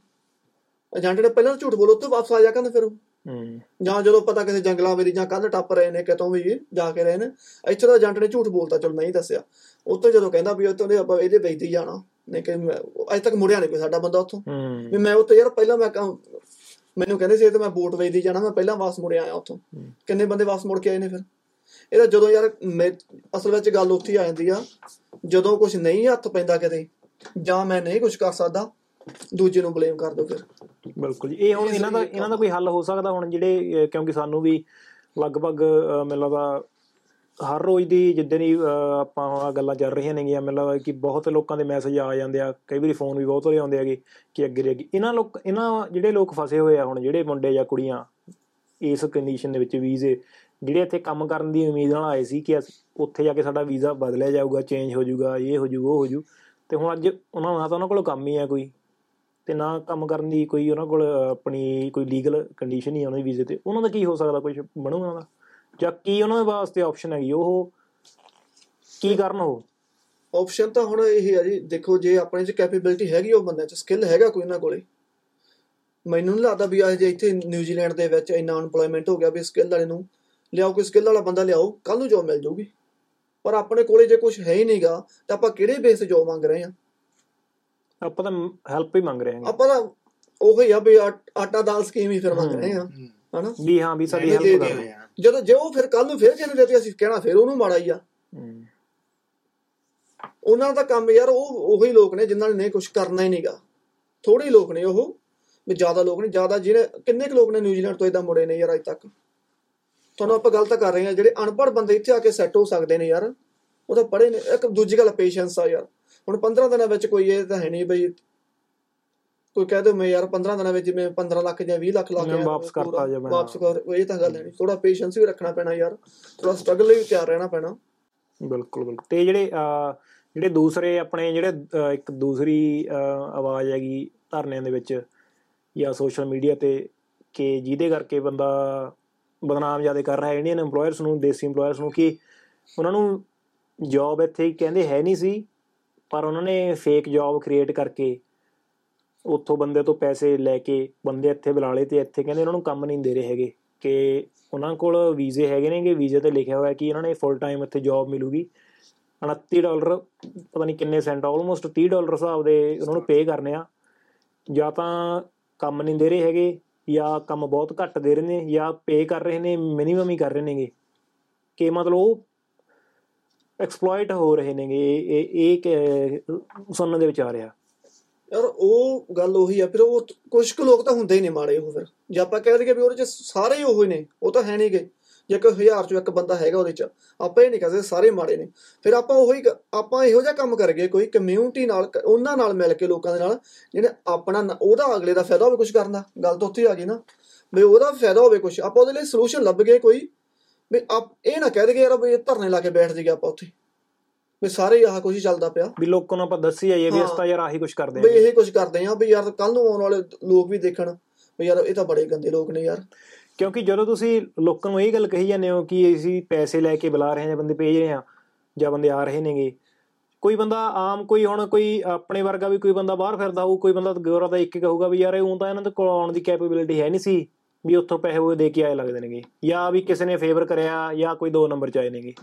S3: ਏਜੰਟ ਨੇ ਪਹਿਲਾਂ ਝੂਠ ਬੋਲ ਉੱਥੇ ਵਾਪਸ ਆ ਜਾ ਕਹਿੰਦੇ ਫਿਰ ਉਹ।
S2: ਹੂੰ।
S3: ਜਾਂ ਜਦੋਂ ਪਤਾ ਕਿਸੇ ਜੰਗਲਾਂ ਵਿੱਚ ਜਾਂ ਕੰਧ ਟੱਪ ਰਹੇ ਨੇ ਕਿਤੋਂ ਵੀ ਜਾ ਕੇ ਰਹੇ ਨੇ ਇੱਥੇ ਤਾਂ ਏਜੰਟ ਨੇ ਝੂਠ ਬੋਲਤਾ ਚਲ ਨਹੀਂ ਦੱਸਿਆ। ਉੱਥੇ ਜਦੋਂ ਕਹਿੰਦਾ ਵੀ ਉੱਥੋਂ ਦੇ ਆਪਾਂ ਇਹਦੇ ਵੇਚਦੀ ਜਾਣਾ। ਨਹੀਂ ਕਿ ਅਜੇ ਤੱਕ ਮੁੜਿਆ ਨਹੀਂ ਕੋਈ ਸਾਡਾ ਬੰਦਾ ਉੱਥੋਂ। ਵੀ ਮੈਂ ਉੱਥੇ ਯਾਰ ਪਹਿਲਾਂ ਮੈਂ ਕਹਾਂ ਮੈਨੂੰ ਕਹਿੰਦੇ ਸੀ ਇਹ ਤੇ ਮੈਂ ਬੋਟ ਵੇਚਦੀ ਜਾਣਾ ਮੈਂ ਪਹਿਲਾਂ ਵਾਪਸ ਮੁੜਿਆ ਆਇਆ ਉੱਥੋਂ। ਕਿੰਨੇ ਬੰਦੇ ਵਾਪਸ ਮੁੜ ਕੇ ਆਏ ਨੇ ਫਿਰ? ਇਹਦਾ ਜਦੋਂ ਯਾਰ ਮੈਂ- ਅਸਲ ਵਿੱਚ ਗੱਲ ਉੱਥੇ ਆ ਜਾਂਦੀ ਆ ਜਦੋਂ ਕੁਝ ਨਹੀਂ ਹੱਥ ਪੈਂਦਾ ਕਿਤੇ ਜਾਂ ਮੈਂ ਨਹੀਂ ਕੁਝ ਕਰ ਸਕਦਾ ਦੂਜੇ ਨੂੰ ਬਲੇਮ ਕਰ ਦੋ ਫਿਰ।
S2: ਬਿਲਕੁਲ ਜੀ। ਇਹ ਹੁਣ ਇਹਨਾਂ ਦਾ ਇਹਨਾਂ ਦਾ ਕੋਈ ਹੱਲ ਹੋ ਸਕਦਾ ਹੁਣ ਜਿਹੜੇ ਕਿਉਂਕਿ ਸਾਨੂੰ ਵੀ ਲਗਭਗ ਮੈਨੂੰ ਲੱਗਦਾ ਹਰ ਰੋਜ਼ ਦੀ ਜਿੱਦਣ ਹੀ ਅਹ, ਆਪਾਂ ਆ ਗੱਲਾਂ ਚੱਲ ਰਹੀਆਂ ਨੇਗੀਆਂ ਮੈਨੂੰ ਲੱਗਦਾ ਕਿ ਬਹੁਤ ਲੋਕਾਂ ਦੇ ਮੈਸੇਜ ਆ ਜਾਂਦੇ ਆ ਕਈ ਵਾਰੀ ਫੋਨ ਵੀ ਬਹੁਤ ਵਾਰੀ ਆਉਂਦੇ ਹੈਗੇ ਕਿ ਅੱਗੇ ਦੇ ਅੱਗੇ। ਇਹਨਾਂ ਲੋਕ ਇਹਨਾਂ ਜਿਹੜੇ ਲੋਕ ਫਸੇ ਹੋਏ ਆ ਹੁਣ ਜਿਹੜੇ ਮੁੰਡੇ ਜਾਂ ਕੁੜੀਆਂ ਇਸ ਕੰਡੀਸ਼ਨ ਦੇ ਵਿੱਚ ਵੀਜ਼ੇ ਜਿਹੜੇ ਇੱਥੇ ਕੰਮ ਕਰਨ ਦੀ ਉਮੀਦ ਨਾਲ ਆਏ ਸੀ ਕਿ ਅਸੀਂ ਉੱਥੇ ਜਾ ਕੇ ਸਾਡਾ ਵੀਜ਼ਾ ਬਦਲਿਆ ਜਾਊਗਾ ਚੇਂਜ ਹੋ ਜਾਊਗਾ ਇਹ ਹੋ ਜਾਊਗਾ ਉਹ ਹੋ ਜਾਊ ਤੇ ਹੁਣ ਅੱਜ ਉਹਨਾਂ ਨੂੰ ਨਾ ਤਾਂ ਉਹਨਾਂ ਕੋਲ ਕੰਮ ਹੀ ਆ ਕੋਈ ਤੇ ਨਾ ਕੰਮ ਕਰਨ ਦੀ ਕੋਈ ਉਹਨਾਂ ਕੋਲ ਅਹ, ਆਪਣੀ ਕੋਈ ਲੀਗਲ ਕੰਡੀਸ਼ਨ ਨਹੀਂ ਉਹਨਾਂ ਦੀ ਵੀਜ਼ੇ ਤੇ ਉਹਨਾਂ ਦਾ ਕੀ ਹੋ ਸਕਦਾ ਕੁਝ ਬਣੂ ਉਹਨਾਂ ਦਾ? ਜਾਂ ਕੀ ਉਹਨਾਂ ਦੇ ਵਾਸਤੇ ਆਪਸ਼ਨ ਹੈਗੀ ਉਹ ਕੀ ਕਰਨ ਉਹ?
S3: ਆਪਸ਼ਨ ਤਾਂ ਹੁਣ ਇਹ ਹੈ ਜੀ ਦੇਖੋ ਜੇ ਆਪਣੇ 'ਚ ਕੈਪੇਬਿਲਿਟੀ ਹੈਗੀ ਉਹ ਬੰਦੇ 'ਚ ਸਕਿੱਲ ਹੈਗਾ ਕੋਈ ਨਾ ਕੋਲੇ। ਮੈਨੂੰ ਨਹੀਂ ਲੱਗਦਾ ਵੀ ਅੱਜ ਜੇ ਇੱਥੇ ਨਿਊਜ਼ੀਲੈਂਡ ਦੇ ਵਿੱਚ ਇੰਨਾ ਅਨਪਲੋਇਮੈਂਟ ਹੋ ਗਿਆ ਵੀ ਸਕਿੱਲ ਵਾਲੇ ਨੂੰ ਲਿਆਓ ਕੋਈ ਸਕਿੱਲ ਵਾਲਾ ਬੰਦਾ ਲਿਆਓ ਕੱਲ ਨੂੰ ਜੋਬ ਮਿਲ ਜਾਊਗੀ। ਪਰ ਆਪਣੇ ਕੋਲੇ ਜੇ ਕੁਝ ਹੈ ਹੀ ਨਹੀਂਗਾ ਤਾਂ ਆਪਾਂ ਕਿਹੜੇ ਬੇਸ ਤੇ ਜੋਬ ਮੰਗ ਰਹੇ ਆ?
S2: ਆਪਾਂ ਤਾਂ ਹੈਲਪ ਹੀ ਮੰਗ ਰਹੇ ਹਾਂ
S3: ਆਪਾਂ ਤਾਂ ਉਹੀ ਆ ਵੀ ਆਟ- ਦਾਲ ਸਕੀਮ ਹੀ ਫਿਰ ਮੰਗ ਰਹੇ ਆ। ਹਨਾ?
S2: ਵੀ ਹਾਂ ਵੀ ਸਾਡੀ
S1: ਦੇ
S2: ਹੈਲਪ ਕਰ।
S3: ਜਦੋਂ ਜੇ ਉਹ ਫਿਰ ਕੱਲ ਨੂੰ ਫਿਰ ਜਿਹਨੇ ਦਿੱਤੀ ਅਸੀਂ ਕਹਿਣਾ ਫਿਰ ਉਹਨੂੰ ਮਾੜਾ ਹੀ ਆ। ਉਹਨਾਂ ਦਾ ਕੰਮ ਯਾਰ ਉਹ ਉਹੀ ਲੋਕ ਨੇ ਜਿਨ੍ਹਾਂ ਨੇ ਕੁਝ ਕਰਨਾ ਹੀ ਨਹੀਂਗਾ। ਥੋੜੇ ਲੋਕ ਨੇ ਉਹ ਵੀ ਜ਼ਿਆਦਾ ਲੋਕ ਨਹੀਂ ਜ਼ਿਆਦਾ ਜਿਹੜੇ ਕਿੰਨੇ ਕੁ ਲੋਕ ਨੇ ਨਿਊਜ਼ੀਲੈਂਡ ਤੋਂ ਇਦਾਂ ਮੁੜੇ ਨੇ ਯਾਰ ਅਜ ਤੱਕ? ਤੁਹਾਨੂੰ ਆਪਾਂ ਗੱਲ ਤਾਂ ਕਰ ਰਹੇ ਹਾਂ ਜਿਹੜੇ ਅਨਪੜ੍ਹ ਬੰਦੇ ਇੱਥੇ ਆ ਕੇ ਸੈੱਟ ਹੋ ਸਕਦੇ ਨੇ ਯਾਰ। ਉਹ ਤਾਂ ਪੜ੍ਹੇ ਨੇ ਇੱਕ ਦੂਜੀ ਗੱਲ ਪੇਸ਼ੈਂਸ ਆ ਯਾਰ। ਹੁਣ 15 ਦਿਨਾਂ ਵਿੱਚ ਕੋਈ ਇਹ ਤਾਂ ਹੈ ਨਹੀਂ ਬਈ ਕੋਈ ਕਹਿ ਦੋ ਮੈਂ ਯਾਰ 15 ਦਿਨਾਂ ਵਿੱਚ ਮੈਂ 15 ਲੱਖ ਜਾਂ 20 ਲੱਖ ਲਾ ਕੇ
S2: ਵਾਪਸ ਕਰਤਾ ਜਾਂ ਮੈਂ-
S3: ਵਾਪਸ ਕਰ ਇਹ ਤਾਂ ਗੱਲ ਹੈ ਨਹੀਂ। ਥੋੜਾ ਪੇਸ਼ੈਂਸ ਵੀ ਰੱਖਣਾ ਪੈਣਾ ਯਾਰ। ਥੋੜਾ ਸਟਰਗਲ ਲਈ ਵੀ ਤਿਆਰ ਰਹਿਣਾ ਪੈਣਾ।
S2: ਬਿਲਕੁਲ ਬਿਲਕੁਲ। ਤੇ ਜਿਹੜੇ ਜਿਹੜੇ ਦੂਸਰੇ ਆਪਣੇ ਜਿਹੜੇ ਇੱਕ ਦੂਸਰੀ ਆਵਾਜ਼ ਹੈਗੀ ਧਰਨਿਆਂ ਦੇ ਵਿੱਚ ਜਾਂ ਸੋਸ਼ਲ ਮੀਡੀਆ ਤੇ ਕਿ ਜਿਹਦੇ ਕਰਕੇ ਬੰਦਾ ਬਦਨਾਮ ਜ਼ਿਆਦਾ ਕਰ ਰਿਹਾ ਇੰਡੀਅਨ EMPLOYERS ਨੂੰ ਦੇਸੀ EMPLOYERS ਨੂੰ ਕਿ ਉਹਨਾਂ ਨੂੰ ਜੌਬ ਇੱਥੇ ਕਹਿੰਦੇ ਹੈ ਨਹੀਂ ਸੀ ਪਰ ਉਹਨਾਂ ਨੇ ਫੇਕ ਜੌਬ ਕ੍ਰੀਏਟ ਕਰਕੇ ਉੱਥੋਂ ਬੰਦੇ ਤੋਂ ਪੈਸੇ ਲੈ ਕੇ ਬੰਦੇ ਇੱਥੇ ਬੁਲਾ ਲਏ ਤੇ ਇੱਥੇ ਕਹਿੰਦੇ ਉਹਨਾਂ ਨੂੰ ਕੰਮ ਨਹੀਂ ਦੇ ਰਹੇ ਹੈਗੇ ਕਿ ਉਹਨਾਂ ਕੋਲ ਵੀਜ਼ੇ ਹੈਗੇ ਨੇਗੇ, ਵੀਜ਼ੇ ਤੇ ਲਿਖਿਆ ਹੋਇਆ ਕਿ ਉਹਨਾਂ ਨੇ ਫੁੱਲ ਟਾਈਮ ਇੱਥੇ ਜੌਬ ਮਿਲੂਗੀ। 29 ਡਾਲਰ, ਪਤਾ ਨਹੀਂ ਕਿੰਨੇ ਸੈਂਟ ਆਲਮੋਸਟ 30 ਡਾਲਰ ਹਿਸਾਬ ਦੇ ਉਹਨਾਂ ਨੂੰ ਪੇ ਕਰਨੇ ਆ। ਜਾਂ ਤਾਂ ਕੰਮ ਨਹੀਂ ਦੇ ਰਹੇ ਹੈਗੇ, ਜਾਂ ਕੰਮ ਬਹੁਤ ਘੱਟ ਦੇ ਰਹੇ ਨੇ, ਜਾਂ ਪੇ ਕਰ ਰਹੇ ਨੇ ਮਿਨੀਮਮ ਹੀ ਕਰ ਰਹੇ ਨੇਗੇ। ਕਿ ਮਤਲਬ ਉਹ ਐਕਸਪਲੋਇਟ ਹੋ ਰਹੇ ਨੇਗੇ, ਇਹ, ਇਹ- ਇਹ ਕਿ- ਸੁਣਨ ਦੇ ਵਿੱਚ ਆ ਰਿਹਾ।
S3: ਯਾਰ ਉਹ ਗੱਲ ਉਹੀ ਆ, ਫਿਰ ਉਹ ਕੁਝ ਕੁ ਲੋਕ ਤਾਂ ਹੁੰਦੇ ਹੀ ਨੇ ਮਾੜੇ ਉਹ ਫਿਰ। ਜੇ ਆਪਾਂ ਕਹਿ ਦਈਏ ਵੀ ਉਹਦੇ ਚ ਸਾਰੇ ਹੀ ਉਹੋ ਹੀ ਨੇ, ਉਹ ਤਾਂ ਹੈ ਨਹੀਂਗੇ ਜੇ ਕੋਈ ਹਜ਼ਾਰ ਚੋਂ ਇੱਕ ਬੰਦਾ ਹੈਗਾ ਉਹਦੇ ਚ, ਆਪਾਂ ਇਹ ਨਹੀਂ ਕਹਿੰਦੇ ਸਾਰੇ ਮਾੜੇ ਨੇ। ਫਿਰ ਆਪਾਂ ਉਹੀ ਕ- ਆਪਾਂ ਇਹੋ ਜਿਹਾ ਕੰਮ ਕਰਗੇ ਕੋਈ ਕਮਿਊਨਿਟੀ ਨਾਲ ਕ- ਉਹਨਾਂ ਨਾਲ ਮਿਲ ਕੇ ਲੋਕਾਂ ਦੇ ਨਾਲ ਜਿਹੜੇ ਆਪਣਾ ਨ- ਉਹਦਾ ਅਗਲੇ ਦਾ ਫਾਇਦਾ ਹੋਵੇ ਕੁਝ ਕਰਨ ਦਾ। ਗੱਲ ਤਾਂ ਉੱਥੇ ਆ ਗਈ ਨਾ। ਵੀ ਉਹਦਾ ਫਾਇਦਾ ਹੋਵੇ ਕੁਝ ਆਪਾਂ ਉਹਦੇ ਲਈ ਸੋਲੂਸ਼ਨ ਲੱਭ ਗਏ ਕੋਈ। ਵੀ ਆਪ, ਇਹ ਨਾ ਕਹਿ ਦਈਏ ਯਾਰ ਵੀ ਇਹ ਧਰਨੇ ਲਾ ਕੇ ਬੈਠ ਜਾਈਏ ਆਪਾਂ ਉੱਥੇ। ਵੀ ਸਾਰੇ ਆਹ ਕੁਝ ਚੱਲਦਾ ਪਿਆ।
S2: ਵੀ ਲੋਕਾਂ ਨੂੰ ਆਪਾਂ ਦੱਸੀ ਜਾਈਏ ਵੀ ਇਸ
S3: ਹਾਂ।
S2: ਤਾਂ ਯਾਰ ਆਹੀ ਕੁਝ ਕਰਦੇ
S3: ਵੀ
S2: ਆ
S3: ਇਹ ਕੁਝ ਕਰਦੇ ਆ ਵੀ ਯਾਰ ਕੱਲ ਨੂੰ ਆਉਣ ਵਾਲੇ ਲੋਕ ਵੀ ਦੇਖਣ ਵੀ ਯਾਰ ਇਹ ਤਾਂ ਬੜੇ ਗੰਦੇ ਲੋਕ ਨੇ ਯਾਰ।
S2: ਕਿਉਂਕਿ ਜਦੋਂ ਤੁਸੀਂ ਲੋਕਾਂ ਨੂੰ ਇਹ ਗੱਲ ਕਹੀ ਜਾਂਦੇ ਹੋ ਕਿ ਅਸੀਂ ਪੈਸੇ ਲੈ ਕੇ ਬੁਲਾ ਰਹੇ ਹਾਂ ਜਾਂ ਬੰਦੇ ਭੇਜ ਰਹੇ ਹਾਂ ਜਾਂ ਬੰਦੇ ਆ ਰਹੇ ਨੇਗੇ ਕੋਈ ਬੰਦਾ ਆਮ ਕੋਈ ਹੁਣ ਕੋਈ ਆਪਣੇ ਵਰਗਾ ਵੀ ਕੋਈ ਬੰਦਾ ਬਾਹਰ ਫਿਰਦਾ ਹੋਊ ਕੋਈ ਬੰਦਾ ਗੌਰਾ ਦਾ ਇੱਕ ਹੀ ਕਹੂਗਾ ਵੀ ਯਾਰ ਉਹ ਤਾਂ ਇਹਨਾਂ ਦੇ ਕੋਲ ਆਉਣ ਦੀ ਕੈਪੇਬਿਲਿਟੀ ਹੈ ਨਹੀਂ ਸੀ ਵੀ ਉੱਥੋਂ ਪੈਸੇ ਉਹ ਦੇ ਕੇ ਆਏ ਲੱਗਦੇ ਨੇਗੇ ਜਾਂ ਵੀ ਕਿਸੇ ਨੇ ਫੇਵਰ ਕਰਿਆ ਜਾਂ ਕੋਈ ਦੋ ਨੰਬਰ ਚ ਆਏ ਨੇਗੇ।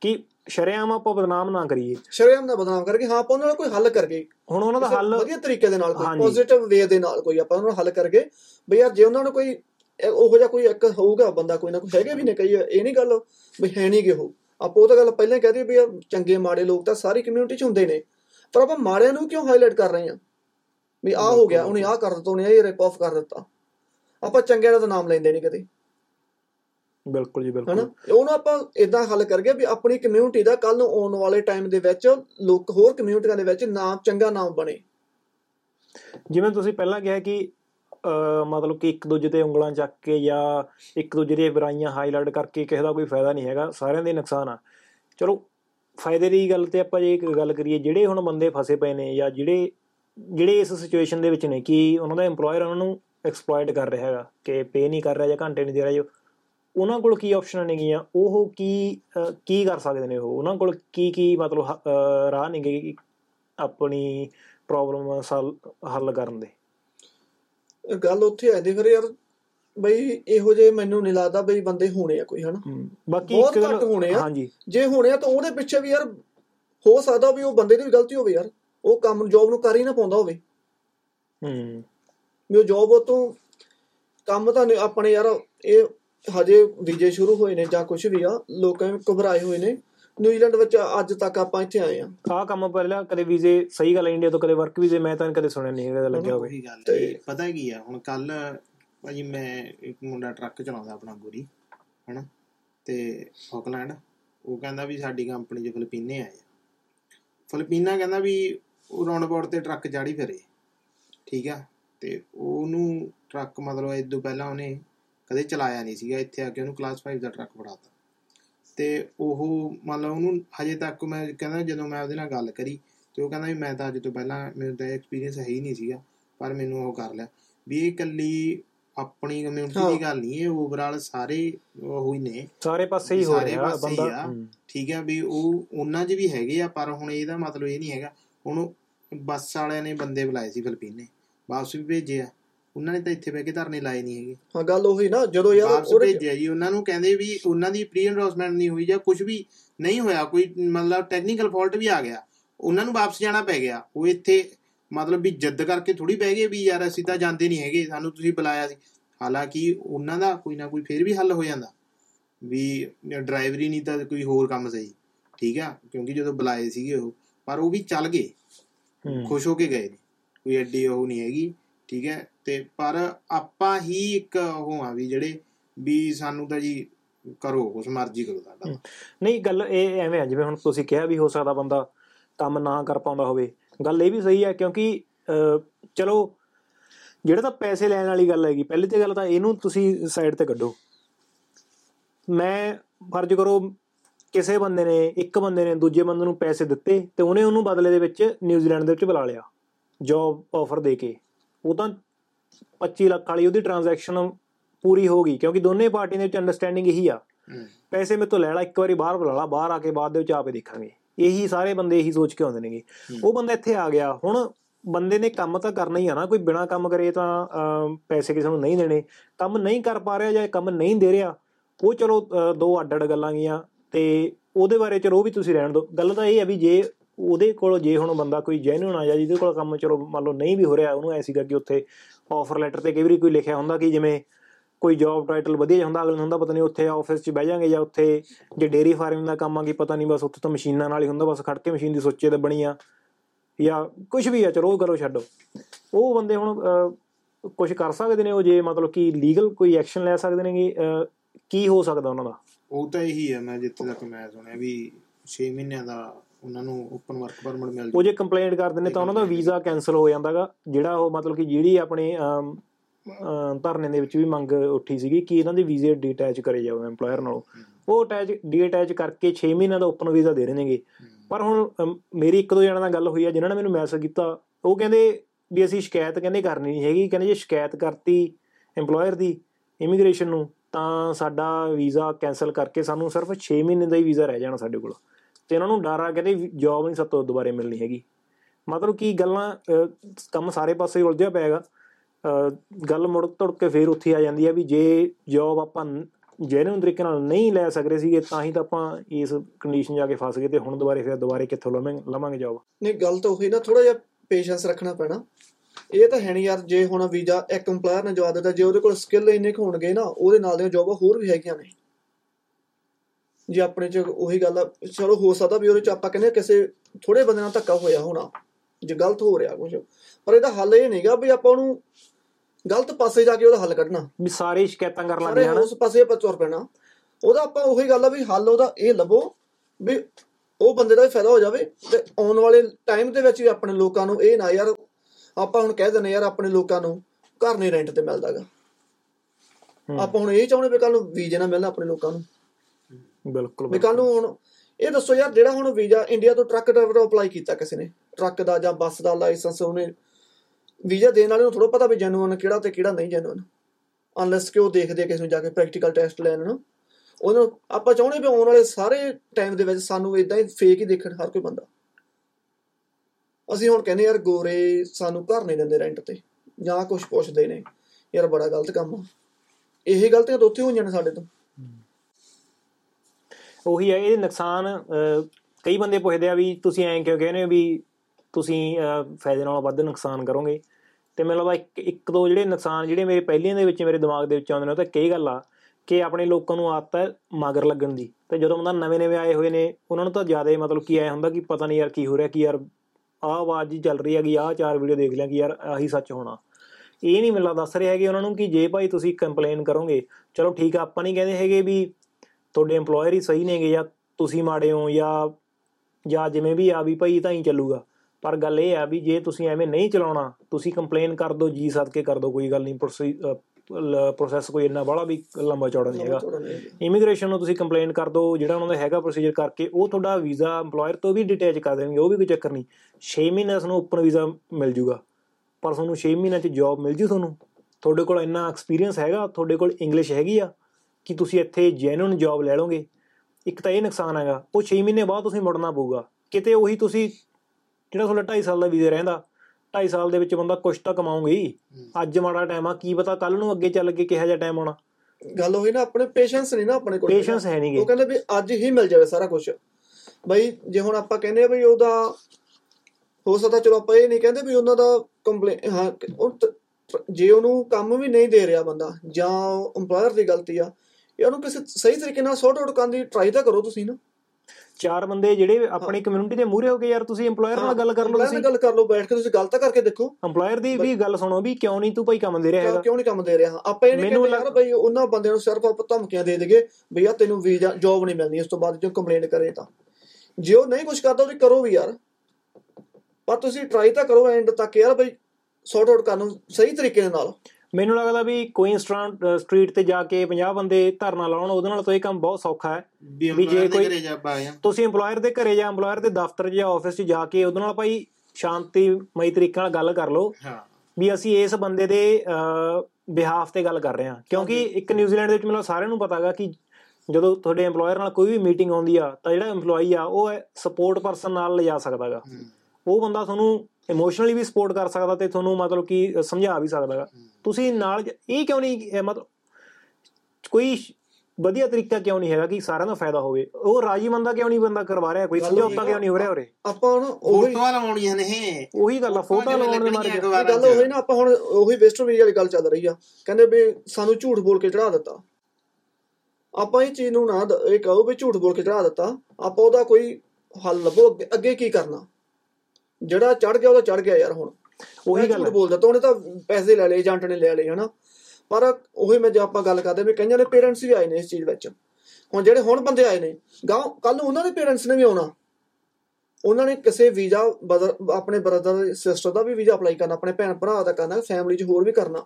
S2: ਕਿ ਸ਼ਰੇਆਮ ਆਪਾਂ ਬਦਨਾਮ ਨਾ ਕਰੀਏ।
S3: ਸ਼ਰੇਆਮ ਦਾ ਬਦਨਾਮ ਕਰਕੇ ਹਾਂ ਆਪਾਂ ਉਹਨਾਂ ਨਾਲ ਕੋਈ ਹੱਲ ਕਰਗੇ
S2: ਹੁਣ ਉਹਨਾਂ ਦਾ ਹੱਲ
S3: ਵਧੀਆ ਤਰੀਕੇ ਦੇ ਨਾਲ ਕੋਈ। ਪੋਜ਼ਿਟਿਵ ਵੇ ਦੇ ਨਾਲ ਕੋਈ ਆਪਾਂ ਉਹਨਾਂ ਨੂੰ ਹੱਲ ਕਰਗੇ ਵੀ ਯਾਰ ਜੇ ਉਹਨਾਂ ਨੂੰ ਕੋਈ ਉਹੋ ਜਿਹਾ ਕੋਈ ਇੱਕ ਹੋਊਗਾ ਬੰਦਾ ਕੋਈ ਨਾ ਕੋਈ ਹੈਗੇ ਵੀ ਨੇ ਕਈ ਇਹ ਨਹੀਂ ਗੱਲ ਵੀ ਹੈ ਨਹੀਂ ਗੇ ਉਹ। ਆਪਾਂ ਉਹ ਤਾਂ ਗੱਲ ਪਹਿਲਾਂ ਹੀ ਕਹਦੇ ਵੀ ਯਾਰ ਚੰਗੇ ਮਾੜੇ ਲੋਕ ਤਾਂ ਸਾਰੀ ਕਮਿਊਨਿਟੀ 'ਚ ਹੁੰਦੇ ਨੇ। ਪਰ ਆਪਾਂ ਮਾੜਿਆਂ ਨੂੰ ਕਿਉਂ ਹਾਈਲਾਈਟ ਕਰ ਰਹੇ ਹਾਂ? ਵੀ ਆਹ ਹੋ ਗਿਆ ਉਹਨੇ ਆਹ ਕਰ ਦਿੱਤਾ ਉਹਨੇ ਇਹ ਰਿਪ ਆਫ ਕਰ ਦਿੱਤਾ। ਆਪਾਂ ਚੰਗਿਆਂ ਦਾ ਨਾਮ ਲੈਂਦੇ ਨਹੀਂ ਕਦੇ।
S2: ਬਿਲਕੁਲ ਜੀ
S3: ਹਨਾ?
S2: ਬਿਲਕੁਲ
S3: ਉਹਨੂੰ ਆਪਾਂ ਇਦਾਂ ਹੱਲ ਕਰਗੇ ਵੀ ਆਪਣੀ ਕਮਿਊਨਿਟੀ ਦਾ ਕੱਲ ਨੂੰ ਆਉਣ ਵਾਲੇ ਟਾਈਮ ਦੇ ਵਿੱਚ ਲੋਕ ਹੋਰ ਕਮਿਊਨਿਟੀਆਂ ਦੇ ਵਿੱਚ ਨਾਮ ਚੰਗਾ ਨਾਮ ਬਣੇ।
S2: ਜਿਵੇਂ ਤੁਸੀਂ ਪਹਿਲਾਂ ਕਿਹਾ ਕਿ ਮਤਲਬ ਕਿ ਇੱਕ ਦੂਜੇ ਤੇ ਉਂਗਲਾਂ ਚੱਕ ਕੇ ਜਾਂ ਇੱਕ ਦੂਜੇ ਦੀਆਂ ਬੁਰਾਈਆਂ ਹਾਈਲਾਈਟ ਕਰਕੇ ਕਿਸੇ ਦਾ ਕੋਈ ਫਾਇਦਾ ਨਹੀਂ ਹੈਗਾ ਸਾਰਿਆਂ ਦੇ ਨੁਕਸਾਨ ਆ। ਚਲੋ ਫਾਇਦੇ ਦੀ ਗੱਲ ਤੇ ਆਪਾਂ ਜੇ ਇੱਕ ਗੱਲ ਕਰੀਏ ਜਿਹੜੇ ਹੁਣ ਬੰਦੇ ਫਸੇ ਪਏ ਨੇ ਜਾਂ ਜਿਹੜੇ ਜਿਹੜੇ ਇਸ ਸਿਚੁਏਸ਼ਨ ਦੇ ਵਿੱਚ ਨੇ ਕਿ ਉਹਨਾਂ ਦਾ EMPLOYER ਉਹਨਾਂ ਨੂੰ ਐਕਸਪਲੋਇਟ ਕਰ ਰਿਹਾ ਹੈਗਾ ਕਿ ਪੇ ਨਹੀਂ ਕਰ ਰਿਹਾ ਜਾਂ ਘੰਟੇ ਨਹੀਂ ਦੇ ਰਿਹਾ ਜੋ ਉਹਨਾਂ ਕੋਲ ਕੀ ਆਪਸ਼ਨਾਂ ਨੇਗੀਆਂ? ਉਹ ਕੀ ਕੀ ਕਰ ਸਕਦੇ ਨੇ ਉਹ? ਉਹਨਾਂ ਕੋਲ ਕੀ ਕੀ ਮਤਲਬ ਰਾਹ ਨੇਗੇ ਕਿ ਆਪਣੀ ਪ੍ਰੋਬਲਮ ਹੱਲ ਕਰਨ ਦੇ?
S3: ਗੱਲ ਉੱਥੇ ਆਂਦੀ ਫਿਰ ਯਾਰ ਬਈ ਇਹੋ ਜਿਹੇ ਮੈਨੂੰ ਨਹੀਂ ਲੱਗਦਾ ਬਈ ਬੰਦੇ ਹੋਣੇ ਆ ਕੋਈ ਹਨਾ?
S2: ਬਾਕੀ
S3: ਬਹੁਤ
S2: ਇੱਕ
S3: ਘੱਟ ਹੋਣੇ ਆ।
S2: ਹਾਂਜੀ।
S3: ਜੇ ਹੋਣੇ ਆ ਤਾਂ ਉਹਦੇ ਪਿੱਛੇ ਵੀ ਯਾਰ ਹੋ ਸਕਦਾ ਵੀ ਉਹ ਬੰਦੇ ਦੀ ਵੀ ਗਲਤੀ ਹੋਵੇ ਯਾਰ। ਉਹ ਕੰਮ ਜੋਬ ਨੂੰ ਕਰ ਹੀ ਨਾ ਪਾਉਂਦਾ ਹੋਵੇ।
S2: ਹੂੰ।
S3: ਵੀ ਉਹ ਜੋਬ ਉਹ ਤੋਂ ਕੰਮ ਤਾਂ ਆਪਣੇ ਯਾਰ ਇਹ ਹਜੇ ਵੀਜ਼ੇ ਸ਼ੁਰੂ ਹੋਏ ਨੇ ਜਾਂ ਕੁਝ ਵੀ ਆ ਲੋਕਾਂ ਘਬਰਾਏ ਹੋਏ ਨੇ। ਨਿਊਜ਼ੀਲੈਂਡ ਵਿੱਚ ਅੱਜ ਤੱਕ ਆਪਾਂ ਇੱਥੇ ਆਏ ਆ।
S2: ਆਹ ਕੰਮ ਪਹਿਲਾਂ ਕਦੇ ਵੀਜ਼ੇ ਸਹੀ ਗੱਲ ਇੰਡੀਆ ਤੋਂ ਕਦੇ ਵਰਕ ਵੀਜ਼ੇ ਮੈਂ ਤਾਂ ਕਦੇ ਸੁਣਿਆ ਨਹੀਂ ਹੈਗਾ ਲੱਗਿਆ ਹੋਵੇ।
S1: ਉਹੀ ਗੱਲ
S3: ਤੇ-
S1: ਹੈ ਪਤਾ ਕੀ ਆ ਹੁਣ ਕੱਲ ਭਾਜੀ ਮੈਂ ਇੱਕ ਮੁੰਡਾ ਟਰੱਕ ਚਲਾਉਂਦਾ ਆਪਣਾ ਗੁਰੀ ਹਨਾ? ਤੇ ਆਕਲੈਂਡ ਉਹ ਕਹਿੰਦਾ ਵੀ ਸਾਡੀ ਕੰਪਨੀ 'ਚ ਫਿਲੀਪੀਨੇ ਆਏ ਆ। ਫਿਲੀਪੀਨਾ ਕਹਿੰਦਾ ਵੀ ਉਹ ਰਾਉਂਡ ਤੇ ਟਰੱਕ ਜਾੜੀ ਫਿਰੇ ਠੀਕ ਆ? ਤੇ ਉਹਨੂੰ ਟਰੱਕ ਮਤਲਬ ਇਦੋਂ ਪਹਿਲਾਂ ਉਹਨੇ ਕਦੇ ਚਲਾਇਆ ਨਹੀਂ ਸੀਗਾ ਇੱਥੇ ਆ ਕੇ ਉਹਨੂੰ ਕਲਾਸ 5 ਦਾ ਟਰੱਕ ਫੜਾਤਾ। ਤੇ ਉਹ ਮਤਲਬ ਉਹਨੂੰ ਹਜੇ ਤੱਕ ਮੈਂ ਕਹਿੰਦਾ ਜਦੋਂ ਮੈਂ ਉਹਦੇ ਨਾਲ ਗੱਲ ਕਰੀ ਤੇ ਉਹ ਕਹਿੰਦਾ ਵੀ ਮੈਂ ਤਾਂ ਅੱਜ ਤੋਂ ਪਹਿਲਾਂ ਮੈਨੂੰ ਤਾਂ ਐਕਸਪੀਰੀਅੰਸ ਹੈ ਹੀ ਨਹੀਂ ਸੀਗਾ ਪਰ ਮੈਨੂੰ ਉਹ ਕਰ ਲਿਆ। ਵੀ ਇਹ ਇਕੱਲੀ ਆਪਣੀ ਕਮਿਊਨਿਟੀ। ਦੀ ਗੱਲ ਨਹੀਂ ਇਹ ਓਵਰਆਲ ਸਾਰੇ ਉਹ ਹੀ ਨੇ।
S2: ਸਾਰੇ ਪਾਸੇ ਹੀ ਹੋ ਰਿਹਾ ਬੰਦਾ।
S1: ਠੀਕ ਹੈ ਵੀ ਉਹ ਉਹਨਾਂ 'ਚ ਵੀ ਹੈਗੇ ਆ ਪਰ ਹੁਣ ਇਹਦਾ ਮਤਲਬ ਇਹ ਨਹੀਂ ਹੈਗਾ। ਹੁਣ ਬੱਸ ਵਾਲਿਆਂ ਨੇ ਬੰਦੇ ਬੁਲਾਏ ਸੀ ਫਿਲਪੀਨੇ ਵਾਪਸ ਵੀ ਭੇਜੇ ਆ। ਉਹਨਾਂ ਨੇ ਤਾਂ ਇੱਥੇ ਬਹਿ ਕੇ ਧਰਨੇ ਲਾਏ ਨਹੀਂ ਹੈਗੇ।
S3: ਹਾਂ ਗੱਲ ਉਹੀ ਨਾ ਜਦੋਂ ਯਾਰ
S1: ਵਾਪਸ ਭੇਜਿਆ ਜੀ ਉਹਨਾਂ ਨੂੰ ਕਹਿੰਦੇ ਵੀ ਉਹਨਾਂ ਦੀ ਪ੍ਰੀ ਐਨਰੋਸਮੈਂਟ ਨਹੀਂ ਹੋਈ ਜਾਂ ਕੁਝ ਵੀ ਨਹੀਂ ਹੋਇਆ ਕੋਈ ਮਤਲਬ ਟੈਕਨੀਕਲ ਫਾਲਟ ਵੀ ਆ ਗਿਆ। ਉਹਨਾਂ ਨੂੰ ਵਾਪਸ ਜਾਣਾ ਪੈ ਗਿਆ। ਉਹ ਇੱਥੇ ਮਤਲਬ ਵੀ ਜਿੱਦ ਕਰਕੇ ਥੋੜੀ ਬਹਿ ਗਏ ਵੀ ਯਾਰ ਅਸੀਂ ਤਾਂ ਜਾਂਦੇ ਨਹੀਂ ਹੈਗੇ ਸਾਨੂੰ ਤੁਸੀਂ ਬੁਲਾਇਆ ਸੀ। ਹਾਲਾਂਕਿ ਉਹਨਾਂ ਦਾ ਕੋਈ ਨਾ ਕੋਈ ਫੇਰ ਵੀ ਹੱਲ ਹੋ ਜਾਂਦਾ। ਵੀ ਡਰਾਈਵਰੀ ਨਹੀਂ ਤਾਂ ਕੋਈ ਹੋਰ ਕੰਮ ਸਹੀ ਠੀਕ ਆ? ਕਿਉਂਕਿ ਜਦੋਂ ਬੁਲਾਏ ਸੀਗੇ ਉਹ ਪਰ ਉਹ ਵੀ ਚੱਲ ਗਏ।
S2: ਹੂੰ।
S1: ਖੁਸ਼ ਹੋ ਕੇ ਗਏ ਕੋਈ ਐਡੀ ਉਹ ਨਹੀਂ ਹੈਗੀ। ਠੀਕ ਹੈ? ਤੇ ਪਰ ਆਪਾਂ ਹੀ ਇੱਕ ਉਹ ਆ ਵੀ ਜਿਹੜੇ ਵੀ ਸਾਨੂੰ ਤਾਂ ਜੀ ਕਰੋ ਕੁਛ ਮਰਜ਼ੀ ਕਰੋ ਸਾਡਾ।
S2: ਹੂੰ। ਨਹੀਂ ਗੱਲ ਇਹ ਐਵੇਂ ਆ ਜਿਵੇਂ ਹੁਣ ਤੁਸੀਂ ਕਿਹਾ ਵੀ ਹੋ ਸਕਦਾ ਬੰਦਾ ਕੰਮ ਨਾ ਕਰ ਪਾਉਂਦਾ ਹੋਵੇ। ਗੱਲ ਇਹ ਵੀ ਸਹੀ ਹੈ ਕਿਉਂਕਿ ਅਹ, ਚਲੋ ਜਿਹੜੇ ਤਾਂ ਪੈਸੇ ਲੈਣ ਵਾਲੀ ਗੱਲ ਹੈਗੀ ਪਹਿਲੀ ਤੇ ਗੱਲ ਤਾਂ ਇਹਨੂੰ ਤੁਸੀਂ ਸਾਈਡ ਤੇ ਕੱਢੋ। ਮੈਂ ਫਰਜ਼ ਕਰੋ ਕਿਸੇ ਬੰਦੇ ਨੇ ਇੱਕ ਬੰਦੇ ਨੇ ਦੂਜੇ ਬੰਦੇ ਨੂੰ ਪੈਸੇ ਦਿੱਤੇ ਤੇ ਉਹਨੇ ਉਹਨੂੰ ਬਦਲੇ ਦੇ ਵਿੱਚ ਨਿਊਜ਼ੀਲੈਂਡ ਦੇ ਵਿੱਚ ਬੁਲਾ ਲਿਆ ਜੌਬ ਆਫਰ ਦੇ ਕੇ। ਉਹ ਤਾਂ 25 ਲੱਖ ਵਾਲੀ ਉਹਦੀ ਟ੍ਰਾਂਜੈਕਸ਼ਨ ਪੂਰੀ ਹੋ ਗਈ ਕਿਉਂਕਿ ਦੋਨੇ ਪਾਰਟੀਆਂ ਦੇ ਵਿੱਚ ਅੰਡਰਸਟੈਂਡਿੰਗ ਇਹੀ ਆ। ਪੈਸੇ ਮੇਰੇ ਤੋਂ ਲੈ ਲਾ ਇੱਕ ਵਾਰੀ ਬਾਹਰ ਬੁਲਾ ਲਾ ਬਾਹਰ ਆ ਕੇ ਬਾਅਦ ਦੇ ਵਿੱਚ ਆਪੇ ਦੇਖਾਂਗੇ। ਇਹੀ ਸਾਰੇ ਬੰਦੇ ਇਹੀ ਸੋਚ ਕੇ ਆਉਂਦੇ ਨੇਗੇ। ਉਹ ਬੰਦਾ ਇੱਥੇ ਆ ਗਿਆ ਹੁਣ ਬੰਦੇ ਨੇ ਕੰਮ ਤਾਂ ਕਰਨਾ ਹੀ ਆ ਨਾ ਕੋਈ ਬਿਨਾ ਕੰਮ ਕਰੇ ਤਾਂ ਪੈਸੇ ਕਿਸੇ ਨੂੰ ਨਹੀਂ ਦੇਣੇ। ਕੰਮ ਨਹੀਂ ਕਰ ਪਾ ਰਿਹਾ ਜਾਂ ਕੰਮ ਨਹੀਂ ਦੇ ਰਿਹਾ ਉਹ ਚਲੋ ਦੋ ਅੱਡ ਅੱਡ ਗੱਲਾਂ ਗੀਆਂ ਤੇ ਉਹਦੇ ਬਾਰੇ ਚਲੋ ਉਹ ਵੀ ਤੁਸੀਂ ਰਹਿਣ ਦਿਓ। ਗੱਲ ਤਾਂ ਇਹ ਹੈ ਵੀ ਜੇ ਉਹਦੇ ਕੋਲ ਜੇ ਹੁਣ ਬੰਦਾ ਕੋਈ ਜੈਨੂਨ ਆ ਜਾਂ ਜਿਹਦੇ ਕੋਲ ਕੰਮ ਚਲੋ ਮੰਨ ਲਓ ਨਹੀਂ ਵੀ ਹੋ ਰਿਹਾ ਉਹਨੂੰ ਐ ਸੀਗਾ ਕਿ ਉੱਥੇ ਆਫਰ ਲੈਟਰ ਤੇ ਕਈ ਵਾਰੀ ਕੋਈ ਲਿਖਿਆ ਹੁੰਦਾ ਕਿ ਜਿਵੇਂ ਕੋਈ ਜੌਬ ਟਾਈਟਲ ਵਧੀਆ ਜਿਹਾ ਹੁੰਦਾ ਅਗਲੇ ਨੂੰ ਹੁੰਦਾ ਪਤਾ ਨਹੀਂ ਉੱਥੇ ਆਫਿਸ 'ਚ ਬਹਿ ਜਾਾਂਗੇ ਜਾਂ ਉੱਥੇ ਜੇ ਡੇਰੀ ਫਾਰਮਿੰਗ ਦਾ ਕੰਮ ਆ ਕੀ ਪਤਾ ਨਹੀਂ ਬਸ ਉੱਥੇ ਤਾਂ ਮਸ਼ੀਨਾਂ ਨਾਲ ਹੀ ਹੁੰਦਾ ਬਸ ਖੜ ਕੇ ਮਸ਼ੀਨ ਦੀ ਸੁੱਚੇ ਤੇ ਬਣੀ ਆ ਜਾਂ ਕੁਝ ਵੀ ਆ ਚਲੋ ਉਹ ਕਰੋ ਛੱਡੋ। ਉਹ ਬੰਦੇ ਹੁਣ ਕੁਝ ਕਰ ਸਕਦੇ ਨੇ ਉਹ ਜੇ ਮਤਲਬ ਕਿ ਲੀਗਲ ਕੋਈ ਐਕਸ਼ਨ ਲੈ ਸਕਦੇ ਨੇਗੇ ਅਹ, ਕੀ ਹੋ ਸਕਦਾ ਉਹਨਾਂ ਦਾ?
S1: ਉਹ ਤਾਂ ਇਹੀ ਹੈ ਮੈਂ ਜਿੱਥੇ ਤੱਕ ਮੈਂ ਸੁਣਿਆ ਵੀ 6 ਮਹੀਨਿਆਂ ਦਾ ਉਹਨਾਂ ਨੂੰ ਓਪਨ ਵਰਕ ਪਰਮਿਟ ਮਿਲ
S2: ਉਹ ਜੇ ਕੰਪਲੇਂਟ ਕਰਦੇ ਨੇ ਤਾਂ ਉਹਨਾਂ ਦਾ ਵੀਜ਼ਾ ਕੈਨਸਲ ਹੋ ਜਾਂਦਾਗਾ ਜਿਹੜਾ ਉਹ ਮਤਲਬ ਕਿ ਜਿਹੜੀ ਆਪਣੇ ਧਰਨੇ ਦੇ ਵਿੱਚ ਵੀ ਮੰਗ ਉੱਠੀ ਸੀਗੀ ਕਿ ਇਹਨਾਂ ਦੇ ਵੀਜ਼ੇ ਡੀਟੈਚ ਕਰੇ ਜਾਓ EMPLOYER ਨਾਲੋਂ। ਉਹ ਅਟੈਚ ਡੀਅਟੈਚ ਕਰਕੇ 6 ਮਹੀਨਿਆਂ ਦਾ ਓਪਨ ਵੀਜ਼ਾ ਦੇ ਰਹੇ ਨੇਗੇ। ਪਰ ਹੁਣ ਮੇਰੀ ਇੱਕ ਦੋ ਜਣਾਂ ਨਾਲ ਗੱਲ ਹੋਈ ਆ ਜਿਨ੍ਹਾਂ ਨੇ ਮੈਨੂੰ ਮੈਸੇਜ ਕੀਤਾ ਉਹ ਕਹਿੰਦੇ ਵੀ ਅਸੀਂ ਸ਼ਿਕਾਇਤ ਕਹਿੰਦੇ ਕਰਨੀ ਨਹੀਂ ਹੈਗੀ ਕਹਿੰਦੇ ਜੇ ਸ਼ਿਕਾਇਤ ਕਰਤੀ EMPLOYER ਦੀ ਇਮੀਗ੍ਰੇਸ਼ਨ ਨੂੰ ਤਾਂ ਸਾਡਾ ਵੀਜ਼ਾ ਕੈਨਸਲ ਕਰਕੇ ਸਾਨੂੰ ਸਿਰਫ 6 ਮਹੀਨੇ ਦਾ ਹੀ ਵੀਜ਼ਾ ਰਹਿ ਜਾਣਾ ਸਾਡੇ ਕੋਲ। ਤੇ ਉਹਨਾਂ ਨੂੰ ਡਰ ਆ ਕਹਿੰਦੇ ਜੌਬ ਨਹੀਂ ਸਾਤੋਂ ਦੁਬਾਰੇ ਮਿਲਣੀ ਹੈਗੀ। ਮਤਲਬ ਕਿ ਗੱਲਾਂ ਅਹ, ਕੰਮ ਸਾਰੇ ਪਾਸੇ ਹੀ ਉਲਝਿਆ ਪਿਆਗਾ ਗੱਲ ਮੁੜ ਤੁੜ ਕੇ ਫੇਰ ਉੱਥੇ ਆ ਜਾਂਦੀ ਹੈ ਵੀ ਜੇ ਜੌਬ ਆਪਾਂ ਜੈਨੂਨ ਤਰੀਕੇ ਨਾਲ ਨਹੀਂ ਲੈ ਸਕਦੇ ਸੀਗੇ ਤਾਂ ਹੀ ਤਾਂ ਆਪਾਂ ਇਸ ਕੰਡੀਸ਼ਨ ਜਾ ਕੇ ਫਸ ਗਏ ਤੇ ਹੁਣ ਦੁਬਾਰੇ ਫਿਰ ਦੁਬਾਰੇ ਕਿੱਥੋਂ ਲਵਾਂਗੇ ਲਵਾਂਗੇ ਜੌਬ
S3: ਨਹੀਂ ਗੱਲ ਤਾਂ ਉਹੀ ਨਾ ਥੋੜਾ ਜਿਹਾ ਪੇਸ਼ੈਂਸ ਰੱਖਣਾ ਪੈਣਾ। ਇਹ ਤਾਂ ਹੈ ਨਹੀਂ ਯਾਰ ਜੇ ਹੁਣ ਵੀਜ਼ਾ ਇੱਕ EMPLOYER ਨੇ ਜਵਾਬ ਦਿੱਤਾ ਜੇ ਉਹਦੇ ਕੋਲ ਸਕਿੱਲ ਇੰਨੇ ਕੁ ਹੋਣਗੇ ਨਾ ਉਹਦੇ ਨਾਲ ਦੀਆਂ ਜੌਬਾਂ ਹੋਰ ਵੀ ਹੈਗੀਆਂ ਨੇ। ਜੇ ਆਪਣੇ ਚ ਉਹੀ ਗੱਲ ਆ ਚਲੋ ਹੋ ਸਕਦਾ ਵੀ ਉਹਦੇ ਚ ਆਪਾਂ ਕਹਿੰਦੇ ਕਿਸੇ ਥੋੜੇ ਬੰਦੇ ਨਾਲ ਧੱਕਾ ਹੋਇਆ ਹੋਣਾ ਜੇ ਗਲਤ ਹੋ ਰਿਹਾ ਕੁਝ ਪਰ ਇਹਦਾ ਹੱਲ ਇਹ ਨਹੀਂਗਾ ਵੀ ਆਪਾਂ ਉਹਨੂੰ ਗਲਤ ਪਾਸੇ ਜਾ ਕੇ ਉਹਦਾ ਹੱਲ ਕੱਢਣਾ।
S2: ਵੀ ਸਾਰੇ ਸ਼ਿਕਾਇਤਾਂ ਕਰਨ ਲੱਗ ਜਾਣ
S3: ਉਸ ਪਾਸੇ ਆਪਾਂ ਤੁਰ ਪੈਣਾ। ਉਹਦਾ ਆਪਾਂ ਉਹੀ ਗੱਲ ਆ ਵੀ ਹੱਲ ਉਹਦਾ ਇਹ ਲੱਭੋ ਵੀ ਉਹ ਬੰਦੇ ਦਾ ਵੀ ਫਾਇਦਾ ਹੋ ਜਾਵੇ ਤੇ ਆਉਣ ਵਾਲੇ ਟਾਈਮ ਦੇ ਵਿੱਚ ਵੀ ਆਪਣੇ ਲੋਕਾਂ ਨੂੰ ਇਹ ਨਾ ਯਾਰ ਆਪਾਂ ਹੁਣ ਕਹਿ ਦਿੰਦੇ ਯਾਰ ਆਪਣੇ ਲੋਕਾਂ ਨੂੰ ਘਰ ਨਹੀਂ ਰੈਂਟ ਤੇ ਮਿਲਦਾਗਾ। ਆਪਾਂ ਹੁਣ ਇਹ ਚਾਹੁੰਦੇ ਵੀ ਕੱਲ ਨੂੰ ਵੀਜ਼ਾ ਨਾ ਮਿਲਣਾ ਆਪਣੇ ਲੋਕਾਂ ਨੂੰ।
S2: ਬਿਲਕੁਲ
S3: ਵੀ ਕੱਲ ਨੂੰ ਹੁਣ ਇਹ ਦੱਸੋ ਯਾਰ ਜਿਹੜਾ ਹੁਣ ਵੀਜ਼ਾ ਇੰਡੀਆ ਤੋਂ ਟਰੱਕ ਡਰਾਈਵਰ ਦਾ ਅਪਲਾਈ ਕੀਤਾ ਕਿਸੇ ਨੇ? ਟਰੱਕ ਦਾ ਜਾਂ ਬੱਸ ਦਾ ਲਾਇਸੈਂਸ ਉਹਨੇ? ਵੀਜ਼ਾ ਦੇਣ ਵਾਲੇ ਨੂੰ ਥੋੜਾ ਪਤਾ ਵੀ ਜੈਨੂਅਨ ਕਿਹੜਾ ਤੇ ਕਿਹੜਾ ਨਹੀਂ ਜੈਨੂਅਨ ਅਨਲੈਸ ਕਿ ਉਹ ਦੇਖਦੇ ਕਿਸੇ ਨੂੰ ਜਾ ਕੇ ਪ੍ਰੈਕਟੀਕਲ ਟੈਸਟ ਲੈਣ ਨਾ। ਉਹਨੂੰ ਆਪਾਂ ਚਾਹੁੰਦੇ ਵੀ ਆਉਣ ਵਾਲੇ ਸਾਰੇ ਟਾਈਮ ਦੇ ਵਿੱਚ ਸਾਨੂੰ ਇਦਾਂ ਹੀ ਫੇਕ ਹੀ ਦੇਖਣ ਹਰ ਕੋਈ ਬੰਦਾ। ਅਸੀਂ ਹੁਣ ਕਹਿੰਦੇ ਯਾਰ ਗੋਰੇ ਸਾਨੂੰ ਘਰ ਨਹੀਂ ਦਿੰਦੇ ਰੈਂਟ ਤੇ ਜਾਂ ਕੁਝ ਪੁੱਛਦੇ ਨੇ। ਯਾਰ ਬੜਾ ਗਲਤ ਕੰਮ ਆ। ਇਹ ਗਲਤੀਆਂ ਤਾਂ ਉੱਥੇ ਹੋਈਆਂ ਨੇ ਸਾਡੇ ਤੋਂ।
S2: ਉਹੀ ਹੈ ਇਹ ਨੁਕਸਾਨ ਅਹ, ਕਈ ਬੰਦੇ ਪੁੱਛਦੇ ਆ ਵੀ ਤੁਸੀਂ ਐਂ ਕਿਉਂ ਕਹਿੰਦੇ ਹੋ ਵੀ ਤੁਸੀਂ ਅਹ, ਫਾਇਦੇ ਨਾਲੋਂ ਵੱਧ ਨੁਕਸਾਨ ਕਰੋਗੇ? ਤੇ ਮੈਨੂੰ ਲੱਗਦਾ ਇੱਕ ਇੱਕ ਦੋ ਜਿਹੜੇ ਨੁਕਸਾਨ ਜਿਹੜੇ ਮੇਰੇ ਪਹਿਲੀਆਂ ਦੇ ਵਿੱਚ ਮੇਰੇ ਦਿਮਾਗ ਦੇ ਵਿੱਚ ਆਉਂਦੇ ਨੇ ਉਹ ਤਾਂ ਕਈ ਗੱਲ ਆ ਕਿ ਆਪਣੇ ਲੋਕਾਂ ਨੂੰ ਆਦਤ ਹੈ ਮਗਰ ਲੱਗਣ ਦੀ। ਤੇ ਜਦੋਂ ਬੰਦਾ ਨਵੇਂ ਨਵੇਂ ਆਏ ਹੋਏ ਨੇ ਉਹਨਾਂ ਨੂੰ ਤਾਂ ਜ਼ਿਆਦਾ ਮਤਲਬ ਕੀ ਆਇਆ ਹੁੰਦਾ ਕਿ ਪਤਾ ਨਹੀਂ ਯਾਰ ਕੀ ਹੋ ਰਿਹਾ ਕਿ ਯਾਰ ਆਹ ਆਵਾਜ਼ ਜੀ ਚੱਲ ਰਹੀ ਹੈਗੀ ਆਹ ਚਾਰ ਵੀਡੀਓ ਦੇਖ ਲਿਆ ਕਿ ਯਾਰ ਆਹੀ ਸੱਚ ਹੋਣਾ। ਇਹ ਨਹੀਂ ਮੈਨੂੰ ਦੱਸ ਰਿਹਾ ਹੈਗੇ ਉਹਨਾਂ ਨੂੰ ਕਿ ਜੇ ਭਾਈ ਤੁਸੀਂ ਕੰਪਲੇਨ ਕਰੋਗੇ ਚਲੋ ਠੀਕ ਆ ਆਪਾਂ ਨਹੀਂ ਕਹਿੰਦੇ ਹੈਗੇ ਵੀ ਤੁਹਾਡੇ EMPLOYER ਹੀ ਸਹੀ ਨੇਗੇ ਜਾਂ ਤੁਸੀਂ ਮਾੜੇ ਹੋ ਜਾਂ ਜਾਂ ਜਿਵੇਂ ਵੀ ਆ ਵੀ ਭਾਈ ਤਾਂ ਹੀ ਚੱਲੂਗਾ। ਪਰ ਗੱਲ ਇਹ ਆ ਵੀ ਜੇ ਤੁਸੀਂ ਐਵੇਂ ਨਹੀਂ ਚਲਾਉਣਾ ਤੁਸੀਂ ਕੰਪਲੇਨ ਕਰ ਦਿਓ ਜੀ ਸਦਕੇ ਕਰ ਦਿਓ ਕੋਈ ਗੱਲ ਨਹੀਂ ਪ੍ਰੋਸੈਸ ਕੋਈ ਇੰਨਾ ਬਾਹਲਾ ਵੀ ਲੰਬਾ ਚੌੜਾ ਨਹੀਂ ਹੈਗਾ।
S3: ਥੋੜ੍ਹਾ ਨਹੀਂ ਹੈਗਾ।
S2: ਇਮੀਗ੍ਰੇਸ਼ਨ ਨੂੰ ਤੁਸੀਂ ਕੰਪਲੇਨ ਕਰ ਦਿਓ ਜਿਹੜਾ ਉਹਨਾਂ ਦਾ ਹੈਗਾ ਪ੍ਰੋਸੀਜਰ ਕਰਕੇ ਉਹ ਤੁਹਾਡਾ ਵੀਜ਼ਾ EMPLOYER ਤੋਂ ਵੀ ਡਿਟੈਚ ਕਰ ਦੇਣਗੇ ਉਹ ਵੀ ਕੋਈ ਚੱਕਰ ਨਹੀਂ। 6 ਮਹੀਨੇ ਤੁਹਾਨੂੰ ਓਪਨ ਵੀਜ਼ਾ ਮਿਲ ਜੂਗਾ। ਪਰ ਤੁਹਾਨੂੰ 6 ਮਹੀਨਿਆਂ 'ਚ ਜੌਬ ਮਿਲ ਜੂ ਤੁਹਾਨੂੰ। ਤੁਹਾਡੇ ਕੋਲ ਇੰਨਾ ਐਕਸਪੀਰੀਅੰਸ ਹੈਗਾ ਤੁਹਾਡੇ ਕੋਲ ਇੰਗਲਿਸ਼ ਹੈਗੀ ਆ ਕਿ ਤੁਸੀਂ ਇੱਥੇ ਜੈਨੂਨ ਜੌਬ ਲੈ ਲਓਗੇ। ਇੱਕ ਤਾਂ ਇਹ ਨੁਕਸਾਨ ਹੈਗਾ ਉਹ 6 ਮਹੀਨੇ ਬਾਅਦ ਤੁਸੀਂ ਮੁੜਨਾ ਪਊਗਾ। ਕਿਤੇ ਉਹੀ ਤੁਸੀਂ ਜਿਹੜਾ ਤੁਹਾਡਾ 2.5 ਸਾਲ ਦਾ ਵੀਜ਼ਾ ਰਹਿੰਦਾ 2.5 ਸਾਲ ਦੇ ਵਿੱਚ ਬੰਦਾ ਕੁਛ ਤਾਂ ਕਮਾਉਂਗਾ ਹੀ। ਅੱਜ ਮਾੜਾ ਟਾਈਮ ਆ ਕੀ ਪਤਾ ਕੱਲ ਨੂੰ ਅੱਗੇ ਚੱਲ ਕੇ ਕਿਹੋ ਜਿਹਾ ਟਾਈਮ ਆਉਣਾ।
S3: ਗੱਲ ਹੋਈ ਨਾ ਆਪਣੇ ਪੇਸ਼ੈਂਸ ਨਹੀਂ ਨਾ ਆਪਣੇ ਕੋਲ।
S2: ਪੇਸ਼ੈਂਸ ਹੈ
S3: ਉਹ
S2: ਨਹੀਂਗੇ
S3: ਕਹਿੰਦੇ ਵੀ ਅੱਜ ਹੀ ਮਿਲ ਜਾਵੇ ਸਾਰਾ ਕੁਝ ਬਈ ਜੇ ਹੁਣ ਆਪਾਂ ਕਹਿੰਦੇ ਆ ਵੀ ਉਹਦਾ ਹੋ ਸਕਦਾ ਚਲੋ ਆਪਾਂ ਇਹ ਨਹੀਂ ਕਹਿੰਦੇ ਵੀ ਉਹਨਾਂ ਦਾ ਕੰਪਲੇਨ ਹਾਂ ਉਹ ਜੇ ਉਹਨੂੰ ਕੰਮ ਵੀ ਨਹੀਂ ਦੇ ਰਿਹਾ ਬੰਦਾ ਜਾਂ ਏਮਪਲਾਇਰ ਦੀ ਗਲਤੀ ਆ ਇਹ ਉਹਨੂੰ ਕਿਸੇ ਸਹੀ ਤਰੀਕੇ ਨਾਲ ਸੌਟ ਆਊਟ ਕਰਨ ਦੀ ਟਰਾਈ ਤਾਂ ਕਰੋ ਤੁਸੀਂ ਨਾ।
S2: ਚਾਰ ਬੰਦੇ ਜਿਹੜੇ ਆਪਣੀ ਕਮਿਊਨਿਟੀ ਦੇ ਮੂਹਰੇ ਹੋ ਕੇ ਯਾਰ ਤੁਸੀਂ EMPLOYER ਨਾਲ ਗੱਲ ਕਰ ਲਓ ਤੁਸੀਂ।
S3: ਗੱਲ ਕਰ ਲਓ ਬੈਠ ਕੇ ਤੁਸੀਂ ਗੱਲ ਤਾਂ ਕਰਕੇ ਦੇਖੋ।
S2: EMPLOYER ਦੀ ਵੀ ਗੱਲ ਸੁਣੋ ਵੀ ਕਿਉਂ ਨਹੀਂ ਤੂੰ ਭਾਈ ਕੰਮ ਦੇ ਰਿਹਾ ਹੈਗਾ।
S3: ਕਿਉਂ ਨਹੀਂ ਕੰਮ ਦੇ ਰਿਹਾ? ਆਪਾਂ ਇਹ ਨਹੀਂ ਕਹਿੰਦੇ ਯਾਰ ਬਈ ਉਹਨਾਂ ਬੰਦਿਆਂ ਨੂੰ ਸਿਰਫ ਆਪਾਂ ਧਮਕੀਆਂ ਦੇ ਦੇਗੇ ਵੀ ਯਾਰ ਤੈਨੂੰ ਵੀਜ਼ਾ ਜੌਬ ਨਹੀਂ ਮਿਲਣੀ ਉਸ ਤੋਂ ਬਾਅਦ ਜੋ ਕੰਪਲੇਂਟ ਕਰੇ ਤਾਂ। ਜੇ ਉਹ ਨਹੀਂ ਕੁਝ ਕਰਦਾ ਉਹਦੀ ਕਰੋ ਵੀ ਯਾਰ। ਪਰ ਤੁਸੀਂ ਟਰਾਈ ਤਾਂ ਕਰੋ ਐਂਡ ਤੱਕ ਯਾਰ ਬਈ ਸੌਟ ਆਊਟ ਕਰਨ ਨੂੰ ਸਹੀ ਤਰੀਕੇ ਨਾਲ।
S2: ਮੈਨੂੰ ਲੱਗਦਾ ਵੀ ਕੋਈ ਸਟਰੀਟ ਤੇ ਜਾ ਕੇ 50 ਬੰਦੇ ਧਰਨਾ ਲਾਉਣ ਉਹਦੇ ਨਾਲ ਤਾਂ ਇਹ ਕੰਮ ਬਹੁਤ ਸੌਖਾ ਹੈ।
S1: ਵੀ
S2: ਜੇ ਕੋਈ- ਤੁਸੀਂ EMPLOYER ਦੇ ਘਰੇ ਜਾਂ EMPLOYER ਦੇ ਦਫ਼ਤਰ ਜਾਂ ਆਫਿਸ 'ਚ ਜਾ ਕੇ ਉਹਦੇ ਨਾਲ ਭਾਈ ਸ਼ਾਂਤੀਮਈ ਤਰੀਕੇ ਨਾਲ ਗੱਲ ਕਰ ਲਓ।
S1: ਹਾਂ।
S2: ਵੀ ਅਸੀਂ ਇਸ ਬੰਦੇ ਦੇ ਬਿਹਾਫ ਤੇ ਗੱਲ ਕਰ ਰਹੇ ਹਾਂ। ਕਿਉਂਕਿ ਇੱਕ ਨਿਊਜ਼ੀਲੈਂਡ ਦੇ ਵਿੱਚ ਮੈਨੂੰ ਸਾਰਿਆਂ ਨੂੰ ਪਤਾ ਹੈਗਾ ਕਿ ਜਦੋਂ ਤੁਹਾਡੇ EMPLOYER ਨਾਲ ਕੋਈ ਵੀ ਮੀਟਿੰਗ ਆਉਂਦੀ ਆ ਤਾਂ ਜਿਹੜਾ EMPLOYEE ਆ ਉਹ ਸਪੋਰਟ ਪਰਸਨ ਨਾਲ ਲਿਜਾ ਸਕਦਾਗਾ ਉਹ ਬੰਦਾ ਤੁਹਾਨੂੰ ਇਮੋਸ਼ਨਲੀ ਵੀ ਸਪੋਰਟ ਕਰ ਸਕਦਾ ਤੇ ਤੁਹਾਨੂੰ ਮਤਲਬ ਕਿ ਸਮਝਾ ਵੀ ਸਕਦਾਗਾ ਤੁਸੀਂ ਨਾਲ ਇਹ ਕਿਉਂ ਨਹੀਂ ਮਤਲਬ ਕੋਈ ਵਧੀਆ ਤਰੀਕਾ ਕਿਉਂ ਨਹੀਂ ਹੈਗਾ ਕਿ ਸਾਰਿਆਂ ਦਾ ਫਾਇਦਾ ਹੋਵੇ? ਉਹ ਰਾਜੀ ਬੰਦਾ ਕਿਉਂ ਨਹੀਂ ਬੰਦਾ ਕਰਵਾ ਰਿਹਾ? ਕੋਈ ਸਮਝੌਤਾ ਕਿਉਂ ਨਹੀਂ ਹੋ ਰਿਹਾ ਉਰੇ?
S3: ਆਪਾਂ ਹੁਣ
S1: ਫੋਟੋਆਂ ਲਵਾਉਣੀਆਂ ਨੇ।
S2: ਉਹੀ ਗੱਲ ਆ ਫੋਟੋ ਲਾਉਣ ਦੇ ਮਾਰੇ
S3: ਗੱਲ। ਹੋਈ ਨਾ ਆਪਾਂ ਹੁਣ ਉਹੀ ਵੇਸਟਰਨ ਵੀਜ਼ਾ ਵਾਲੀ ਗੱਲ ਚੱਲ ਰਹੀ ਆ। ਕਹਿੰਦੇ ਵੀ ਸਾਨੂੰ ਝੂਠ ਬੋਲ ਕੇ ਚੜਾ ਦਿੱਤਾ। ਆਪਾਂ ਇਹ ਚੀਜ਼ ਨੂੰ ਨਾ ਇਹ ਕਹੋ ਵੀ ਝੂਠ ਬੋਲ ਕੇ ਚੜਾ ਦਿੱਤਾ। ਆਪਾਂ ਉਹਦਾ ਕੋਈ ਹੱਲ ਲੱਭੋ ਅੱਗੇ- ਅੱਗੇ ਕੀ ਕਰਨਾ? ਜਿਹੜਾ ਚੜ ਗਿਆ ਉਹਦਾ ਚੜ ਗਿਆ ਯਾਰ ਹੁਣ।
S2: ਉਹੀ ਗੱਲ।
S3: ਬੋਲਦਾ ਤਾਂ ਉਹਨੇ ਤਾਂ ਪੈਸੇ ਲੈ ਲਏ ਏਜੰਟ ਨੇ ਲੈ ਲਏ ਹਨਾ। ਪਰ ਉਹੀ ਮੈਂ ਜੇ ਆਪਾਂ ਗੱਲ ਕਰਦੇ ਵੀ ਕਈਆਂ ਦੇ ਪੇਰੈਂਟਸ ਵੀ ਆਏ ਨੇ ਇਸ ਚੀਜ਼ ਵਿੱਚ। ਹੁਣ ਜਿਹੜੇ ਹੁਣ ਬੰਦੇ ਆਏ ਨੇ ਗਾਂ ਕੱਲ ਨੂੰ ਉਹਨਾਂ ਦੇ ਪੇਰੈਂਟਸ ਨੇ ਵੀ ਆਉਣਾ। ਉਹਨਾਂ ਨੇ ਕਿਸੇ ਵੀਜ਼ਾ ਆਪਣੇ ਬ੍ਰਦਰ ਸਿਸਟਰ ਦਾ ਵੀ ਵੀਜ਼ਾ ਅਪਲਾਈ ਕਰਨਾ ਆਪਣੇ ਭੈਣ ਭਰਾ ਦਾ ਕਰਨਾ ਫੈਮਿਲੀ 'ਚ ਹੋਰ ਵੀ ਕਰਨਾ।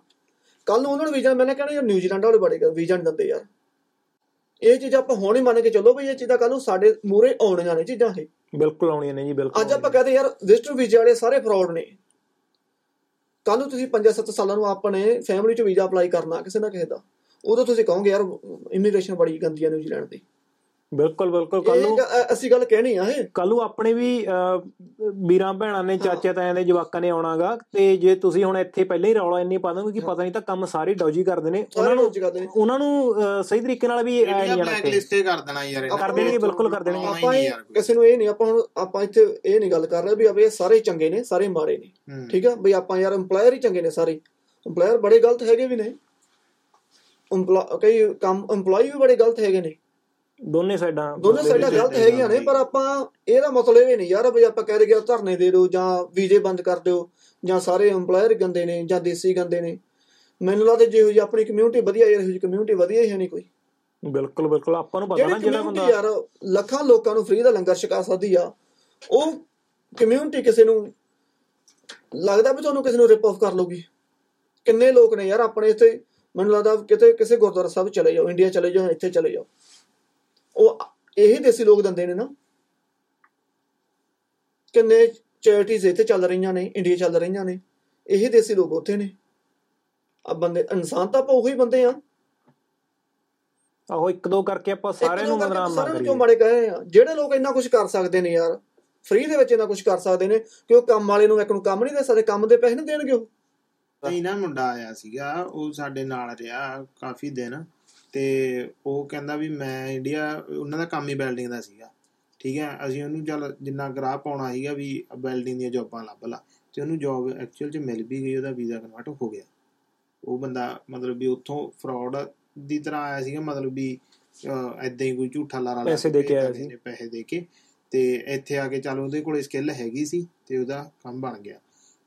S3: ਕੱਲ ਨੂੰ ਉਹਨਾਂ ਨੂੰ ਵੀਜ਼ਾ ਮੈਨੇ ਕਹਿਣਾ ਯਾਰ ਨਿਊਜ਼ੀਲੈਂਡ ਵਾਲੇ ਬੜੇ ਵੀਜ਼ਾ ਨਹੀਂ ਦਿੰਦੇ ਯਾਰ। ਇਹ ਚੀਜ਼ ਆਪਾਂ ਹੁਣ ਹੀ ਮੰਨ ਕੇ ਚੱਲੋ ਵੀ ਇਹ ਚੀਜ਼ਾਂ ਕੱਲ ਨੂੰ ਸਾਡੇ ਮੂਰੇ ਆਉਣੀਆਂ ਨੇ ਚੀਜ਼ਾਂ ਇਹ।
S2: ਬਿਲਕੁਲ ਆਉਣੀਆਂ ਨੇ ਜੀ ਬਿਲਕੁਲ
S3: ਅੱਜ ਆਪਾਂ ਕਹਦੇ ਯਾਰ ਵਿਜ਼ਟਰ ਵੀਜ਼ੇ ਵਾਲੇ ਸਾਰੇ ਫਰਾਡ ਨੇ। ਕੱਲ ਨੂੰ ਤੁਸੀਂ 5-7 ਸਾਲਾਂ ਨੂੰ ਆਪਣੇ ਫੈਮਿਲੀ 'ਚ ਵੀਜ਼ਾ ਅਪਲਾਈ ਕਰਨਾ ਕਿਸੇ ਨਾ ਕਿਸੇ ਦਾ। ਉਦੋਂ ਤੁਸੀਂ ਕਹੋਗੇ ਯਾਰ ਇਮੀਗ੍ਰੇਸ਼ਨ ਬੜੀ ਗੰਦੀ ਹੈ ਨਿਊਜ਼ੀਲੈਂਡ ਦੀ
S2: ਬਿਲਕੁਲ ਬਿਲਕੁਲ। ਕੱਲ ਨੂੰ
S3: ਅਸੀਂ ਗੱਲ ਕਹਿਣੀ ਆ ਇਹ।
S2: ਕੱਲ ਨੂੰ ਆਪਣੇ ਵੀ ਵੀਰਾਂ ਭੈਣਾਂ ਨੇ ਚਾਚੇ ਤਾਇਆਂ ਦੇ ਜਵਾਕਾਂ ਨੇ ਆਉਣਾਗਾ। ਤੇ ਜੇ ਤੁਸੀਂ ਹੁਣ ਇੱਥੇ ਪਹਿਲਾਂ ਹੀ ਰੌਲਾ ਇੰਨੀ ਪਾ ਦੋਗੇ ਕਿ ਪਤਾ ਨਹੀਂ ਤਾਂ ਕੰਮ ਸਾਰੇ ਡੌਜੀ ਕਰਦੇ ਨੇ। ਉਹਨਾਂ ਨੂੰ ਉਹਨਾਂ ਨੂੰ ਸਹੀ ਤਰੀਕੇ ਨਾਲ ਵੀ ਐ ਨਹੀਂ ਆਣਾ
S1: ਲਿਸਟੇ ਕਰ ਦੇਣਾ ਯਾਰ ਇਹਨਾਂ
S2: ਕਰ। ਦੇਣਗੇ, ਬਿਲਕੁਲ ਕਰ ਦੇਣਗੇ।
S3: ਆਪਾਂ। ਕਿਸੇ ਨੂੰ ਇਹ ਨਹੀਂ ਆਪਾਂ ਹੁਣ ਆਪਾਂ ਇੱਥੇ ਇਹ ਨਹੀਂ ਗੱਲ ਕਰ ਰਹੇ ਵੀ ਅਬੇ ਸਾਰੇ ਚੰਗੇ ਨੇ ਸਾਰੇ ਮਾੜੇ ਨੇ। ਠੀਕ ਆ? ਬਈ ਆਪਾਂ ਯਾਰ EMPLOYER ਹੀ ਚੰਗੇ ਨੇ ਸਾਰੇ। EMPLOYER ਬੜੇ ਗਲਤ ਹੈਗੇ ਵੀ ਨੇ। EMPLOY ਕਈ ਕੰਮ EMPLOYEE ਵੀ ਬੜੇ ਗਲਤ ਹੈਗੇ ਨੇ।
S2: ਦੋਨੇ ਸਾਈਡਾਂ
S3: ਦੋਨੇ ਸਾਈਡਾਂ ਗਲਤ ਹੈਗੀਆਂ ਨੇ ਪਰ ਆਪਾਂ ਇਹਦਾ ਮਤਲਬ ਇਹ ਨਹੀਂ ਯਾਰ ਵੀ ਆਪਾਂ ਕਹਿ ਰਹੇ ਧਰਨੇ ਦੇ ਦਿਓ ਜਾਂ ਵੀਜ਼ੇ ਬੰਦ ਕਰ ਦਿਓ ਜਾਂ ਸਾਰੇ EMPLOYER ਗੰਦੇ ਨੇ ਜਾਂ ਦੇਸੀ ਗੰਦੇ ਨੇ। ਮੈਨੂੰ ਲੱਗਦਾ ਜਿਹੋ ਜਿਹੀ ਆਪਣੀ ਕਮਿਊਨਿਟੀ ਵਧੀਆ ਯਾਰ ਇਹੋ ਜਿਹੀ ਕਮਿਊਨਿਟੀ ਵਧੀਆ ਹੀ ਹੈ ਨਹੀਂ ਕੋਈ।
S2: ਬਿਲਕੁਲ ਬਿਲਕੁਲ ਆਪਾਂ ਨੂੰ ਪਤਾ ਨਾ
S3: ਜਿਹੜੀ
S2: ਬੰਦਾ
S3: ਯਾਰ ਲੱਖਾਂ ਲੋਕਾਂ ਨੂੰ ਫ੍ਰੀ ਦਾ ਲੰਗਰ ਛਕਾ ਸਕਦੀ ਆ ਉਹ ਕਮਿਊਨਿਟੀ ਕਿਸੇ ਨੂੰ ਲੱਗਦਾ ਵੀ ਤੁਹਾਨੂੰ ਕਿਸੇ ਨੂੰ ਰਿਪ ਆਫ ਕਰ ਲਊਗੀ। ਕਿੰਨੇ ਲੋਕ ਨੇ ਯਾਰ ਆਪਣੇ ਇੱਥੇ ਮੈਨੂੰ ਲੱਗਦਾ ਕਿਤੇ ਕਿਸੇ ਗੁਰਦੁਆਰਾ ਸਾਹਿਬ ਚਲੇ ਜਾਓ ਇੰਡੀਆ ਚਲੇ ਜਾਓ ਇੱਥੇ ਚਲੇ ਜਾਓ। ਉਹ ਇਹੀ ਦੇਸੀ ਲੋਕ ਦਿੰਦੇ ਨੇ ਨਾ। ਕਿੰਨੇ ਚੈਰਿਟੀਜ਼ ਇੱਥੇ ਚੱਲ ਰਹੀਆਂ ਨੇ ਇੰਡੀਆ ਚੱਲ ਰਹੀਆਂ ਨੇ। ਇਹੀ ਦੇਸੀ ਲੋਕ ਉੱਥੇ ਨੇ। ਆ ਬੰਦੇ ਇਨਸਾਨ ਤਾਂ ਆਪਾਂ ਉਹੀ ਬੰਦੇ ਆ।
S2: ਆਹੋ ਇੱਕ ਦੋ ਕਰਕੇ ਆਪਾਂ ਸਾਰਿਆਂ ਨੂੰ ਬਦਨਾਮ ਨਾ
S3: ਨੂੰ ਕਿਉਂ
S2: ਕਰੀਏ
S3: ਮਾੜੇ ਕਹੇ ਆ? ਜਿਹੜੇ ਲੋਕ ਇੰਨਾ ਕੁਝ ਕਰ ਸਕਦੇ ਨੇ ਯਾਰ ਫ੍ਰੀ ਦੇ ਵਿੱਚ ਇੰਨਾ ਕੁਝ ਕਰ ਸਕਦੇ ਨੇ ਕਿ ਉਹ ਕੰਮ ਵਾਲੇ ਨੂੰ ਇੱਕ ਨੂੰ ਕੰਮ ਨਹੀਂ ਦੇ ਸਕਦੇ ਕੰਮ ਦੇ ਪੈਸੇ ਨਹੀਂ ਦੇਣਗੇ ਉਹ।
S1: ਨਹੀਂ ਨਾ ਮੁੰਡਾ ਆਇਆ ਸੀਗਾ ਉਹ ਸਾਡੇ ਨਾਲ ਰਿਹਾ ਕਾਫੀ ਦਿਨ। ਤੇ ਉਹ ਕਹਿੰਦਾ ਵੀ ਮੈਂ ਇੰਡੀਆ ਉਹਨਾਂ ਦਾ ਕੰਮ ਹੀ ਬਿਲਡਿੰਗ ਦਾ ਸੀਗਾ। ਠੀਕ ਹੈ ਅਸੀਂ ਉਹਨੂੰ ਚੱਲ ਜਿੰਨਾ ਗਰਾਹ ਪਾਉਣਾ ਸੀਗਾ ਵੀ ਬਿਲਡਿੰਗ ਦੀਆਂ ਜੌਬਾਂ ਲੱਭ ਲਾ। ਤੇ ਉਹਨੂੰ ਜੌਬ ਐਕਚੁਅਲ 'ਚ ਮਿਲ ਵੀ ਗਈ ਉਹਦਾ ਵੀਜ਼ਾ ਕਨਵਰਟ ਹੋ ਗਿਆ। ਉਹ ਬੰਦਾ ਮਤਲਬ ਵੀ ਉੱਥੋਂ ਫਰਾਡ ਦੀ ਤਰ੍ਹਾਂ ਆਇਆ ਸੀਗਾ ਮਤਲਬ ਵੀ ਐਦਾਂ ਹੀ ਕੋਈ ਝੂਠਾ ਲਾਰਾ ਲਾ
S2: ਪੈਸੇ ਦੇ ਕੇ ਆਇਆ ਸੀ।
S1: ਪੈਸੇ ਦੇ ਕੇ ਤੇ ਇੱਥੇ ਆ ਕੇ ਚੱਲ ਉਹਦੇ ਕੋਲੇ ਸਕਿੱਲ ਹੈਗੀ ਸੀ ਤੇ ਉਹਦਾ ਕੰਮ ਬਣ ਗਿਆ।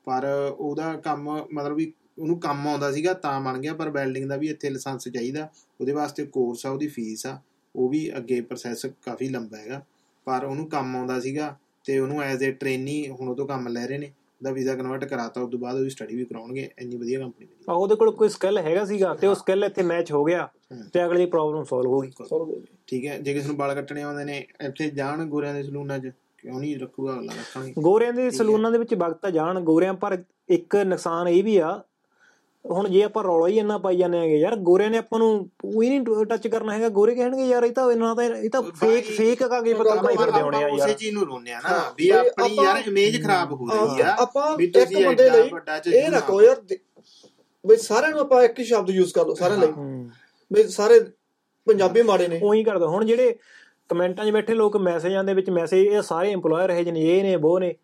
S1: ਪਰ ਉਹਦਾ ਕੰਮ ਮਤਲਬ ਵੀ ਉਹਨੂੰ ਕੰਮ ਆਉਂਦਾ ਸੀਗਾ ਤਾਂ ਬਣ ਗਿਆ ਪਰ ਵੈਲਡਿੰਗ ਦਾ ਵੀ ਇੱਥੇ ਲਾਇਸੈਂਸ ਚਾਹੀਦਾ। ਉਹਦੇ ਵਾਸਤੇ ਕੋਰਸ ਆ ਉਹਦੀ ਫੀਸ ਆ ਉਹ ਵੀ ਅੱਗੇ ਪ੍ਰੋਸੈਸ ਕਾਫੀ ਲੰਬਾ ਹੈਗਾ। ਪਰ ਉਹਨੂੰ ਕੰਮ ਆਉਂਦਾ ਸੀਗਾ ਤੇ ਉਹਨੂੰ ਐਜ਼ ਅ ਟ੍ਰੇਨੀ ਹੁਣ ਉਹ ਤੋਂ ਕੰਮ ਲੈ ਰਹੇ ਨੇ। ਉਹਦਾ ਵੀਜ਼ਾ ਕਨਵਰਟ ਕਰਾਤਾ ਉਸ ਤੋਂ ਬਾਅਦ ਉਹਦੀ ਸਟੱਡੀ ਵੀ ਕਰਾਉਣਗੇ। ਇੰਨੀ ਵਧੀਆ ਕੰਪਨੀ ਮਿਲੀ
S2: ਆਹ ਉਹਦੇ ਕੋਲ ਕੋਈ ਸਕਿੱਲ ਹੈਗਾ ਸੀਗਾ ਤੇ ਉਹ ਸਕਿੱਲ ਇੱਥੇ ਮੈਚ ਹੋ ਗਿਆ। ਤੇ ਅਗਲੀ ਪ੍ਰੋਬਲਮ ਸੋਲਵ ਹੋ ਗਈ।
S1: ਠੀਕ ਹੈ ਜੇ ਕਿਸੇ ਨੂੰ ਵਾਲ ਕੱਟਣੇ ਆਉਂਦੇ ਨੇ ਇੱਥੇ ਜਾਣ ਗੋਰਿਆਂ ਦੇ ਸਲੂਨਾਂ 'ਚ ਕਿਉਂ ਨਹੀਂ ਰੱਖੂਗਾ ਅਗਲਾ ਰੱਖਾਂਗੇ।
S2: ਗੋਰਿਆਂ ਦੇ ਸਲੂਨਾਂ ਦੇ ਵਿੱਚ ਵਕਤ ਜਾਣ ਗੋਰਿਆਂ ਪਰ ਇੱਕ ਨੁਕਸਾਨ ਇਹ ਵੀ ਆ ਹੁਣ ਜੇ ਆਪਾਂ ਰੌਲਾ ਹੀ ਇੰਨਾ ਪਾਈ ਜਾਂਦੇ ਆਂਗੇ ਯਾਰ ਗੋਰਿਆਂ ਨੇ ਆਪਾਂ ਨੂੰ ਉਹੀ ਨਹੀਂ ਟੱਚ ਕਰਨਾ ਹੈਗਾ ਗੋਰੇ ਕਹਿਣਗੇ ਯਾਰ ਇਹ ਤਾਂ ਇਹਨਾਂ ਦਾ ਇਹ ਤਾਂ ਫੇਕ ਫੇਕ ਕਾਗੇ ਪਤਾ
S3: ਆਪਾਂ
S2: ਨਹੀਂ ਫਿਰਦੇ ਹੋਣੇ ਆ ਯਾਰ।
S1: ਉਸੇ ਚੀਜ਼ ਨੂੰ ਰੋਨੇ ਆ ਨਾ ਵੀ ਆਪਣੀ
S3: ਆਪਾਂ-
S1: ਯਾਰ ਇਮੇਜ ਖਰਾਬ ਹੋ ਰਹੀ ਆ
S3: ਆਪਾਂ ਇੱਕ ਬੰਦੇ ਲਈ ਇਹ ਨਾ ਕਹੋ ਯਾਰ ਬਈ ਸਾਰਿਆਂ ਨੂੰ ਆਪਾਂ ਇੱਕ ਹੀ ਸ਼ਬਦ ਯੂਜ਼ ਕਰ ਲਓ ਸਾਰਿਆਂ ਲਈ। ਬਈ ਸਾਰੇ ਪੰਜਾਬੀ ਮਾੜੇ ਨੇ।
S2: ਉਹੀ ਕਰਦਾ ਹੁਣ ਜਿਹੜੇ ਕਮੈਂਟਾਂ 'ਚ ਬੈਠੇ ਲੋਕ ਮੈਸੇਜਾਂ ਦੇ ਵਿੱਚ ਮੈਸੇਜ ਇਹ ਸਾਰੇ EMPLOYER ਹੈ ਜਨ ਇਹ ਨੇ ਉਹ ਨੇ।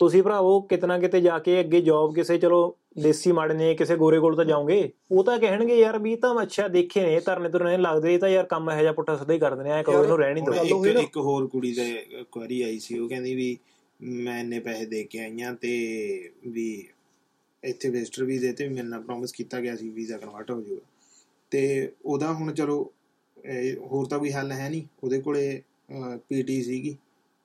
S2: ਤੁਸੀਂ ਭਰਾਵੋ ਕਿਤਨਾ ਕਿਤੇ ਜਾ ਕੇ ਅੱਗੇ ਜੌਬ ਕਿਸੇ ਚਲੋ ਦੇਸੀ ਮਾੜੇ ਨੇ ਕਿਸੇ ਗੋਰੇ ਕੋਲ ਤਾਂ ਜਾਓਗੇ? ਉਹ ਤਾਂ ਕਹਿਣਗੇ ਯਾਰ ਵੀ ਤਾਂ ਅੱਛਾ ਦੇਖੇ ਨੇ ਧਰਨੇ ਤੁਰਨੇ ਲੱਗਦੇ ਤਾਂ ਯਾਰ ਕੰਮ ਇਹੋ ਜਿਹਾ ਪੁੱਠਾ ਸਿੱਧਾ ਹੀ ਕਰਦੇ ਨੇ ਐ ਕਰੋ ਇਹਨੂੰ ਰਹਿਣ ਹੀ ਦਿਓ।
S1: ਇੱਕ ਹੋਰ ਕੁੜੀ ਦੇ ਕੁਐਰੀ ਆਈ ਸੀ ਉਹ ਕਹਿੰਦੀ ਵੀ ਮੈਂ ਇੰਨੇ ਪੈਸੇ ਦੇ ਕੇ ਆਈਆਂ ਤੇ ਵੀ ਇੱਥੇ ਵਿਜ਼ਟਰ ਵੀ ਤੇ ਮੇਰੇ ਨਾਲ ਪ੍ਰੋਮਿਸ ਕੀਤਾ ਗਿਆ ਸੀ ਵੀਜ਼ਾ ਕਨਵਰਟ ਹੋ ਜਾਊਗਾ। ਤੇ ਉਹਦਾ ਹੁਣ ਚਲੋ ਹੋਰ ਤਾਂ ਕੋਈ ਹੱਲ ਹੈ ਨਹੀਂ। ਉਹਦੇ ਕੋਲੇ ਪੀਟੀ ਸੀਗੀ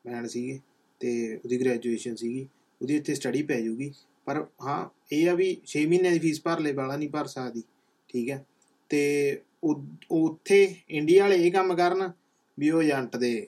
S1: ਬੈਂਡ ਸੀਗੇ ਤੇ ਉਹਦੀ ਗ੍ਰੈਜੂਏਸ਼ਨ ਸੀਗੀ ਉਹਦੀ ਇੱਥੇ ਸਟੱਡੀ ਪੈ ਜਾਊਗੀ। ਪਰ ਹਾਂ ਇਹ ਆ ਵੀ 6 ਮਹੀਨੇ ਦੀ ਫੀਸ ਭਰ ਲੈ ਵਾਲਾ ਨਹੀਂ ਭਰ ਸਕਦੀ ਠੀਕ ਹੈ। ਤੇ ਉਹ- ਉੱਥੇ ਇੰਡੀਆ ਵਾਲੇ ਇਹ ਕੰਮ ਕਰਨ ਵੀ ਉਹ ਏਜੰਟ ਦੇ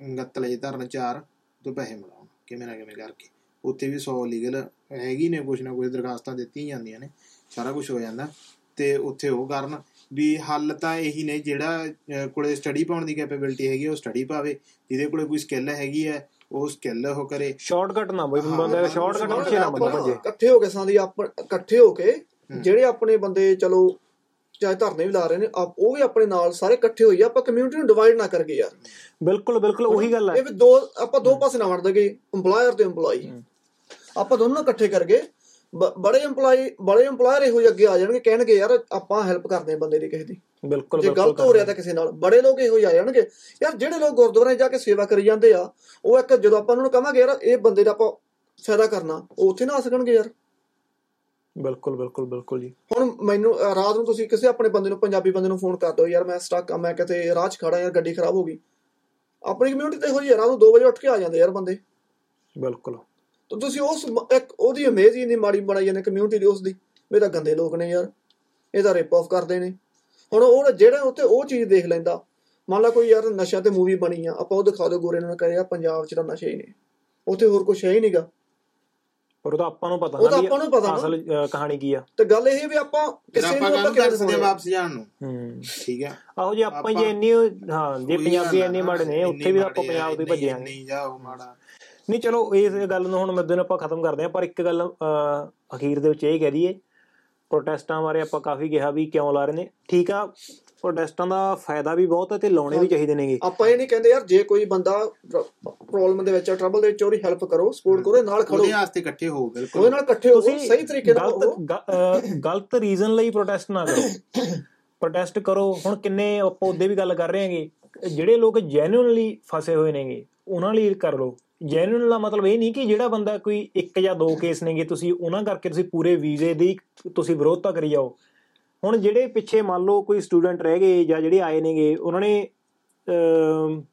S1: ਗੱਤਲੇ ਧਰਨ ਚਾਰ ਤੋਂ ਪੈਸੇ ਮਿਲਾਉਣ ਕਿਵੇਂ ਨਾ ਕਿਵੇਂ ਕਰਕੇ। ਉੱਥੇ ਵੀ 100 ਲੀਗਲ ਹੈਗੀ ਨੇ ਕੁਛ ਨਾ ਕੁਛ ਦਰਖਾਸਤਾਂ ਦਿੱਤੀਆਂ ਜਾਂਦੀਆਂ ਨੇ ਸਾਰਾ ਕੁਝ ਹੋ ਜਾਂਦਾ। ਤੇ ਉੱਥੇ ਉਹ ਕਰਨ ਵੀ ਹੱਲ ਤਾਂ ਇਹੀ ਨੇ ਜਿਹੜਾ ਅਹ, ਕੋਲੇ ਸਟੱਡੀ ਪਾਉਣ ਦੀ ਕੈਪੇਬਿਲਿਟੀ ਹੈਗੀ ਆ, ਉਹ ਸਟੱਡੀ ਪਾਵੇ ਜਿਹਦੇ ਕੋਲੇ ਕੋਈ ਸਕਿੱਲ ਹੈਗੀ ਹੈ ਉਹ ਸਕਿੱਲ ਉਹ ਕਰੇ।
S2: ਸ਼ਾਰਟਕਟ ਨਾ ਬਈ
S1: ਹਾਂ,
S2: ਬੰਦੇ ਦਾ
S1: ਹਾਂ,
S2: ਸ਼ਾਰਟਕਟ
S1: ਹਾਂ,
S2: ਪਿੱਛੇ ਨਾ ਬੰਦਾ ਭੱਜੇ।
S3: ਇਕੱਠੇ ਹੋ ਕੇ ਸਾਡੀ ਆਪਾਂ ਇਕੱਠੇ ਹੋ ਕੇ
S1: ਹੂੰ।
S3: ਜਿਹੜੇ ਆਪਣੇ ਬੰਦੇ ਚਲੋ ਚਾਹੇ ਧਰਨੇ ਵੀ ਲਾ ਰਹੇ ਨੇ ਆਪ- ਉਹ ਵੀ ਆਪਣੇ ਨਾਲ ਸਾਰੇ ਇਕੱਠੇ ਹੋਈਏ ਆਪਾਂ ਕਮਿਊਨਿਟੀ ਨੂੰ ਡਿਵਾਈਡ ਨਾ ਕਰਗੇ ਯਾਰ।
S2: ਬਿਲਕੁਲ ਬਿਲਕੁਲ ਉਹੀ ਗੱਲ ਹੈ
S3: ਇਹ ਵੀ ਦੋ ਆਪਾਂ ਦੋ ਪਾਸੇ ਨਾ ਵੜ ਦਗੇ EMPLOYER ਤੇ EMPLOYEE
S2: ਹੂੰ।
S3: ਆਪਾਂ ਦੋਨੋਂ ਇਕੱਠੇ ਕਰਗੇ ਬ- ਬੜੇ EMPLOYEE ਬੜੇ EMPLOYER ਇਹੋ ਜਿਹੇ ਅੱਗੇ ਆ ਜਾਣਗੇ ਕਹਿਣਗੇ ਯਾਰ ਆਪਾਂ ਹੈਲਪ ਕਰਦੇ ਹਾਂ ਬੰਦੇ ਦੀ ਕਿਸੇ ਦੀ।
S2: ਬਿਲਕੁਲ
S3: ਜੇ ਗਲਤ ਹੋ ਰਿਹਾ ਤਾਂ ਕਿਸੇ ਨਾਲ। ਬੜੇ ਲੋਕ ਇਹੋ ਜਿਹੇ ਆ ਜਾਣਗੇ। ਯਾਰ ਜਿਹੜੇ ਲੋਕ ਗੁਰਦੁਆਰੇ ਜਾ ਕੇ ਸੇਵਾ ਕਰੀ ਜਾਂਦੇ ਆ ਉਹ ਇੱਕ ਜਦੋਂ ਆਪਾਂ ਉਹਨਾਂ ਨੂੰ ਕਹਾਂਗੇ ਯਾਰ ਇਹ ਬੰਦੇ ਦਾ ਆਪਾਂ ਫਾਇਦਾ ਕਰਨਾ। ਉਹ ਉੱਥੇ ਨਾ ਆ ਸਕਣਗੇ ਯਾਰ।
S2: ਬਿਲਕੁਲ ਬਿਲਕੁਲ ਬਿਲਕੁਲ ਜੀ।
S3: ਹੁਣ ਮੈਨੂੰ ਰਾਤ ਨੂੰ ਤੁਸੀਂ ਕਿਸੇ ਆਪਣੇ ਬੰਦੇ ਨੂੰ ਪੰਜਾਬੀ ਬੰਦੇ ਨੂੰ ਫੋਨ ਕਰ ਦਿਓ ਯਾਰ ਮੈਂ ਸਟਕ ਆ ਮੈਂ ਕਿਤੇ ਰਾਹ 'ਚ ਖੜਾ ਯਾਰ ਗੱਡੀ ਖਰਾਬ ਹੋ ਗਈ। ਆਪਣੀ ਕਮਿਊਨਿਟੀ ਤੇ ਇਹੋ ਜਿਹੀ ਆ, ਰਾਤ ਨੂੰ 2 ਵਜੇ ਉੱਠ ਕੇ ਆ ਜਾਂਦੇ ਯਾਰ ਬੰਦੇ।
S2: ਬਿਲਕੁਲ।
S3: ਤਾਂ ਤੁਸੀਂ ਉਸ ਇੱਕ ਉਹਦੀ ਇਮੇਜ ਹੀ ਇੰਨੀ ਮਾੜੀ ਬਣਾਈ ਜਾਂਦੇ ਕਮਿਊਨਿਟੀ ਦੀ ਉਸ ਦੀ। ਇਹ ਤਾਂ ਗੰਦੇ ਲੋਕ ਨੇ ਯਾਰ। ਇਹ ਤਾਂ ਰਿਪ ਆਫ ਕਰਦੇ ਨੇ। ਹੁਣ ਉਹ ਜਿਹੜਾ ਉੱਥੇ ਉਹ ਚੀਜ਼ ਦੇਖ ਲੈਂਦਾ। ਮੰਨ ਲਾ ਕੋਈ ਯਾਰ ਨਸ਼ਾ ਤੇ ਮੂਵੀ ਬਣੀ ਆ ਆਪਾਂ ਉਹ ਦਿਖਾ ਦਿਓ ਗੋਰੇ ਨੂੰ ਕਹੇ ਆ ਪੰਜਾਬ 'ਚ ਤਾਂ ਨਸ਼ੇ ਹੀ ਨੇ। ਉੱਥੇ ਹੋਰ ਕੁਝ ਹੈ ਹੀ ਨਹੀਂਗਾ
S2: ਪਰ ਉਹ ਤਾਂ ਆਪਾਂ ਨੂੰ ਪਤਾ
S3: ਉਹ ਤਾਂ
S2: ਨਾ
S3: ਆਪਾਂ ਨੂੰ ਪਤਾ ਨਾ।
S2: ਅਸਲ ਕਹਾਣੀ ਕੀ ਆ।
S3: ਤੇ ਗੱਲ ਇਹ ਵੀ ਆਪਾਂ ਕਿਸੇ
S1: ਆਪਾਂ
S3: ਨੂੰ
S1: ਕਾਹਨੂੰ
S3: ਕਿਵੇਂ
S1: ਦੱਸਦੇ ਆ? ਵਾਪਸ ਜਾਣ ਨੂੰ।
S2: ਹੂੰ।
S1: ਠੀਕ ਹੈ।
S2: ਆਹੋ ਜੇ ਆਪਾਂ ਜੇ
S1: ਆਪਾਂ-
S2: ਇੰਨੀ ਹਾਂ ਜੇ ਪੰਜਾਬੀ
S1: ਆ
S2: ਇੰਨੇ
S1: ਨਾ,
S2: ਮਾੜੇ ਨੇ ਉੱਥੇ ਵੀ ਆਪਾਂ
S1: ਆ,
S2: ਪੰਜਾਬ ਤੋਂ ਹੀ ਭੱਜਿਆਂਗੇ
S1: ਨਹੀਂ ਜਾ ਉਹ ਮਾੜਾ।
S2: ਨਹੀਂ ਚਲੋ ਇਸ ਗੱਲ ਨੂੰ ਹੁਣ ਮੱਦੇ ਨੂੰ ਆਪਾਂ ਖਤਮ ਕਰਦੇ ਹਾਂ ਪਰ ਇੱਕ ਗੱਲ ਅਖੀਰ ਦੇ ਵਿੱਚ ਇਹ ਕਹਿ ਦਈਏ ਪ੍ਰੋਟੈਸਟਾਂ ਬਾਰੇ ਆਪਾਂ ਕਾਫੀ ਕਿਹਾ ਵੀ ਕਿਉਂ ਲਾ ਰਹੇ ਨੇ। ਠੀਕ ਆ ਪ੍ਰੋਟੈਸਟਾਂ ਦਾ ਫਾਇਦਾ ਵੀ ਬਹੁਤ ਹੈ ਤੇ ਲਾਉਣੇ ਵੀ ਚਾਹੀਦੇ ਨੇਗੇ।
S3: ਆਪਾਂ ਇਹ ਨਹੀਂ ਕਹਿੰਦੇ ਯਾਰ ਜੇ ਕੋਈ ਬੰਦਾ ਪ੍ਰੋਬਲਮ ਦੇ ਵਿੱਚ ਟਰਬਲ ਦੇ ਵਿੱਚ ਉਹਦੀ ਹੈਲਪ ਕਰੋ ਸਪੋਰਟ ਕਰੋ ਨਾਲ ਖੜੋ।
S1: ਉਹਦੇ ਵਾਸਤੇ ਇਕੱਠੇ ਹੋ ਬਿਲਕੁਲ।
S3: ਉਹਦੇ ਨਾਲ ਇਕੱਠੇ ਹੋ
S2: ਤੁਸੀਂ
S3: ਸਹੀ ਤਰੀਕੇ ਨਾਲ
S2: ਗਲਤ ਗਲਤ ਰੀਜ਼ਨ ਲਈ ਪ੍ਰੋਟੈਸਟ ਨਾ ਕਰੋ। ਪ੍ਰੋਟੈਸਟ ਕਰੋ। ਹੁਣ ਕਿੰਨੇ ਆਪਾਂ ਉਹਦੇ ਵੀ ਗੱਲ ਕਰ ਰਹੇ ਹਾਂਗੇ ਜਿਹੜੇ ਲੋਕ ਜੈਨੂਇਨਲੀ ਫਸੇ ਹੋਏ ਨੇਗੇ ਉਹਨਾਂ ਲਈ ਕਰ ਲਓ। ਜੈਨੂਇਨ ਦਾ ਮਤਲਬ ਇਹ ਨਹੀਂ ਕਿ ਜਿਹੜਾ ਬੰਦਾ ਕੋਈ ਇੱਕ ਜਾਂ ਦੋ ਕੇਸ ਨੇਗੇ ਤੁਸੀਂ ਉਹਨਾਂ ਕਰਕੇ ਤੁਸੀਂ ਪੂਰੇ ਵੀਜ਼ੇ ਦੀ ਤੁਸੀਂ ਵਿਰੋਧਤਾ ਕਰੀ ਜਾਓ। ਹੁਣ ਜਿਹੜੇ ਪਿੱਛੇ ਮੰਨ ਲਓ ਕੋਈ ਸਟੂਡੈਂਟ ਰਹਿ ਗਏ ਜਾਂ ਜਿਹੜੇ ਆਏ ਨੇਗੇ ਉਹਨਾਂ ਨੇ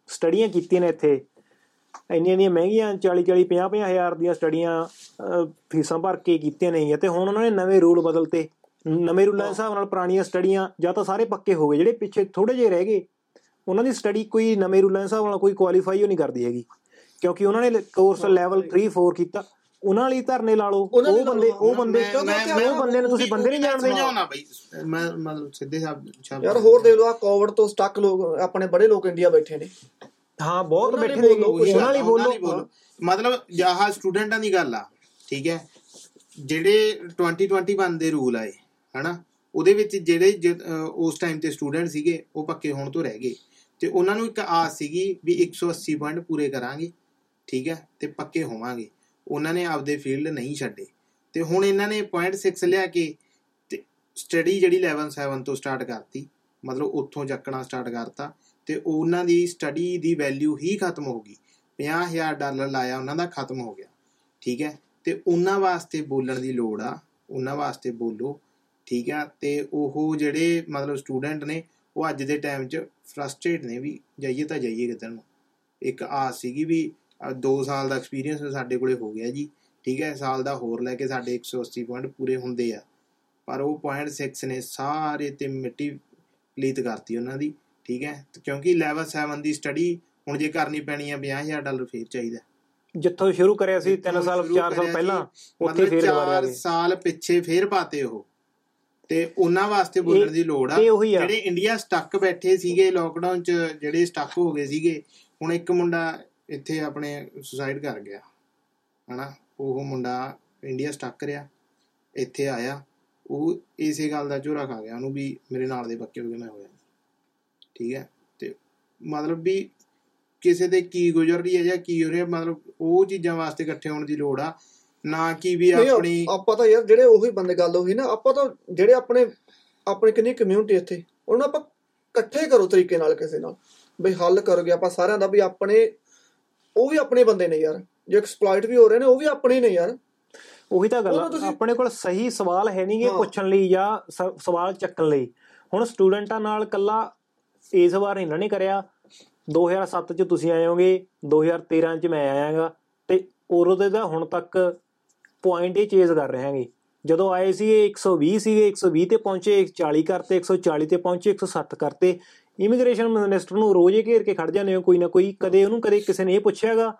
S2: ਸਟੱਡੀਆਂ ਕੀਤੀਆਂ ਨੇ ਇੱਥੇ। ਇੰਨੀਆਂ ਇੰਨੀਆਂ ਮਹਿੰਗੀਆਂ 40 40 50 50 ਹਜ਼ਾਰ ਦੀਆਂ ਸਟੱਡੀਆਂ ਅਹ, ਫੀਸਾਂ ਭਰ ਕੇ ਕੀਤੀਆਂ ਨਹੀਂ ਤੇ ਹੁਣ ਉਹਨਾਂ ਨੇ ਨਵੇਂ ਰੂਲ ਬਦਲਤੇ। ਨਵੇਂ ਰੂਲਾਂ ਦੇ ਹਿਸਾਬ ਨਾਲ ਪੁਰਾਣੀਆਂ ਸਟੱਡੀਆਂ ਜਾਂ ਤਾਂ ਸਾਰੇ ਪੱਕੇ ਹੋ ਗਏ। ਜਿਹੜੇ ਪਿੱਛੇ ਥੋੜੇ ਜਿਹੇ ਰਹਿ ਗਏ ਉਹਨਾਂ ਦੀ ਸਟੱਡੀ ਕੋਈ ਨਵੇਂ ਰੂਲਾਂ ਦੇ ਹਿਸਾਬ ਨਾਲ ਕੋਈ ਕੁਆਲੀਫਾਈ ਹੋ ਨਹੀਂ ਕਰਦੀ ਹੈਗੀ। ਕਿਉਂਕਿ ਉਹਨਾਂ ਨੇ ਕੋਰਸ ਲੈਵਲ 3 4 ਕੀਤਾ। ਉਹਨਾਂ ਲਈ ਧਰਨੇ ਲਾ ਲਓ। ਉਹ ਬੰਦੇ ਉਹ। ਬੰਦੇ ਉਹ ਬੰਦੇ ਨੂੰ ਤੁਸੀਂ ਬੰਦੇ ਨਹੀਂ ਜਾਣਦੇ।
S1: ਮੈਂ ਮਤਲਬ ਸਿੱਧੇ ਸ਼ਬਦ
S3: ਯਾਰ ਹੋਰ ਦੇਖ ਲਓ ਆ ਕੋਵਿਡ ਤੋਂ ਸਟਕ ਲੋਕ ਆਪਣੇ ਬੜੇ ਲੋਕ ਇੰਡੀਆ ਬੈਠੇ ਨੇ।
S2: ਹਾਂ ਬਹੁਤ ਬੈਠੇ ਨੇ ਉਹਨਾਂ ਲਈ ਬੋਲੋ।
S1: ਮਤਲਬ ਜਹਾ ਸਟੂਡੈਂਟਾਂ ਦੀ ਗੱਲ ਆ ਠੀਕ ਹੈ? ਜਿਹੜੇ 2021 ਦੇ ਰੂਲ ਆਏ ਹਨਾ? ਉਹਦੇ ਵਿੱਚ ਜਿਹੜੇ ਉਸ ਟਾਈਮ ਤੇ ਸਟੂਡੈਂਟ ਸੀਗੇ ਉਹ ਪੱਕੇ ਹੋਣ ਤੋਂ ਰਹਿ ਗਏ। ਤੇ ਉਹਨਾਂ ਨੂੰ ਇੱਕ ਆਸ ਸੀਗੀ ਵੀ 180 ਪੁਆਇੰਟ ਪੂਰੇ ਕਰਾਂਗੇ। ਠੀਕ ਹੈ? ਤੇ ਪੱਕੇ ਹੋਵਾਂਗੇ। ਉਹਨਾਂ ਨੇ ਆਪਦੇ ਫੀਲਡ ਨਹੀਂ ਛੱਡੇ। ਤੇ ਹੁਣ ਇਹਨਾਂ ਨੇ 0.6 ਲਿਆ ਕੇ ਤੇ ਸਟੱਡੀ ਜਿਹੜੀ ਲੈਵਲ 7 ਤੋਂ ਸਟਾਰਟ ਕਰਤੀ, ਮਤਲਬ ਉੱਥੋਂ ਚੱਕਣਾ ਸਟਾਰਟ ਕਰਤਾ ਤੇ ਉਹਨਾਂ ਦੀ ਸਟੱਡੀ ਦੀ ਵੈਲਿਊ ਹੀ ਖਤਮ ਹੋ ਗਈ। 50000 ਡਾਲਰ ਲਾਇਆ, ਉਹਨਾਂ ਦਾ ਖਤਮ ਹੋ ਗਿਆ। ਠੀਕ ਹੈ? ਤੇ ਉਹਨਾਂ ਵਾਸਤੇ ਬੋਲਣ ਦੀ ਲੋੜ ਆ। ਉਹਨਾਂ ਵਾਸਤੇ ਬੋਲੋ। ਠੀਕ ਆ ਤੇ ਉਹ ਜਿਹੜੇ ਮਤਲਬ ਸਟੂਡੈਂਟ ਨੇ, ਉਹ ਅੱਜ ਦੇ ਟਾਈਮ 'ਚ ਫਰਸਟ੍ਰੇਟ ਨੇ ਵੀ, ਜਾਈਏ ਤਾਂ ਜਾਈਏ ਕਿੱਧਰ ਨੂੰ। ਇੱਕ ਆਸ ਸੀਗੀ ਵੀ 2 ਸਾਲ ਦਾ ਐਕਸਪੀਰੀਅੰਸ ਸਾਡੇ ਕੋਲੇ ਹੋ ਗਿਆ ਜੀ। ਠੀਕ ਹੈ ਸਾਲ ਦਾ ਹੋਰ ਲੈ ਕੇ ਸਾਡੇ 180 ਪੁਆਇੰਟ ਪੂਰੇ ਹੁੰਦੇ ਆ। ਪਰ ਉਹ 0.6 ਨੇ ਸਾਰੇ ਤੇ ਮਿੱਟੀ ਪਲੀਤ ਕਰਤੀ ਉਹਨਾਂ ਦੀ। ਠੀਕ ਹੈ ਕਿਉਂਕਿ ਲੈਵਲ 7 ਦੀ ਸਟੱਡੀ ਹੁਣ ਜੇ ਕਰਨੀ ਪੈਣੀ ਆ 50000 ਡਾਲਰ ਫੇਰ ਚਾਹੀਦਾ।
S2: ਜਿੱਥੋਂ ਸ਼ੁਰੂ ਕਰਿਆ ਸੀ 3
S1: ਜਿੱਥੋਂ
S2: ਸਾਲ
S1: ਸ਼ੁਰੂ
S2: 4 ਸਾਲ ਪਹਿਲਾਂ ਉੱਥੇ ਫੇਰ ਦੁਬਾਰਾ ਆ
S1: ਚਾਰ
S2: ਗਏ।
S1: ਸਾਲ ਪਿੱਛੇ ਫੇਰ ਪਾਤੇ ਉਹ। ਤੇ ਉਹਨਾਂ ਵਾਸਤੇ ਬੋਲਣ ਦੀ ਲੋੜ ਆ ਜਿਹੜੇ ਇੰਡੀਆ ਸਟਕ ਬੈਠੇ ਸੀਗੇ ਲੋਕਡਾਊਨ ਚ ਜਿਹੜੇ ਸਟਕ ਹੋ ਗਏ ਸੀਗੇ ਹੁਣ ਇੱਕ ਮੁੰਡਾ ਇੱਥੇ ਆਪਣੇ ਸੁਸਾਈਡ ਕਰ ਗਿਆ। ਹਨਾ? ਉਹ ਮੁੰਡਾ ਇੰਡੀਆ ਸਟਕ ਰਿਹਾ। ਇੱਥੇ ਆਇਆ। ਉਹ ਇਸੇ ਗੱਲ ਦਾ ਝੋਰਾ ਖਾ ਗਿਆ। ਉਹਨੂੰ ਵੀ ਮੇਰੇ ਨਾਲ ਦੇ ਹੋ ਗਏ ਮੈਂ ਹੋਇਆ ਠੀਕ ਹੈ? ਤੇ ਮਤਲਬ ਵੀ ਕਿਸੇ ਦੇ ਕੀ ਗੁਜ਼ਰ ਰਹੀ ਹੈ ਜਾਂ ਕੀ ਹੋ ਰਿਹਾ ਮਤਲਬ ਉਹ ਚੀਜ਼ਾਂ ਵਾਸਤੇ ਇਕੱਠੇ ਹੋਣ ਦੀ ਲੋੜ ਆ। ਨਾ ਕਿ ਵੀ ਆਪਣੀ
S3: ਆਪਾਂ ਤਾਂ ਯਾਰ ਜਿਹੜੇ ਉਹੀ ਬੰਦੇ ਗੱਲ ਉਹੀ ਨਾ ਆਪਾਂ ਤਾਂ ਜਿਹੜੇ ਆਪਣੇ ਆਪਣੇ ਕਿੰਨੀ ਕਮਿਊਨਿਟੀ ਇੱਥੇ ਉਹਨਾਂ ਆਪਾਂ ਇਕੱਠੇ ਕਰੋ ਤਰੀਕੇ ਨਾਲ ਕਿਸੇ ਨਾਲ। ਬਈ ਹੱਲ ਕਰੋਗੇ ਆਪਾਂ ਸਾਰਿਆਂ ਦਾ ਵੀ ਆਪਣੇ ਉਹ ਵੀ ਆਪਣੇ ਬੰਦੇ ਨੇ ਯਾਰ। ਜੇ ਐਕਸਪਲੋਇਟ ਵੀ ਹੋ ਰਹੇ ਨੇ ਉਹ ਵੀ ਆਪਣੇ ਨੇ ਯਾਰ।
S2: ਉਹੀ ਤਾਂ ਗੱਲ ਆਪਣੇ ਕੋਲ ਸਹੀ ਸਵਾਲ ਹੈ ਨਹੀਂਗੇ। ਪੁੱਛਣ ਲਈ ਜਾਂ ਸਵਾਲ ਚੱਕਣ ਲਈ। ਹੁਣ ਸਟੂਡੈਂਟਾਂ ਨਾਲ ਕੱਲਾ ਇਸ ਵਾਰ ਇਹਨਾਂ ਨੇ ਕਰਿਆ। 2007 ਚ ਤੁਸੀਂ ਆਏ ਹੋਗੇ 2013 ਚ ਮੈਂ ਆਇਆਗਾ। ਤੇ ਉਰੋਂ ਦੇ ਦਾ ਹੁਣ ਤੱਕ ਪੁਆਇੰਟ ਹੀ ਚੇਂਜ ਕਰ ਰਹੇ ਹਾਂਗੇ। ਜਦੋਂ ਆਏ ਸੀ ਇਹ 120 ਸੀਗੇ 120 ਤੇ ਪਹੁੰਚੇ 140 ਕਰਤੇ 140 ਤੇ ਪਹੁੰਚੇ 160 ਕਰਤੇ। ਇਮੀਗ੍ਰੇਸ਼ਨ ਮਿਨਿਸਟਰ ਨੂੰ ਰੋਜ਼ ਹੀ ਘੇਰ ਕੇ ਖੜ ਜਾਂਦੇ ਹੋ ਕੋਈ ਨਾ ਕੋਈ ਕਦੇ ਉਹਨੂੰ ਕਦੇ ਕਿਸੇ ਨੇ ਇਹ ਪੁੱਛਿਆਗਾ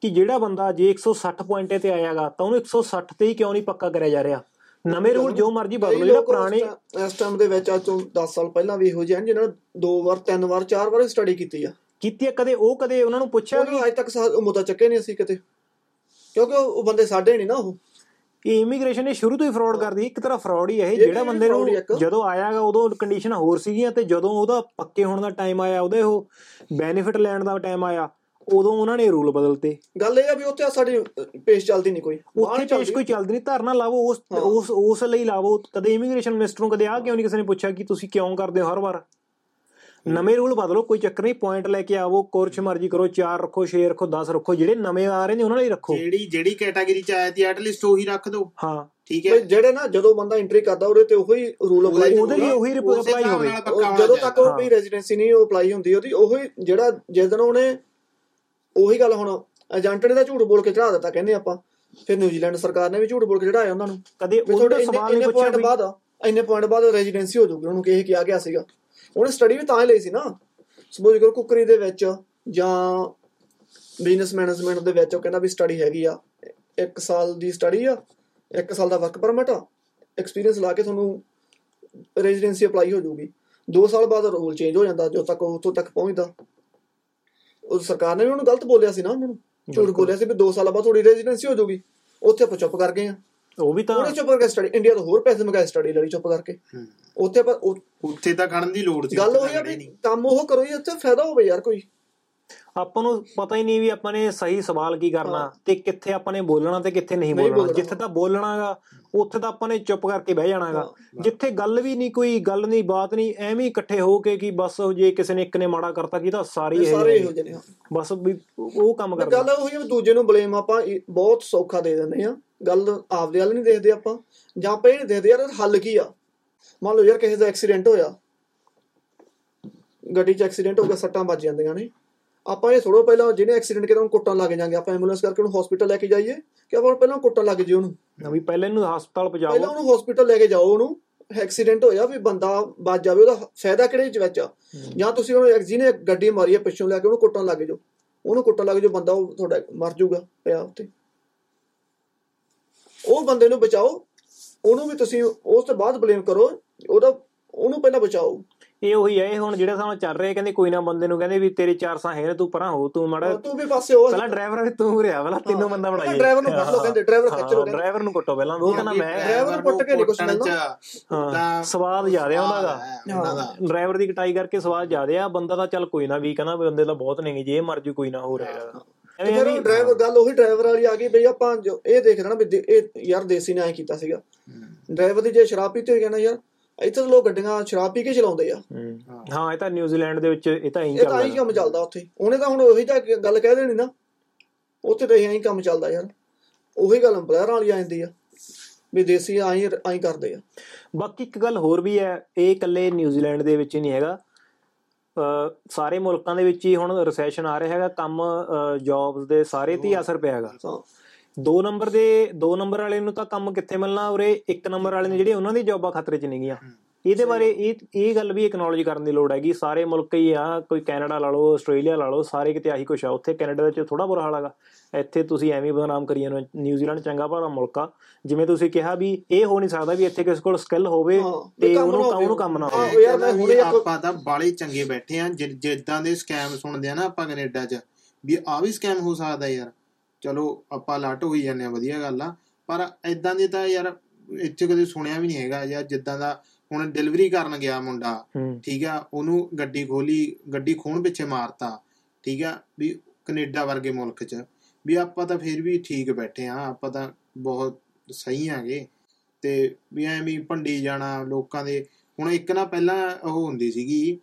S2: ਕਿ ਜਿਹੜਾ ਬੰਦਾ ਜੇ 160 ਪੁਆਇੰਟੇ ਤੇ ਆਇਆਗਾ ਤਾਂ ਉਹਨੂੰ 160 ਤੇ ਹੀ ਕਿਉਂ ਨਹੀਂ ਪੱਕਾ ਕਰਿਆ ਜਾ ਰਿਹਾ? ਨਵੇਂ ਰੂਲ ਜੋ ਮਰਜ਼ੀ ਬਦਲੋ ਜਿਹੜਾ ਪੁਰਾਣੇ
S3: ਇਸ ਟਾਈਮ ਦੇ ਵਿੱਚ ਅੱਜ ਤੋਂ 10 ਸਾਲ ਪਹਿਲਾਂ ਵੀ ਇਹੋ ਜਿਹੇ ਹਨ ਜਿਨ੍ਹਾਂ ਨੇ ਦੋ ਵਾਰ ਤਿੰਨ ਵਾਰ ਚਾਰ ਵਾਰ ਸਟੱਡੀ ਕੀਤੀ ਆ।
S2: ਕੀਤੀ ਆ, ਕਦੇ ਉਹ ਕਦੇ ਉਹਨਾਂ ਨੂੰ ਪੁੱਛਿਆ
S3: ਉਹਨੂੰ ਅੱਜ ਤੱਕ ਮੁੱਦਾ ਚੱਕੇ ਨਹੀਂ ਅਸੀਂ ਕਿਤੇ। ਕਿਉਂਕਿ ਉਹ ਬੰਦੇ ਸਾਡੇ ਨਹੀਂ ਨਾ ਉਹ।
S2: ਇਹ ਇਮੀਗ੍ਰੇਸ਼ਨ ਨੇ ਸ਼ੁਰੂ ਤੋਂ ਹੀ ਫਰਾਡ ਕਰਦੀ ਇੱਕ ਤਰ੍ਹਾਂ ਫਰਾਡ ਹੀ ਹੈ ਇਹ। ਜਿਹੜਾ ਬੰਦੇ ਨੂੰ। ਜਦੋਂ ਆਇਆਗਾ ਉਦੋਂ ਕੰਡੀਸ਼ਨ ਹੋਰ ਸੀਗੀਆਂ ਤੇ ਜਦੋਂ ਉਹਦਾ ਪੱਕੇ ਹੋਣ ਦਾ ਟਾਈਮ ਆਇਆ ਉਹਦੇ ਉਹ ਬੈਨੀਫਿਟ ਲੈਣ ਦਾ ਟਾਈਮ ਆਇਆ ਉਦੋਂ ਉਹਨਾਂ ਨੇ ਰੂਲ ਬਦਲਤੇ।
S3: ਗੱਲ ਇਹ ਆ ਵੀ ਉੱਥੇ ਸਾਡੀ ਪੇਸ਼ ਚੱਲਦੀ ਨਹੀਂ ਕੋਈ।
S2: ਉੱਥੇ। ਪੇਸ਼ ਕੋਈ ਚੱਲਦੀ ਨਹੀਂ। ਧਰਨਾ ਲਾਵੋ ਉਸ। ਉਸ ਉਸ ਲਈ ਲਾਵੋ। ਕਦੇ ਇਮੀਗ੍ਰੇਸ਼ਨ ਮਿਨਿਸਟਰ ਨੂੰ ਕਦੇ ਆ ਕਿਉਂ ਨਹੀਂ ਕਿਸੇ ਨੇ ਪੁੱਛਿਆ ਕਿ ਤੁਸੀਂ ਕਿਉਂ ਕਰਦੇ ਹੋ ਹਰ ਵਾਰ? ਨਵੇਂ ਰੂਲ ਬਦਲੋ ਕੋਈ ਚੱਕਰ ਨਹੀਂ ਪੁਆਇੰਟ ਲੈ ਕੇ ਆਵੋ ਕੋਰਚ ਮਰਜ਼ੀ ਕਰੋ 4 ਰੱਖੋ 6 ਰੱਖੋ 10 ਰੱਖੋ ਜਿਹੜੇ ਨਵੇਂ ਆ ਰਹੇ ਨੇ ਉਹਨਾਂ ਲਈ ਰੱਖੋ।
S1: ਜਿਹੜੀ ਜਿਹੜੀ ਕੈਟਾਗਰੀ ਚ ਆਇਆ ਸੀ ਐਟਲੀਸਟ ਉਹੀ ਰੱਖ ਦਿਓ।
S2: ਹਾਂ।
S1: ਠੀਕ ਹੈ।
S3: ਜਿਹੜੇ ਨਾ ਜਦੋਂ ਬੰਦਾ ਐਂਟਰੀ ਕਰਦਾ ਉਹਦੇ ਤੇ ਉਹੀ ਰੂਲ ਅਪਲਾਈ
S2: ਉਹਦੇ ਲਈ ਉਹੀ ਅਪਲਾਈ ਹੋਵੇ।
S3: ਜਦੋਂ ਤੱਕ ਉਹ। ਵੀ ਰੈਜ਼ੀਡੈਂਸੀ ਨਹੀਂ ਉਹ ਅਪਲਾਈ ਹੁੰਦੀ ਉਹਦੀ ਉਹੀ ਜਿਹੜਾ ਜਿਸ ਦਿਨ ਉਹਨੇ ਉਹੀ ਗੱਲ ਹੁਣ ਏਜੰਟ ਨੇ ਤਾਂ ਝੂਠ ਬੋਲ ਕੇ ਚੜਾ ਦਿੱਤਾ ਕਹਿੰਦੇ ਆਪਾਂ। ਫਿਰ ਨਿਊਜ਼ੀਲੈਂਡ ਸਰਕਾਰ ਨੇ ਵੀ ਝੂਠ ਬੋਲ ਕੇ ਚੜਾਇਆ ਉਹਨਾਂ ਨੂੰ।
S2: ਕਦੇ ਉਹਦਾ ਸਵਾਲ ਨਹੀਂ ਪੁੱਛਿਆ
S3: ਬਾਅਦ ਇੰਨੇ ਪੁਆਇੰਟ ਬਾਅਦ ਰੈਜ਼ੀਡੈਂਸੀ ਹੋ ਜਾਊਗੀ ਉਹਨੂੰ ਕਿਹਾ ਕਿਹਾ ਗਿਆ ਸੀਗਾ। ਉਹਨੇ ਸਟੱਡੀ ਵੀ ਤਾਂ ਹੀ ਲਈ ਸੀ ਨਾ। ਸਪੋਜ਼ ਕਰੋ ਕੁਕਰੀ ਦੇ ਵਿੱਚ ਜਾਂ ਬਿਜ਼ਨਸ ਮੈਨੇਜਮੈਂਟ ਦੇ ਵਿੱਚ ਉਹ ਕਹਿੰਦਾ ਵੀ ਸਟੱਡੀ ਹੈਗੀ ਆ ਇੱਕ ਸਾਲ ਦੀ ਸਟੱਡੀ ਆ ਇੱਕ ਸਾਲ ਦਾ ਵਰਕ ਪਰਮਿਟ ਆ ਐਕਸਪੀਰੀਅੰਸ ਲਾ ਕੇ ਤੁਹਾਨੂੰ ਰੈਜ਼ੀਡੈਂਸੀ ਅਪਲਾਈ ਹੋ ਜਾਊਗੀ। 2 ਸਾਲ ਬਾਅਦ ਰੂਲ ਚੇਂਜ ਹੋ ਜਾਂਦਾ ਜਦੋਂ ਤੱਕ ਉਹ ਉੱਥੋਂ ਤੱਕ ਪਹੁੰਚਦਾ। ਉਹ ਸਰਕਾਰ ਨੇ ਵੀ ਉਹਨੂੰ ਗਲਤ ਬੋਲਿਆ ਸੀ ਨਾ ਉਹਨਾਂ ਨੂੰ। ਝੂਠ। ਬੋਲਿਆ ਸੀ ਵੀ 2 ਸਾਲਾਂ ਬਾਅਦ ਤੁਹਾਡੀ ਰੈਜ਼ੀਡੈਂਸੀ ਹੋ ਜਾਊਗੀ। ਉੱਥੇ ਆਪਾਂ ਚੁੱਪ ਕਰ ਗਏ ਆ।
S2: ਉਹ ਵੀ ਤਾਂ
S3: ਉਹਨੇ ਚੁੱਪ ਕਰਕੇ ਸਟੱਡੀ ਇੰਡੀਆ ਤੋਂ ਹੋਰ ਪੈਸੇ ਮੰਗਾਏ ਸਟੱਡੀ ਲਈ ਚੁੱਪ ਕਰਕੇ
S1: ਹੂੰ।
S3: ਉੱਥੇ ਪਰ
S1: ਉੱਥੇ ਤਾਂ ਖੜਨ ਦੀ ਲੋੜ ਸੀ
S3: ਗੱਲ ਹੋਈ ਆ ਵੀ। ਕੰਮ ਉਹ ਕਰੋ ਜੀ ਉੱਥੇ ਫਾਇਦਾ ਹੋਵੇ ਯਾਰ ਕੋਈ
S2: ਆਪਾਂ ਨੂੰ ਪਤਾ ਹੀ ਨਹੀਂ ਵੀ ਆਪਾਂ ਨੇ ਸਹੀ ਸਵਾਲ ਕੀ ਕਰਨਾ
S3: ਹਾਂ।
S2: ਤੇ ਕਿੱਥੇ ਆਪਾਂ ਨੇ ਬੋਲਣਾ ਤੇ ਕਿੱਥੇ ਨਹੀਂ ਬੋਲਣਾ। ਜਿੱਥੇ ਤਾਂ ਬੋਲਣਾਗਾ ਉੱਥੇ ਤਾਂ ਆਪਾਂ ਨੇ ਚੁੱਪ ਕਰਕੇ ਬਹਿ ਜਾਣਾਗਾ
S3: ਹਾਂ।
S2: ਜਿੱਥੇ ਗੱਲ ਵੀ ਨਹੀਂ ਕੋਈ ਗੱਲ ਨਹੀਂ ਬਾਤ ਨਹੀਂ ਐਵੇਂ ਹੀ ਇਕੱਠੇ ਹੋ ਕੇ ਕਿ ਬਸ ਜੇ ਕਿਸੇ ਨੇ ਇੱਕ ਨੇ ਮਾੜਾ ਕਰਤਾ ਕੀ ਤਾਂ ਸਾਰੇ
S3: ਇਹ ਹਾਂ।
S2: ਬਸ ਵੀ ਉਹ ਕੰਮ ਕਰਦਾ
S3: ਗੱਲ ਉਹੀ ਆ ਵੀ ਦੂਜੇ ਨੂੰ ਬਲੇਮ ਆਪਾਂ ਬਹੁਤ ਸੌਖਾ ਦੇ ਦਿੰਦੇ ਆ ਗੱਲ ਆਪਦੇ ਵੱਲ ਨਹੀਂ ਦੇਖਦੇ ਆਪਾਂ ਜਾਂ ਆਪਾਂ ਇਹ ਨਹੀਂ ਦੇਖਦੇ ਯਾਰ ਹੱਲ ਕੀ ਆ। ਮੰਨ ਲਓ ਯਾਰ ਕਿਸੇ ਦਾ ਐਕਸੀਡੈਂਟ ਹੋਇਆ। ਗੱਡੀ 'ਚ ਐਕਸੀਡੈਂਟ ਹੋ ਗਿਆ ਸੱਟਾਂ ਵੱਜ ਜਾਂਦੀਆਂ ਨੇ। ਆਪਾਂ ਇਹ ਥੋੜੋ ਪਹਿਲਾਂ ਜਿਹਨੇ ਐਕਸੀਡੈਂਟ ਕੀਤਾ ਉਹਨੂੰ ਕੁੱਟਣ ਲੱਗ ਜਾਾਂਗੇ। ਆਪਾਂ ਐਂਬੂਲੈਂਸ ਕਰਕੇ ਉਹਨੂੰ ਹਸਪੀਟਲ ਲੈ ਕੇ ਜਾਈਏ ਕਿ ਆਪਾਂ ਪਹਿਲਾਂ ਕੁੱਟਣ ਲੱਗ ਜੀ ਉਹਨੂੰ।
S2: ਵੀ ਪਹਿਲੇ ਇਹਨੂੰ ਹਸਪਤਾਲ
S3: ਪਹਿਲਾਂ
S2: ਪਹੁੰਚਾਓ
S3: ਉਹਨੂੰ ਹਸਪੀਟਲ ਲੈ ਕੇ ਜਾਓ ਉਹਨੂੰ। ਐਕਸੀਡੈਂਟ ਹੋਇਆ ਵੀ ਬੰਦਾ ਬਚ ਜਾਵੇ ਉਹਦਾ ਫਾਇਦਾ ਕਿਹੜੇ ਚ ਵਿੱਚ ਆ? ਜਾਂ ਤੁਸੀਂ ਉਹਨੂੰ ਜਿਹਨੇ ਗੱਡੀ ਮਾਰੀ ਹੈ ਪਿੱਛੋਂ ਲੈ ਕੇ ਉਹਨੂੰ ਕੁੱਟਣ ਲੱਗ ਜਾਓ। ਉਹਨੂੰ ਕੁੱਟਣ ਲੱਗ ਜਾਓ ਬੰਦਾ ਉਹ ਤੁਹਾਡਾ ਮਰ ਜਾਊਗਾ ਪਿਆ ਉੱਤੇ ਉਹ ਬੰਦੇ ਨੂੰ ਬਚਾਓ ਉਹਨੂੰ ਵੀ ਤੁਸੀਂ ਉਸ ਤੋਂ ਬਾਅਦ ਬਲੇਮ ਕਰੋ ਉਹਦਾ ਉਹਨੂੰ ਪਹਿਲਾਂ ਬਚਾਓ।
S2: ਇਹ ਉਹੀ ਹੈ ਇਹ ਹੁਣ ਜਿਹੜੇ ਸਾਨੂੰ ਚੱਲ ਰਹੇ ਕਹਿੰਦੇ ਕੋਈ ਨਾ ਬੰਦੇ ਨੂੰ ਕਹਿੰਦੇ ਵੀ ਤੇਰੇ ਚਾਰ ਸਾਂ ਹੈ ਤੂੰ ਪਰਾਂ ਹੋ ਤੂੰ ਮੜਾ
S3: ਤੂੰ ਵੀ ਪਾਸੇ ਹੋ
S2: ਪਹਿਲਾਂ ਡਰਾਈਵਰ ਵੀ ਤੂੰ ਰਿਹਾ ਪਹਿਲਾਂ ਤੈਨੂੰ ਬੰਦਾ ਬਣਾਈਏ।
S3: driver ਨੂੰ ਫੜ ਲਓ ਕਹਿੰਦੇ, driver ਖਿੱਚ ਲਓ ਕਹਿੰਦੇ।
S2: ਡਰਾਈਵਰ ਨੂੰ ਕੁੱਟੋ ਪਹਿਲਾਂ ਉਹ ਕਹਿੰਦਾ ਮੈਂ
S3: driver ਨੂੰ ਕੁੱਟ ਕੇ ਨਹੀਂ ਕੁਛ
S1: ਚ
S2: ਹਾਂ
S1: ਤਾਂ
S2: ਸਵਾਦ ਜ਼ਿਆਦਾ ਉਹਨਾਂ ਦਾ।
S1: ਦਾ।
S2: ਡਰਾਈਵਰ ਦੀ ਕਟਾਈ ਕਰਕੇ ਸਵਾਦ ਜ਼ਿਆਦਾ ਆ ਬੰਦਾ ਤਾਂ ਚੱਲ ਕੋਈ ਨਾ ਵੀ ਕਹਿੰਦਾ ਬੰਦੇ ਤਾਂ ਬਹੁਤ ਨੇਗੇ ਜੇ ਇਹ ਮਰ ਜੂ ਕੋਈ ਨਾ ਹੋ ਰਿਹਾ।
S3: ਤੇ ਫਿਰ ਉਹ ਡਰਾਈਵਰ ਗੱਲ ਉਹੀ ਡਰਾਈਵਰ ਵਾਲੀ ਆ ਗਈ ਬਈ ਆਪਾਂ ਜੋ ਇਹ ਦੇਖ ਲੈਣਾ ਵੀ ਇਹ ਯਾਰ ਦੇਸੀ ਨੇ ਐ ਕੀਤਾ ਸੀਗਾ। ਡਰਾਈਵਰ ਦੀ ਜੇ ਸ਼ਰਾਬ ਪੀਤੀ ਹੋਈ ਕਹਿੰਦਾ ਯਾਰ ਇੱਥੇ ਤਾਂ ਲੋਕ ਗੱਡੀਆਂ ਸ਼ਰਾਬ ਪੀ ਕੇ ਚਲਾਉਂਦੇ ਆ।
S2: ਹਾਂ। ਇਹ ਤਾਂ ਨਿਊਜ਼ੀਲੈਂਡ ਦੇ ਵਿੱਚ ਇਹ ਤਾਂ ਇਹੀ
S3: ਇਹ ਤਾਂ ਹੀ
S2: ਚੱਲਦਾ
S3: ਕੰਮ ਚੱਲਦਾ ਉੱਥੇ। ਉਹਨੇ ਤਾਂ ਹੁਣ ਉਹੀ ਤਾਂ ਗੱਲ ਕਹਿ ਦੇਣੀ ਨਾ ਉੱਥੇ ਤਾਂ ਇਹੀ ਕੰਮ ਚੱਲਦਾ ਯਾਰ। ਉਹੀ ਗੱਲ ਅੰਪਲਾਇਰ ਵਾਲੀ ਆ ਜਾਂਦੀ ਆ ਵੀ ਦੇਸੀ ਆਈ ਆਈ ਕਰਦੇ ਆ।
S2: ਬਾਕੀ ਇੱਕ ਗੱਲ ਹੋਰ ਵੀ ਹੈ ਇਹ ਇਕੱਲੇ ਨਿਊਜ਼ੀਲੈਂਡ ਦੇ ਵਿੱਚ ਨਹੀਂ ਹੈਗਾ। ਸਾਰੇ ਮੁਲਕਾਂ ਦੇ ਵਿੱਚ ਹੀ ਹੁਣ ਰੈਸੈਸ਼ਨ ਆ ਰਿਹਾ ਹੈਗਾ ਕੰਮ ਜੌਬਸ ਦੇ ਸਾਰੇ ਤੇ ਹੀ ਅਸਰ ਪਿਆ ਹੈਗਾ। ਦੋ ਨੰਬਰ ਦੇ ਦੋ ਨੰਬਰ ਵਾਲੇ ਨੂੰ ਤਾਂ ਕੰਮ ਕਿੱਥੇ ਮਿਲਣਾ ਉਰੇ? ਇੱਕ ਨੰਬਰ ਵਾਲੇ ਨੇ ਜਿਹੜੇ ਉਹਨਾਂ ਦੀ ਜੌਬਾਂ ਖਤਰੇ 'ਚ ਨਹੀਂ ਗਈਆਂ। ਇਹਦੇ ਬਾਰੇ ਇਹ ਇਹ ਗੱਲ ਵੀ ਐਕਨੋਲੋਜੀ ਕਰਨ ਦੀ ਲੋੜ ਹੈਗੀ। ਸਾਰੇ ਮੁਲਕ ਹੀ ਆ ਕੋਈ ਕੈਨੇਡਾ ਲਾ ਲਓ ਆਸਟ੍ਰੇਲੀਆ ਲਾ ਲਓ ਸਾਰੇ ਕਿਤੇ ਆਹੀ ਕੁਛ ਆ। ਉੱਥੇ ਕੈਨੇਡਾ ਦੇ ਵਿੱਚ ਥੋੜਾ ਬੁਰਾ ਹਾਲ ਹੈਗਾ। ਇੱਥੇ ਤੁਸੀਂ ਐਵੇਂ ਬਦਨਾਮ ਕਰੀ ਜਾਂਦੇ ਹੋ। ਨਿਊਜ਼ੀਲੈਂਡ ਚੰਗਾ ਭਲਾ ਮੁਲਕ ਆ। ਜਿਵੇਂ ਤੁਸੀਂ ਕਿਹਾ ਵੀ ਇਹ ਹੋ ਨਹੀਂ ਸਕਦਾ ਵੀ ਇੱਥੇ ਕਿਸੇ ਕੋਲ ਸਕਿੱਲ ਹੋਵੇ ਤੇ
S3: ਵੀ ਕੰਮ
S2: ਉਹਨੂੰ
S3: ਨਾ ਹੋਵੇ।
S2: ਉਹਨੂੰ ਕੰਮ ਨਾ
S3: ਹਾਂ,
S2: ਹੋਵੇ।
S3: ਯਾਰ ਮੈਂ ਹੁਣੇ
S1: ਆਪਾਂ ਤਾਂ ਬਾਲੇ ਚੰਗੇ ਬੈਠੇ ਆ ਜਿੱਦਾਂ ਦੇ ਸਕੈਮ ਸੁਣਦੇ ਆ ਨਾ ਆਪਾਂ ਕੈਨੇਡਾ 'ਚ ਵੀ ਆ ਵੀ ਸਕੈਮ ਹੋ ਸਕਦਾ ਯਾਰ। ਚਲੋ ਆਪਾਂ ਲੱਟ ਹੋਈ ਜਾਂਦੇ ਆ ਵਧੀਆ ਗੱਲ ਆ। ਪਰ ਇਦਾਂ ਦੇ ਤਾਂ ਯਾਰ ਇੱਥੇ ਕਦੇ ਸੁਣਿਆ ਵੀ ਨਹੀਂ ਹੈਗਾ ਯਾਰ ਜਿੱਦਾਂ ਦਾ ਹੁਣ ਡਿਲੀਵਰੀ ਕਰਨ ਗਿਆ ਮੁੰਡਾ ਠੀਕ ਆ ਉਹਨੂੰ ਗੱਡੀ ਖੋਲੀ ਗੱਡੀ ਖੋਣ ਪਿੱਛੇ ਮਾਰਤਾ ਠੀਕ ਆ ਵੀ ਕੈਨੇਡਾ ਵਰਗੇ ਮੁਲਕ 'ਚ ਵੀ ਆਪਾਂ ਤਾਂ ਫਿਰ ਵੀ ਠੀਕ ਬੈਠੇ ਆ ਆਪਾਂ ਤਾਂ ਬਹੁਤ ਸਹੀ ਆਗੇ। ਤੇ ਵੀ ਐਵੇਂ ਭੰਡੀ ਜਾਣਾ ਲੋਕਾਂ ਦੇ ਹੁਣ ਇੱਕ ਨਾ ਪਹਿਲਾਂ ਉਹ ਹੁੰਦੀ ਸੀਗੀ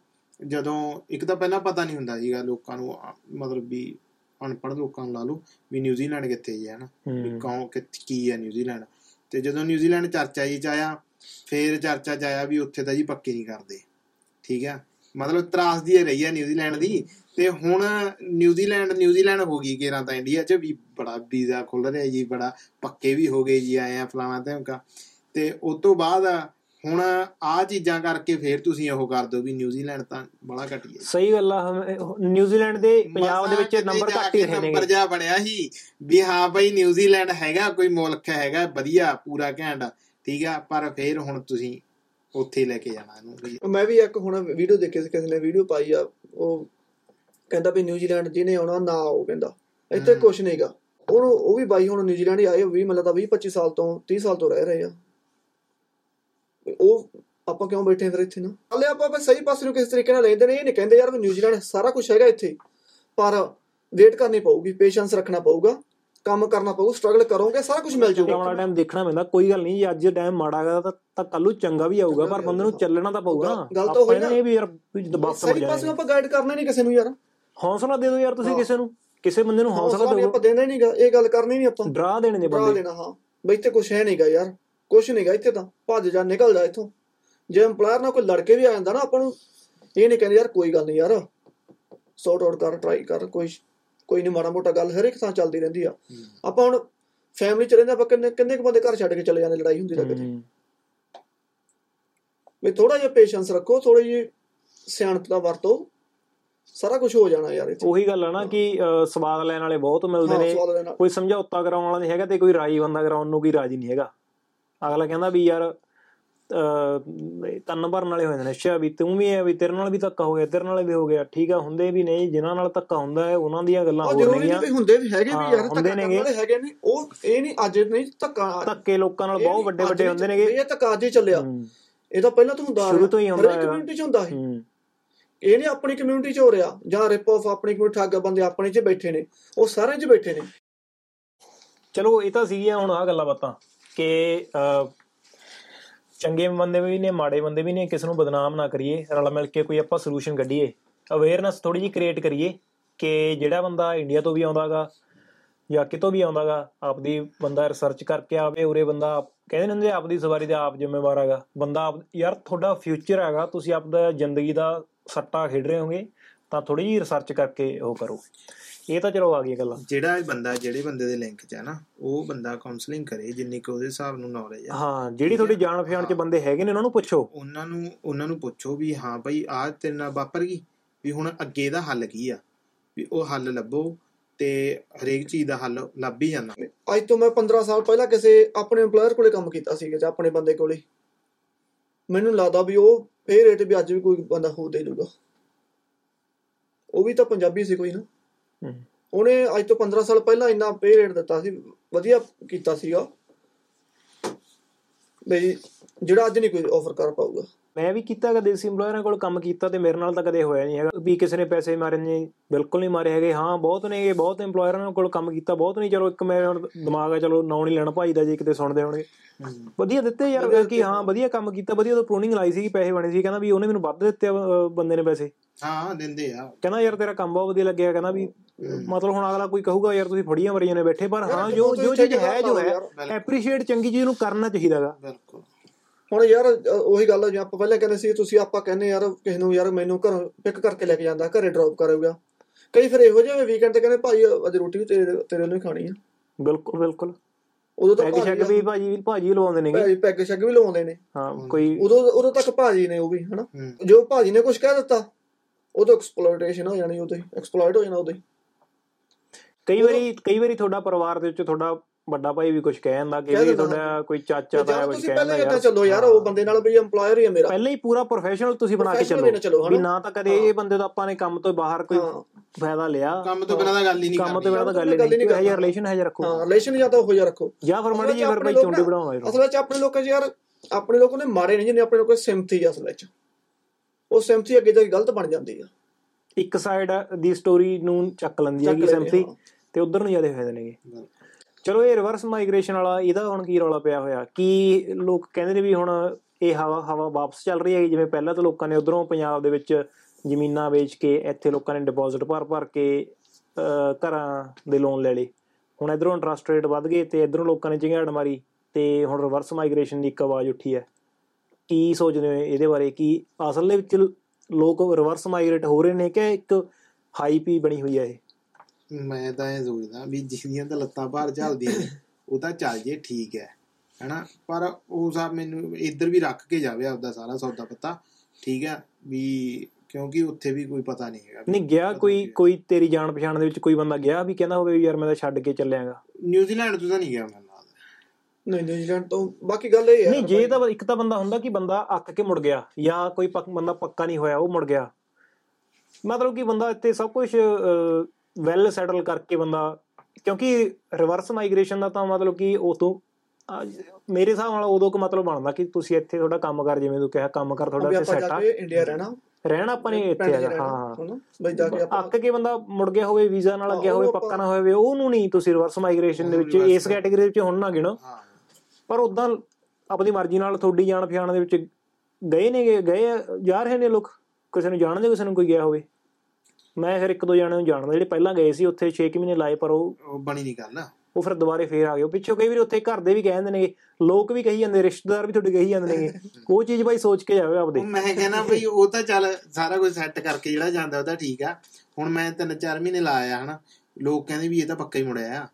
S1: ਜਦੋਂ ਇੱਕ ਤਾਂ ਪਹਿਲਾਂ ਪਤਾ ਨਹੀਂ ਹੁੰਦਾ ਸੀਗਾ ਲੋਕਾਂ ਨੂੰ ਮਤਲਬ ਵੀ ਅਨਪੜ੍ਹ ਲੋਕਾਂ ਨੂੰ ਲਾ ਲਓ ਵੀ ਨਿਊਜ਼ੀਲੈਂਡ ਕਿੱਥੇ ਹੈ ਨਾ ਵੀ ਕੌਣ ਕੀ ਹੈ ਨਿਊਜ਼ੀਲੈਂਡ। ਤੇ ਜਦੋਂ ਨਿਊਜ਼ੀਲੈਂਡ ਚਰਚਾ ਜੀ ਚ ਆਇਆ ਫੇਰ ਚਰਚਾ ਚ ਆਇਆ ਵੀ ਉੱਥੇ ਤਾਂ ਜੀ ਪੱਕੇ ਨਹੀਂ ਕਰਦੇ। ਠੀਕ ਆ? ਮਤਲਬ ਤਰਾਸਦੀ ਰਹੀ ਹੈ ਨਿਊਜ਼ੀਲੈਂਡ ਦੀ। ਤੇ ਹੁਣ ਨਿਊਜ਼ੀਲੈਂਡ ਨਿਊਜ਼ੀਲੈਂਡ ਹੋ ਗਈ ਕਿਰਾਂ ਤਾਂ ਇੰਡੀਆ 'ਚ ਵੀ ਬੜਾ ਵੀਜ਼ਾ ਖੁੱਲ ਰਿਹਾ ਜੀ ਬੜਾ ਪੱਕੇ ਵੀ ਹੋ ਗਏ ਜੀ ਆਏ ਆ ਫਲਾਣਾ ਧਮਕਾ। ਤੇ ਉਸ ਤੋਂ ਬਾਅਦ ਹੁਣ ਆ ਚੀਜ਼ਾਂ ਕਰਕੇ ਫੇਰ ਤੁਸੀਂ ਉਹ ਕਰ ਦਿਓ ਵੀ ਨਿਊਜ਼ੀਲੈਂਡ ਤਾਂ ਬੜਾ ਘਟੀਆ
S2: ਸਹੀ ਗੱਲ ਆ ਨਿਊਜ਼ੀਲੈਂਡ ਦੇ ਪੰਜਾਬ ਦੇ ਵਿੱਚ ਨੰਬਰ ਘੱਟ ਹੀ ਰਹੇ
S1: ਨੰਬਰ
S2: ਨੇਗੇ
S1: ਜਾ ਬਣਿਆ ਸੀ ਵੀ ਹਾਂ ਬਈ ਨਿਊਜ਼ੀਲੈਂਡ ਹੈਗਾ ਕੋਈ ਮੁਲਕ ਹੈਗਾ ਵਧੀਆ ਪੂਰਾ ਘੈਂਟ। ਠੀਕ ਆ ਪਰ ਫੇਰ ਹੁਣ ਤੁਸੀਂ ਉੱਥੇ ਲੈ ਕੇ ਜਾਣਾ ਇਹਨੂੰ
S3: ਮੈਂ ਵੀ ਇੱਕ ਹੁਣ ਵੀਡੀਓ ਦੇਖੀ ਸੀ ਕਿਸੇ ਨੇ ਵੀਡੀਓ ਪਾਈ ਆ ਉਹ ਕਹਿੰਦਾ ਵੀ ਨਿਊਜ਼ੀਲੈਂਡ ਜਿਹਨੇ ਆਉਣਾ ਨਾ ਆਓ ਕਹਿੰਦਾ। ਇੱਥੇ। ਕੁਝ ਨਹੀਂਗਾ ਉਹਨੂੰ ਉਹ ਵੀ ਬਾਈ ਹੁਣ ਨਿਊਜ਼ੀਲੈਂਡ ਹੀ ਆਏ 20 ਮਤਲਬ ਤਾਂ 20 25 ਸਾਲ ਤੋਂ 30 ਸਾਲ ਤੋਂ ਰਹਿ ਰਹੇ ਆ। ਉਹ ਆਪਾਂ ਕਿਉਂ ਬੈਠੇ ਫਿਰ ਇੱਥੇ ਨਾ? ਹਾਲੇ ਆਪਾਂ ਆਪਾਂ ਸਹੀ ਪਾਸੇ ਨੂੰ ਕਿਸ ਤਰੀਕੇ ਨਾਲ ਲੈਂਦੇ ਨੇ ਇਹ ਨਹੀਂ ਕਹਿੰਦੇ ਯਾਰ ਵੀ ਨਿਊਜ਼ੀਲੈਂਡ ਸਾਰਾ ਕੁਝ ਹੈਗਾ ਇੱਥੇ। ਪਰ ਵੇਟ ਕਰਨੀ ਪਊਗੀ ਪੇਸ਼ੈਂਸ ਰੱਖਣਾ ਪਊਗਾ। ਕੰਮ ਕਰਨਾ ਪਊ ਸਟਰਗਲ ਕਰੋਗੇ ਸਾਰਾ ਕੁਝ ਮਿਲ ਜਾਊਗਾ।
S2: ਟਾਈਮ ਦੇਖਣਾ ਪੈਂਦਾ ਕੋਈ ਗੱਲ ਨਹੀਂ ਜੇ ਅੱਜ ਟਾਈਮ ਮਾੜਾ ਗਾ ਤਾਂ ਤਾਂ ਕੱਲ ਨੂੰ ਚੰਗਾ ਵੀ ਆਊਗਾ ਪਰ ਬੰਦੇ ਨੂੰ ਚੱਲਣਾ ਤਾਂ ਪਊਗਾ
S3: ਗੱਲ ਤਾਂ ਹੋਈ
S2: ਨੇ। ਵੀ ਯਾਰ ਜਦੋਂ ਵਾਪਸ ਮੁੜ
S3: ਸਹੀ ਪਾਸੇ ਆਪਾਂ ਗਾਈਡ ਕਰਨਾ ਨਹੀਂ ਕਿਸੇ ਨੂੰ ਯਾਰ।
S2: ਹੌਸਲਾ ਦੇ ਦਿਓ ਯਾਰ ਤੁਸੀਂ। ਕਿਸੇ ਨੂੰ ਕਿਸੇ ਬੰਦੇ ਨੂੰ ਹੌਸਲਾ ਦਿਓ।
S3: ਆਪਾਂ ਦੇਣਾ ਨਹੀਂਗਾ ਇਹ ਗੱਲ ਕਰਨੀ ਨਹੀਂ ਆਪਾਂ।
S2: ਡਰਾ ਦੇਣੇ ਨੇ
S3: ਡਰਾ
S2: ਬੰਦੇ।
S3: ਲੈਣਾ ਹਾਂ। ਬਈ ਇੱਥੇ ਕੁਝ ਹੈ ਨਹੀਂਗਾ ਯਾਰ ਕੁਝ ਨਹੀਂਗਾ ਇੱਥੇ ਤਾਂ। ਭੱਜ ਜਾ ਨਿਕਲ ਜਾ ਇੱਥੋਂ। ਜੇ EMPLOYER ਨਾਲ ਕੋਈ ਲੜਕੇ ਵੀ ਆ ਜਾਂਦਾ ਨਾ ਆਪਾਂ ਨੂੰ ਇਹ ਨਹੀਂ ਕਹਿੰਦੇ ਯਾਰ ਕੋਈ ਗੱਲ ਨਹੀਂ ਯਾਰ। ਸੌਟ ਆਊਟ ਕਰ ਟਰਾਈ ਕਰ ਕੋਈ ਕੋਈ ਨਹੀਂ ਮਾੜਾ ਮੋਟਾ ਗੱਲ ਹਰ ਇੱਕ ਥਾਂ ਚੱਲਦੀ ਰਹਿੰਦੀ ਆ। ਆਪਾਂ ਹੁਣ ਫੈਮਿਲੀ ਚ ਰਹਿੰਦੇ ਆਪਾਂ ਕਿੰਨੇ ਕਿੰਨੇ ਕੁ ਬੰਦੇ ਘਰ ਛੱਡ ਕੇ ਚਲੇ ਜਾਂਦੇ ਲੜਾਈ ਹੁੰਦੀ ਲੱਗੇ
S2: ਹੂੰ।
S3: ਵੀ ਥੋੜਾ ਜਿਹਾ ਪੇਸ਼ੈਂਸ ਰੱਖੋ ਥੋੜੀ ਜਿਹੀ ਸਿਆਣਪਤਾ ਵਰਤੋ ਸਾਰਾ ਕੁਝ ਹੋ ਜਾਣਾ ਯਾਰ ਇੱਥੇ।
S2: ਉਹੀ ਗੱਲ ਆ ਨਾ ਕਿ ਸਵਾਦ ਲੈਣ ਵਾਲੇ ਬਹੁਤ ਮਿਲਦੇ ਨੇ। ਕੋਈ ਸਮਝੌਤਾ ਕਰਾਉਣ ਵਾਲਾ ਨਹੀਂ ਹੈਗਾ ਤੇ ਕੋਈ ਰਾਜੀ ਬੰਦਾ ਕਰਾਉਣ ਨੂੰ ਕੋਈ ਰਾਜੀ ਨਹੀਂ ਹੈਗਾ। ਅਗਲਾ ਕਹਿੰਦਾ ਵੀ ਯਾਰ ਕੰਨ ਭਰਨ ਵਾਲੇ ਹੋ ਜਾਂਦੇ ਨੇ। ਅੱਛਾ ਵੀ ਤੂੰ ਵੀ ਹੈ ਵੀ ਤੇਰੇ ਨਾਲ ਵੀ ਧੱਕਾ ਹੋ ਗਿਆ ਤੇਰੇ ਨਾਲ ਵੀ ਹੋ ਗਿਆ। ਠੀਕ ਆ ਹੁੰਦੇ ਵੀ ਨਹੀਂ ਜਿਨ੍ਹਾਂ ਨਾਲ ਧੱਕਾ ਹੁੰਦਾ ਹੈ ਉਹਨਾਂ ਦੀਆਂ ਗੱਲਾਂ ਨੇਗੀਆਂ।
S3: ਨਹੀਂ ਵੀ ਹੁੰਦੇ ਵੀ ਹੈਗੇ ਵੀ
S2: ਹਾਂ,
S3: ਯਾਰ ਧੱਕਾ ਕਰਨ। ਵਾਲੇ ਹੈਗੇ ਨੇ ਉਹ ਇਹ ਨਹੀਂ ਅੱਜ ਨਹੀਂ ਧੱਕਾ
S2: ਧੱਕੇ ਲੋਕਾਂ ਨਾਲ ਬਹੁਤ ਵੱਡੇ ਵੱਡੇ ਹੁੰਦੇ ਨੇਗੇ।
S3: ਇਹ ਧੱਕਾ ਅੱਜ ਹੀ ਚੱਲਿਆ।
S2: ਹੂੰ,
S3: ਇਹ ਤਾਂ ਪਹਿਲਾਂ ਤੋਂ ਹੁੰਦਾ
S2: ਸ਼ੁਰੂ ਤੋਂ ਹੀ ਹੁੰਦਾ ਹੈਗਾ।
S3: ਕਮਿਊਨਿਟੀ 'ਚ ਹੁੰਦਾ ਹੈ
S2: ਹੂੰ।
S3: ਇਹ ਨਹੀਂ ਆਪਣੀ ਕਮਿਊਨਿਟੀ 'ਚ ਹੋ ਰਿਹਾ ਜਾਂ ਰਿਪ ਆਫ ਆਪਣੀ ਕੋਈ ਠੱਗ ਬੰਦੇ ਆਪਣੇ 'ਚ ਬੈਠੇ ਨੇ ਉਹ ਸਾਰਿਆਂ 'ਚ ਬੈਠੇ ਨੇ।
S2: ਚਲੋ ਇਹ ਤਾਂ ਸੀਗੀਆਂ ਹੁਣ ਆ ਗੱਲਾਂ ਬਾਤਾਂ ਕਿ ਚੰਗੇ ਬੰਦੇ ਵੀ ਨੇ ਮਾੜੇ ਬੰਦੇ ਵੀ ਨੇ ਕਿਸੇ ਨੂੰ ਬਦਨਾਮ ਨਾ ਕਰੀਏ ਰਲ ਮਿਲ ਕੇ ਕੋਈ ਆਪਾਂ ਸੋਲੂਸ਼ਨ ਕੱਢੀਏ। ਅਵੇਅਰਨੈਸ ਥੋੜੀ ਜਿਹੀ ਕ੍ਰੀਏਟ ਕਰੀਏ ਕਿ ਜਿਹੜਾ ਬੰਦਾ ਇੰਡੀਆ ਤੋਂ ਵੀ ਆਉਂਦਾਗਾ ਜਾਂ ਕਿਤੋਂ ਵੀ ਆਉਂਦਾਗਾ ਆਪਦੀ ਬੰਦਾ ਰਿਸਰਚ ਕਰਕੇ ਆਵੇ ਉਰੇ ਬੰਦਾ ਆਪ- ਕਹਿੰਦੇ ਨੇ ਹੁੰਦੇ ਆ, ਆਪਦੀ ਸਵਾਰੀ ਦਾ ਆਪ ਜ਼ਿੰਮੇਵਾਰ ਹੈਗਾ। ਬੰਦਾ ਆਪ- ਯਾਰ ਤੁਹਾਡਾ ਫਿਊਚਰ ਹੈਗਾ ਤੁਸੀਂ ਆਪਦਾ ਜ਼ਿੰਦਗੀ ਦਾ ਸੱਟਾ ਖੇਡ ਰਹੇ ਹੋਗੇ ਤਾਂ ਥੋੜੀ ਜਿਹੀ ਰਿਸਰਚ ਕਰਕੇ ਉਹ ਕਰੋ। ਇਹ ਤਾਂ ਚਲੋ ਆ ਗਈ ਗੱਲਾਂ।
S1: ਜਿਹੜਾ ਇਹ ਬੰਦਾ ਜਿਹੜੇ ਬੰਦੇ ਦੇ ਲਿੰਕ 'ਚ ਹੈ ਨਾ ਉਹ ਬੰਦਾ ਕਾਉਂਸਲਿੰਗ ਕਰੇ ਜਿੰਨੀ ਕੁ ਉਹਦੇ ਹਿਸਾਬ ਨੂੰ ਨੌਲੇਜ ਆ।
S2: ਹਾਂ ਜਿਹੜੀ ਤੁਹਾਡੀ ਜਾਣ ਪਛਾਣ ਚ
S1: ਹਾਂ।
S2: ਬੰਦੇ ਹੈਗੇ ਨੇ ਉਹਨਾਂ ਨੂੰ ਪੁੱਛੋ।
S1: ਉਹਨਾਂ ਨੂੰ ਉਹਨਾਂ ਨੂੰ ਪੁੱਛੋ ਵੀ ਹਾਂ ਭਾਈ ਆਹ ਤੇਰੇ ਨਾਲ ਵਾਪਰ ਗਈ ਵੀ ਹੁਣ ਅੱਗੇ ਦਾ ਹੱਲ ਕੀ ਆ? ਵੀ ਉਹ ਹੱਲ ਲੱਭੋ ਤੇ ਹਰੇਕ ਚੀਜ਼ ਦਾ ਹੱਲ ਲੱਭ ਹੀ ਜਾਂਦਾ।
S3: ਅੱਜ ਤੋਂ ਮੈਂ 15 ਸਾਲ ਪਹਿਲਾਂ ਕਿਸੇ ਆਪਣੇ EMPLOYER ਕੋਲੇ ਕੰਮ ਕੀਤਾ ਸੀਗਾ ਜਾਂ ਆਪਣੇ ਬੰਦੇ ਕੋਲੇ। ਮੈਨੂੰ ਲੱਗਦਾ ਵੀ ਉਹ ਪੇ ਰੇਟ ਵੀ ਅੱਜ ਵੀ ਕੋਈ ਬੰਦਾ ਹੋ ਦੇ ਦੂਗਾ ਉਹ ਵੀ ਤਾਂ ਪੰਜਾਬੀ ਸੀ ਕੋਈ ਨਾ।
S2: ਹੂੰ।
S3: ਉਹਨੇ ਅੱਜ ਤੋਂ 15 ਸਾਲ ਪਹਿਲਾਂ ਇੰਨਾ ਪੇ ਰੇਟ ਦਿੱਤਾ ਸੀ ਵਧੀਆ ਕੀਤਾ ਸੀਗਾ ਬਈ ਜਿਹੜਾ ਅੱਜ ਨਹੀਂ ਕੋਈ ਆਫਰ ਕਰ ਪਾਊਗਾ।
S2: ਮੈਂ ਵੀ ਕੀਤਾ ਕਦੇ ਦੇਸੀ EMPLOYERਾਂ ਕੋਲ ਕੰਮ ਕੀਤਾ ਤੇ ਮੇਰੇ ਨਾਲ ਤਾਂ ਕਦੇ ਹੋਇਆ ਨਹੀਂ ਹੈਗਾ। ਵੀ ਕਿਸੇ ਨੇ ਪੈਸੇ ਮਾਰੇ ਨੇ ਬਿਲਕੁਲ ਨਹੀਂ ਮਾਰੇ ਹੈਗੇ। ਹਾਂ ਬਹੁਤ ਨੇ ਬਹੁਤ EMPLOYERਾਂ ਕੋਲ ਕੰਮ ਕੀਤਾ ਬਹੁਤ ਨਹੀਂ ਚਲੋ ਇੱਕ ਮੇਰਾ ਦਿਮਾਗ ਆ ਚਲੋ ਨਾਂ ਨਹੀਂ ਲੈਣਾ ਭਾਈ ਦਾ ਜੇ ਕਿਤੇ ਸੁਣਦੇ ਹੋਣਗੇ। ਵਧੀਆ ਦਿੱਤੇ ਯਾਰ ਕਿ ਹਾਂ। ਵਧੀਆ ਕੰਮ ਕੀਤਾ ਵਧੀਆ ਉਹ ਪ੍ਰੂਨਿੰਗ ਲਾਈ ਸੀ ਪੈਸੇ ਬਣੇ ਸੀ। ਕਹਿੰਦਾ ਵੀ ਉਹਨੇ ਮੈਨੂੰ ਵੱਧ ਦਿੱਤੇ ਬੰਦੇ ਨੇ ਪੈਸੇ।
S1: ਹਾਂ ਦਿੰਦੇ ਆ।
S2: ਕਹਿੰਦਾ ਯਾਰ ਤੇਰਾ ਕੰਮ ਬਹੁਤ ਵਧੀਆ ਲੱਗਿਆ ਕਹਿੰਦਾ ਵੀ ਮਤਲਬ ਹੁਣ ਅਗਲਾ ਕੋਈ ਕਹੂਗਾ ਯਾਰ ਤੁਸੀਂ ਫੜੀਆਂ ਮਰੀਆਂ ਨੇ ਬੈਠੇ ਪਰ ਹਾਂ ਜੋ ਜੋ ਚੀਜ਼ ਹੈ ਜੋ ਹੈ ਐਪਰੀਸ਼ੀਏਟ ਚੰਗੀ ਚੀਜ਼ ਨੂੰ ਕਰਨਾ ਚਾਹੀਦਾਗਾ
S1: ਬਿਲਕੁਲ।
S3: ਹੁਣ ਯਾਰ ਉਹੀ ਗੱਲ ਜਿਵੇਂ ਆਪਾਂ ਪਹਿਲਾਂ ਕਹਿੰਦੇ ਸੀ ਤੁਸੀਂ ਆਪਾਂ ਕਹਿੰਦੇ ਯਾਰ ਕਿਸੇ ਨੂੰ ਯਾਰ ਮੈਨੂੰ ਘਰੋਂ ਪਿਕ ਕਰਕੇ ਲੈ ਕੇ ਜਾਂਦਾ ਘਰੇ ਡ੍ਰੌਪ ਕਰੇਗਾ। ਕਈ ਫਿਰ ਇਹੋ ਜਿਹੇ ਵੀਕਐਂਡ ਤੇ ਕਹਿੰਦੇ ਭਾਈ ਅੱਜ ਰੋਟੀ ਵੀ ਤੇਰੇ ਤੇਰੇ ਨੂੰ ਖਾਣੀ ਆ।
S2: ਬਿਲਕੁਲ ਬਿਲਕੁਲ।
S3: ਉਦੋਂ ਤਾਂ
S2: ਪੈਗ ਸ਼ੈਗ ਵੀ ਭਾਜੀ ਭਾਜੀ ਲਵਾਉਂਦੇ ਨੇਗੇ।
S3: ਭਾਜੀ ਪੈਗ ਸ਼ੈਗ ਵੀ ਲਵਾਉਂਦੇ ਨੇ।
S2: ਹਾਂ ਕੋਈ
S3: ਉਦੋਂ ਉਦੋਂ ਤੱਕ ਭਾਜੀ ਨੇ ਉਹ ਵੀ ਹਨਾ। ਜੋ ਭਾਜੀ ਨੇ ਕੁਝ ਕਹਿ ਦਿੱਤਾ ਉਦੋਂ ਐਕਸਪਲੋਇਟੇਸ਼ਨ ਹੋ ਜਾਣੀ ਉਦੋਂ ਐਕਸਪਲੋਇਟ ਹੋ ਜਾਣਾ ਹੀ।
S2: ਕਈ ਵਾਰੀ ਕਈ ਵਾਰੀ ਤੁਹਾਡਾ ਪਰਿਵਾਰ ਦੇ ਵਿੱਚ ਤੁਹਾਡਾ ਵੱਡਾ ਭਾਈ ਵੀ ਕੁਝ ਕਹਿ ਜਾਂਦਾ ਕਿ
S3: ਕਹਿ
S2: ਵੀ ਤੁਹਾਡਾ ਕੋਈ ਚਾਚਾ
S3: ਤੇ ਜਾਂ
S2: ਕੁਝ
S3: ਤੁਸੀਂ
S2: ਕਹਿੰਦਾ
S3: ਪਹਿਲਾਂ ਹੀ
S2: ਯਾਰ।
S3: ਚੱਲੋ ਯਾਰ ਉਹ ਬੰਦੇ ਨਾਲ ਵੀ EMPLOYER ਹੀ ਹੈ ਮੇਰਾ।
S2: ਪਹਿਲਾਂ ਹੀ ਪੂਰਾ ਪ੍ਰੋਫੈਸ਼ਨਲ ਤੁਸੀਂ ਬਣਾ ਕੇ ਚੱਲੋ। ਵੀ? ਨਾ ਤਾਂ ਕਦੇ ਇਹ ਬੰਦੇ ਤੋਂ ਆਪਾਂ ਨੇ ਕੰਮ ਤੋਂ ਬਾਹਰ ਕੋਈ ਫਾਇਦਾ ਲਿਆ।
S1: ਕੰਮ ਤੋਂ ਬਿਨਾਂ ਤਾਂ ਗੱਲ ਹੀ ਨਹੀਂ
S2: ਕੰਮ ਤੋਂ ਬਿਨਾਂ ਤਾਂ ਗੱਲ ਹੀ ਨਹੀਂ। ਹੈ
S3: ਕਰਨਾ।
S2: ਰਿਲੇਸ਼ਨ ਹੈ ਜਾਂ ਰੱਖੋ।
S3: ਹਾਂ ਰਿਲੇਸ਼ਨ ਜਾਂ ਤਾਂ ਉਹ ਜਿਹਾ ਰੱਖੋ।
S2: ਜਾਂ ਫਿਰ ਮਾੜੀ ਜਿਹੀ ਫਿਰ ਭਾਈ ਚੁੰਡੀ ਬਣਾਉਣਾ
S3: ਅਸਲ ਵਿੱਚ ਆਪਣੇ ਲੋਕਾਂ 'ਚ ਯਾਰ ਆਪਣੇ ਲੋਕ ਨੇ ਮਾਰੇ ਨਹੀਂ ਜਿੰਨੇ ਆਪਣੇ ਲੋਕਾਂ ਸਿੰਪਥੀ ਆ ਅਸਲ ਵਿੱਚ। ਉਹ ਸਿੰਪਥੀ ਅੱਗੇ ਜਾ ਕੇ ਗਲਤ ਬਣ ਜਾਂਦੀ ਆ।
S2: ਇੱਕ ਸਾਈਡ ਦੀ ਸਟੋਰੀ ਨੂੰ ਚੱਕ ਲੈਂਦੀ ਹੈਗੀ
S3: ਹਾਂ।
S2: ਤੇ ਉਧਰ ਨੂੰ ਜ਼ਿਆਦਾ ਫਾਇਦੇ ਨੇਗੇ। ਚਲੋ ਇਹ ਰਿਵਰਸ ਮਾਈਗ੍ਰੇਸ਼ਨ ਵਾਲਾ ਇਹਦਾ ਹੁਣ ਕੀ ਰੌਲਾ ਪਿਆ ਹੋਇਆ? ਕੀ ਲੋਕ ਕਹਿੰਦੇ ਨੇ ਵੀ ਹੁਣ ਇਹ ਹਵਾ ਹਵਾ ਵਾਪਸ ਚੱਲ ਰਹੀ ਹੈ ਜਿਵੇਂ ਪਹਿਲਾਂ ਤਾਂ ਲੋਕਾਂ ਨੇ ਉਧਰੋਂ ਪੰਜਾਬ ਦੇ ਵਿੱਚ ਜ਼ਮੀਨਾਂ ਵੇਚ ਕੇ ਇੱਥੇ ਲੋਕਾਂ ਨੇ ਡਿਪੋਜ਼ਿਟ ਭਰ ਭਰ ਕੇ ਘਰਾਂ ਦੇ ਲੋਨ ਲੈ ਲਏ। ਹੁਣ ਇਧਰੋਂ ਇੰਟਰਸਟ ਰੇਟ ਵੱਧ ਗਏ ਤੇ ਇਧਰੋਂ ਲੋਕਾਂ ਨੇ ਚਿੰਗਾੜ ਮਾਰੀ ਤੇ ਹੁਣ ਰਿਵਰਸ ਮਾਈਗ੍ਰੇਸ਼ਨ ਦੀ ਇੱਕ ਆਵਾਜ਼ ਉੱਠੀ ਹੈ। ਕੀ ਸੋਚਦੇ ਹੋ ਇਹਦੇ ਬਾਰੇ? ਕੀ ਅਸਲ ਦੇ ਵਿੱਚ ਲੋਕ ਰਿਵਰਸ ਮਾਈਗ੍ਰੇਟ ਹੋ ਰਹੇ ਨੇ ਕਿ ਇੱਕ ਹਾਈਪ ਹੀ ਬਣੀ ਹੋਈ ਹੈ ਇਹ?
S1: ਮੈਂ ਤਾਂ ਇਹ ਸੋਚਦਾ ਵੀ ਜਿਹਦੀਆਂ ਤਾਂ ਲੱਤਾਂ ਭਾਰ ਚੱਲਦੀਆਂ ਉਹ ਤਾਂ ਚੱਲ ਜੇ ਠੀਕ ਹੈ ਹੈਨਾ? ਪਰ ਉਹ ਸਭ ਮੈਨੂੰ ਇੱਧਰ ਵੀ ਰੱਖ ਕੇ ਜਾਵੇ ਆਪਦਾ ਸਾਰਾ ਸੌਦਾ ਪੱਤਾ ਠੀਕ ਹੈ? ਵੀ ਕਿਉਂਕਿ ਉੱਥੇ ਵੀ ਕੋਈ ਪਤਾ ਨਹੀਂ ਹੈਗਾ
S2: ਨਹੀਂ ਗਿਆ ਕੋਈ ਕੋਈ ਤੇਰੀ ਜਾਣ ਪਛਾਣ ਦੇ ਵਿੱਚ ਕੋਈ ਬੰਦਾ ਗਿਆ ਵੀ ਕਹਿੰਦਾ ਹੋਵੇ ਯਾਰ ਮੈਂ ਤਾਂ ਛੱਡ ਕੇ ਚੱਲਿਆਗਾ?
S1: ਨਿਊਜ਼ੀਲੈਂਡ ਤੋਂ ਤਾਂ ਨਹੀਂ ਗਿਆ ਲੱਗਦਾ
S3: ਨਹੀਂ ਨਿਊਜ਼ੀਲੈਂਡ ਤੋਂ ਬਾਕੀ ਗੱਲ ਇਹ ਹੈ।
S2: ਨਹੀਂ ਜੇ ਤਾਂ ਇੱਕ ਤਾਂ ਬੰਦਾ ਹੁੰਦਾ ਕਿ ਬੰਦਾ ਅੱਕ ਕੇ ਮੁੜ ਗਿਆ ਜਾਂ ਕੋਈ ਬੰਦਾ ਪੱਕਾ ਨਹੀਂ ਹੋਇਆ ਉਹ ਮੁੜ ਗਿਆ। ਮਤਲਬ ਕਿ ਬੰਦਾ ਇੱਥੇ ਸਭ ਕੁਝ ਵੈਲ ਸੈਟਲ ਕਰਕੇ ਬੰਦਾ ਕਿਉਂਕਿ ਰਿਵਰਸ ਮਾਈਗ੍ਰੇਸ਼ਨ ਦਾ ਤਾਂ ਮਤਲਬ ਕਿ ਉਹ ਤੋਂ ਮੇਰੇ ਹਿਸਾਬ ਨਾਲ ਉਦੋਂ ਕੋ ਮਤਲਬ ਬਣਦਾ ਕਿ ਤੁਸੀਂ ਇੱਥੇ ਤੁਹਾਡਾ ਕੰਮ ਕਰ ਜਿਵੇਂ ਤੂੰ ਕਿਹਾ ਕੰਮ ਕਰ ਤੁਹਾਡਾ ਇੱਥੇ
S3: ਆਪਾਂ
S2: ਸੈੱਟ
S3: ਜਾ
S2: ਆ।
S3: ਕੇ ਇੰਡੀਆ ਰਹਿਣਾ।
S2: ਰਹਿਣਾ ਆਪਾਂ ਨੇ ਇੱਥੇ
S3: ਰਹਿਣਾ,
S2: ਹਾਂ।
S3: ਬਈ ਜਾ ਕੇ ਆਪਾਂ
S2: ਅੱਕ ਕੇ ਬੰਦਾ ਮੁੜ ਗਿਆ ਹੋਵੇ ਵੀਜ਼ਾ ਨਾਲ ਲੱਗਿਆ ਹੋਵੇ ਪੱਕਾ ਨਾ ਹੋਵੇ ਉਹਨੂੰ ਨਹੀਂ ਤੁਸੀਂ ਰਿਵਰਸ ਮਾਈਗ੍ਰੇਸ਼ਨ ਦੇ ਵਿੱਚ ਇਸ ਕੈਟਾਗਰੀ ਵਿੱਚ ਹੁਣ ਨਾ ਗਿਣੋ।
S1: ਹਾਂ।
S2: ਪਰ ਉਦਾਂ ਆਪਣੀ ਮਰਜ਼ੀ ਨਾਲ ਤੁਹਾਡੀ ਜਾਣ ਪਛਾਣ ਦੇ ਵਿੱਚ ਗਏ ਨੇਗੇ ਗਏ ਜਾ ਰਹੇ ਨੇ ਲੋਕ? ਕਿਸੇ ਨੂੰ ਜਾਣਦੇ ਕਿਸੇ ਨੂੰ ਕੋਈ ਗਿਆ ਹੋਵੇ? ਮੈਂ ਫਿਰ ਇੱਕ ਦੋ ਜਣੇ ਨੂੰ ਜਾਣਦਾ ਜਿਹੜੇ ਪਹਿਲਾਂ ਗਏ ਸੀ ਉੱਥੇ 6 ਮਹੀਨੇ ਲਾਏ ਪਰ ਉਹ
S1: ਬਣੀ ਨਹੀਂ ਗੱਲ।
S2: ਉਹ ਫਿਰ ਦੁਬਾਰੇ ਫੇਰ ਆ ਗਏ। ਪਿੱਛੋਂ ਕਈ ਵਾਰੀ ਉੱਥੇ ਘਰ ਦੇ ਵੀ ਕਹਿ ਜਾਂਦੇ ਨੇਗੇ ਲੋਕ ਵੀ ਕਹੀ ਜਾਂਦੇ ਰਿਸ਼ਤੇਦਾਰ ਵੀ ਤੁਹਾਡੇ ਕਹੀ ਜਾਂਦੇ ਨੇਗੇ। ਉਹ ਚੀਜ਼ ਬਾਈ ਸੋਚ ਕੇ ਜਾਵੇ ਆਪਦੇ।
S1: ਮੈਂ ਕਹਿੰਦਾ ਬਈ ਉਹ ਤਾਂ ਚੱਲ ਸਾਰਾ ਕੁਝ ਸੈੱਟ ਕਰਕੇ ਜਿਹੜਾ ਜਾਂਦਾ ਉਹ ਤਾਂ ਠੀਕ ਆ। ਹੁਣ ਮੈਂ ਤਿੰਨ ਚਾਰ ਮਹੀਨੇ ਲਾਇਆ ਹਨਾ। ਲੋਕ ਕਹਿੰਦੇ ਵੀ ਇਹ ਤਾਂ ਪੱਕਾ ਹੀ ਮੁੜਿਆ ਆ।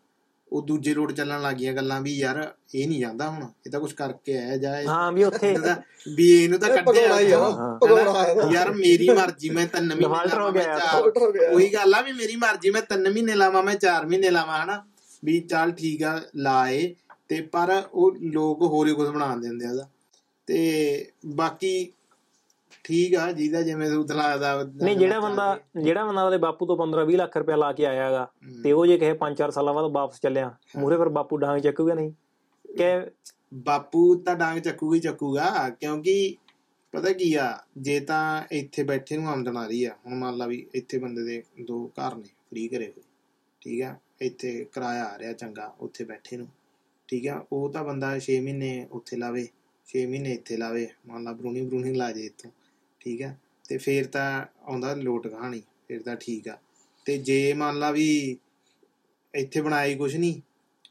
S1: ਉਹ ਦੂਜੇ ਰੋਡ ਚੱਲਣ ਲੱਗੀਆਂ ਗੱਲਾਂ ਵੀ ਯਾਰ ਇਹ ਨਹੀਂ ਜਾਂਦਾ ਹੁਣ ਇਹ ਤਾਂ ਕੁਝ ਕਰਕੇ ਆਇਆ ਜਾਂ
S2: ਹਾਂ ਵੀ ਉੱਥੇ
S1: ਵੀ ਇਹਨੂੰ ਤਾਂ ਕੱਢਿਆ ਯਾਰ ਮੇਰੀ ਮਰਜ਼ੀ ਮੈਂ
S2: ਹੋ ਗਿਆ।
S1: ਉਹੀ ਗੱਲ ਆ ਵੀ ਮੇਰੀ ਮਰਜ਼ੀ ਮੈਂ ਤਿੰਨ ਮਹੀਨੇ ਲਾਵਾਂ ਮੈਂ ਚਾਰ ਮਹੀਨੇ ਲਾਵਾਂ ਹਨਾ? ਵੀ ਚੱਲ ਠੀਕ ਆ ਲਾਏ ਤੇ ਪਰ ਉਹ ਲੋਕ ਹੋਰ ਹੀ ਕੁਝ ਬਣਾ ਦਿੰਦੇ ਆ ਉਹਦਾ। ਤੇ ਬਾਕੀ ਠੀਕ ਆ ਜਿਹਦਾ ਜਿਵੇਂ ਸੂਤ ਲੱਗਦਾ
S2: ਨਹੀਂ ਜਿਹੜਾ ਬੰਦਾ ਜਿਹੜਾ ਬੰਦਾ ਉਹਦੇ ਬਾਪੂ ਤੋਂ 15 20 ਲੱਖ ਰੁਪਏ ਲਾ ਕੇ ਆਇਆਗਾ ਤੇ ਉਹ ਜੇ ਕਹੇ 5-4 ਸਾਲਾਂ ਬਾਅਦ ਵਾਪਸ ਚੱਲਿਆ ਮੂਰੇ ਫਿਰ ਬਾਪੂ ਡਾਂਗ ਚੱਕੂਗਾ ਨਹੀਂ? ਕਿ
S1: ਬਾਪੂ ਤਾਂ ਡਾਂਗ ਚੱਕੂਗਾ ਹੀ ਚੱਕੂਗਾ ਕਿਉਂਕਿ ਪਤਾ ਕੀ ਆ ਜੇ ਤਾਂ ਇੱਥੇ ਬੈਠੇ ਨੂੰ ਆਮਦਨ ਆ ਰਹੀ ਆ ਹੁਣ ਮੰਨ ਲਾ ਵੀ ਇੱਥੇ ਬੰਦੇ ਦੇ ਦੋ ਘਰ ਨੇ ਫ੍ਰੀ ਘਰੇ ਹੋਏ ਠੀਕ ਆ ਇੱਥੇ ਕਿਰਾਇਆ ਆ ਰਿਹਾ ਚੰਗਾ ਉੱਥੇ ਬੈਠੇ ਨੂੰ ਠੀਕ ਆ ਉਹ ਤਾਂ ਬੰਦਾ 6 ਮਹੀਨੇ ਉੱਥੇ ਲਾਵੇ 6 ਮਹੀਨੇ ਇੱਥੇ ਲਾਵੇ ਮੰਨ ਲਾ ਬਰੂਨਿੰਗ ਬਰੂਨਿੰਗ ਲਾ ਜੇ ਇੱਥੋਂ। ਠੀਕ ਆ? ਤੇ ਫੇਰ ਤਾਂ ਆਉਂਦਾ ਲੋਟ ਕਹਾਣੀ ਫੇਰ ਤਾਂ ਠੀਕ ਆ। ਤੇ ਜੇ ਮੰਨ ਲਾ ਵੀ ਇੱਥੇ ਬਣਾਈ ਕੁਛ ਨਹੀਂ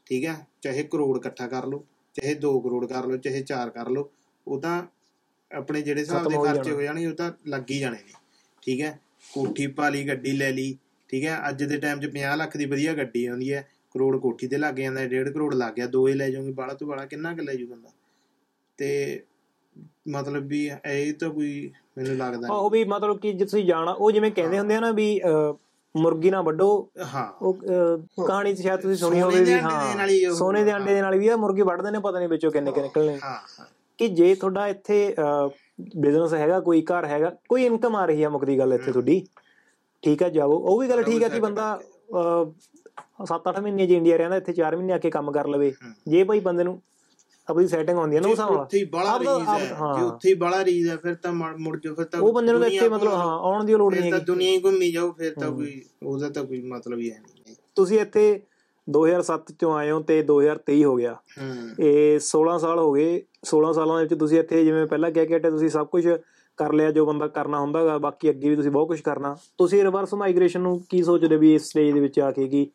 S1: ਠੀਕ ਆ? ਚਾਹੇ ਕਰੋੜ ਇਕੱਠਾ ਕਰ ਲਓ ਚਾਹੇ 2 ਕਰੋੜ ਕਰ ਲਓ ਚਾਹੇ 4 ਕਰ ਲਓ ਉਹ ਤਾਂ ਆਪਣੇ ਜਿਹੜੇ ਹਿਸਾਬ ਦੇ
S2: ਹੋ ਹੀ
S1: ਖਰਚੇ
S2: ਜਾਣਾ।
S1: ਹੋ ਜਾਣਗੇ ਉਹ ਤਾਂ ਲੱਗ ਹੀ ਜਾਣੇ ਨੇ ਠੀਕ ਹੈ ਕੋਠੀ ਪਾ ਲਈ ਗੱਡੀ ਲੈ ਲਈ ਠੀਕ ਹੈ ਅੱਜ ਦੇ ਟਾਈਮ 'ਚ 50 ਲੱਖ ਦੀ ਵਧੀਆ ਗੱਡੀ ਆਉਂਦੀ ਹੈ ਕਰੋੜ ਕੋਠੀ ਤੇ ਲੱਗ ਜਾਂਦਾ 1.5 ਕਰੋੜ ਲੱਗ ਗਿਆ ਦੋ ਹੀ ਲੈ ਜਾਓਗੇ ਬਾਲਾ ਤੋਂ ਬਾਲਾ ਕਿੰਨਾ ਕੁ ਲੈ ਜੂ ਬੰਦਾ? ਤੇ ਮਤਲਬ ਵੀ ਇਹ ਤਾਂ ਕੋਈ ਮੈਨੂੰ ਲੱਗਦਾ
S2: ਉਹ ਵੀ ਮਤਲਬ ਕਿ ਜੇ ਤੁਸੀਂ ਜਾਣਾ ਉਹ ਜਿਵੇਂ ਕਹਿੰਦੇ ਹੁੰਦੇ ਆ ਨਾ ਵੀ ਮੁਰਗੀ ਨਾ
S1: ਨਹੀਂ। ਹਾਂ।
S2: ਉਹ ਕਹਾਣੀ ਸ਼ਾਇਦ ਤੁਸੀਂ ਸੁਣੀ ਹੋਵੇ ਵੀ
S1: ਹੀ
S2: ਸੋਨੇ ਦੇ ਅੰਡੇ ਦੇ ਨਾਲ ਵੀ ਆ ਮੁਰਗੀ ਵੱਢਦੇ ਨੇ ਪਤਾ ਨਹੀਂ ਵਿੱਚੋਂ ਕਿੰਨੇ ਕਿੰਨੇ ਨਿਕਲਣੇ।
S1: ਹਾਂ
S2: ਕਿ ਜੇ ਤੁਹਾਡਾ ਇੱਥੇ ਬਿਜ਼ਨਸ ਹੈਗਾ ਕੋਈ ਘਰ ਹੈਗਾ ਕੋਈ ਇਨਕਮ ਆ ਰਹੀ ਹੈ ਮੁਕਦੀ ਗੱਲ ਇੱਥੇ ਤੁਹਾਡੀ ਠੀਕ ਹੈ ਜਾਓ। ਉਹ ਵੀ ਗੱਲ ਠੀਕ ਹੈ ਕਿ ਬੰਦਾ 7-8 ਮਹੀਨੇ ਜੇ ਇੰਡੀਆ ਰਹਿੰਦਾ ਇੱਥੇ 4 ਮਹੀਨੇ ਆ ਕੇ ਕੰਮ ਕਰ ਲਵੇ। ਜੇ ਭਾਈ ਬੰਦੇ ਨੂੰ ਆਪਣੀ ਸੈਟਿੰਗ ਹੁੰਦੀ ਹੈ ਨਾ ਉਸ ਨਾਲ
S1: ਉੱਥੇ ਹੀ ਬੜਾ ਰੀਜ਼ ਹੈ
S2: ਹਾਂ।
S1: ਜੇ ਉੱਥੇ ਹੀ ਬੜਾ ਰੀਜ਼ ਹੈ ਫਿਰ ਤਾਂ ਮੁੜ ਜਾਓ ਫਿਰ ਤਾਂ
S2: ਉਹ ਬੰਦੇ ਨੂੰ ਤਾਂ ਇੱਥੇ ਮਤਲਬ ਹਾਂ ਆਉਣ ਦੀ ਲੋੜ ਨਹੀਂ
S1: ਤਾਂ
S2: ਹੈਗੀ।
S1: ਦੁਨੀਆ ਹੀ ਘੁੰਮੀ ਜਾਓ ਫਿਰ ਤਾਂ। ਕੋਈ ਉਹਦਾ ਤਾਂ ਕੋਈ ਮਤਲਬ ਹੀ ਹੈ ਨਹੀਂ
S2: ਤੁਸੀਂ ਇੱਥੇ 2007 ਚੋਂ ਆਏ ਹੋ ਤੇ 2023 ਹੋ ਗਿਆ।
S1: ਹੂੰ।
S2: ਇਹ 16 ਸਾਲ ਹੋ ਗਏ। 16 ਸਾਲਾਂ ਦੇ ਵਿੱਚ ਤੁਸੀਂ ਇੱਥੇ ਜਿਵੇਂ ਪਹਿਲਾਂ ਕਹਿ ਕੇ ਹਟੇ ਤੁਸੀਂ ਸਭ ਕੁਝ ਕਰ ਲਿਆ ਜੋ ਬੰਦਾ ਕਰਨਾ ਹੁੰਦਾਗਾ ਬਾਕੀ ਅੱਗੇ ਵੀ ਤੁਸੀਂ ਬਹੁਤ ਕੁਝ ਕਰਨਾ। ਤੁਸੀਂ ਰਿਵਰਸ ਮਾਈਗ੍ਰੇਸ਼ਨ ਨੂੰ ਕੀ ਸੋਚਦੇ ਵੀ ਇਸ ਸਟੇਜ ਦੇ ਵਿੱਚ ਆ ਕੇ ਕਿ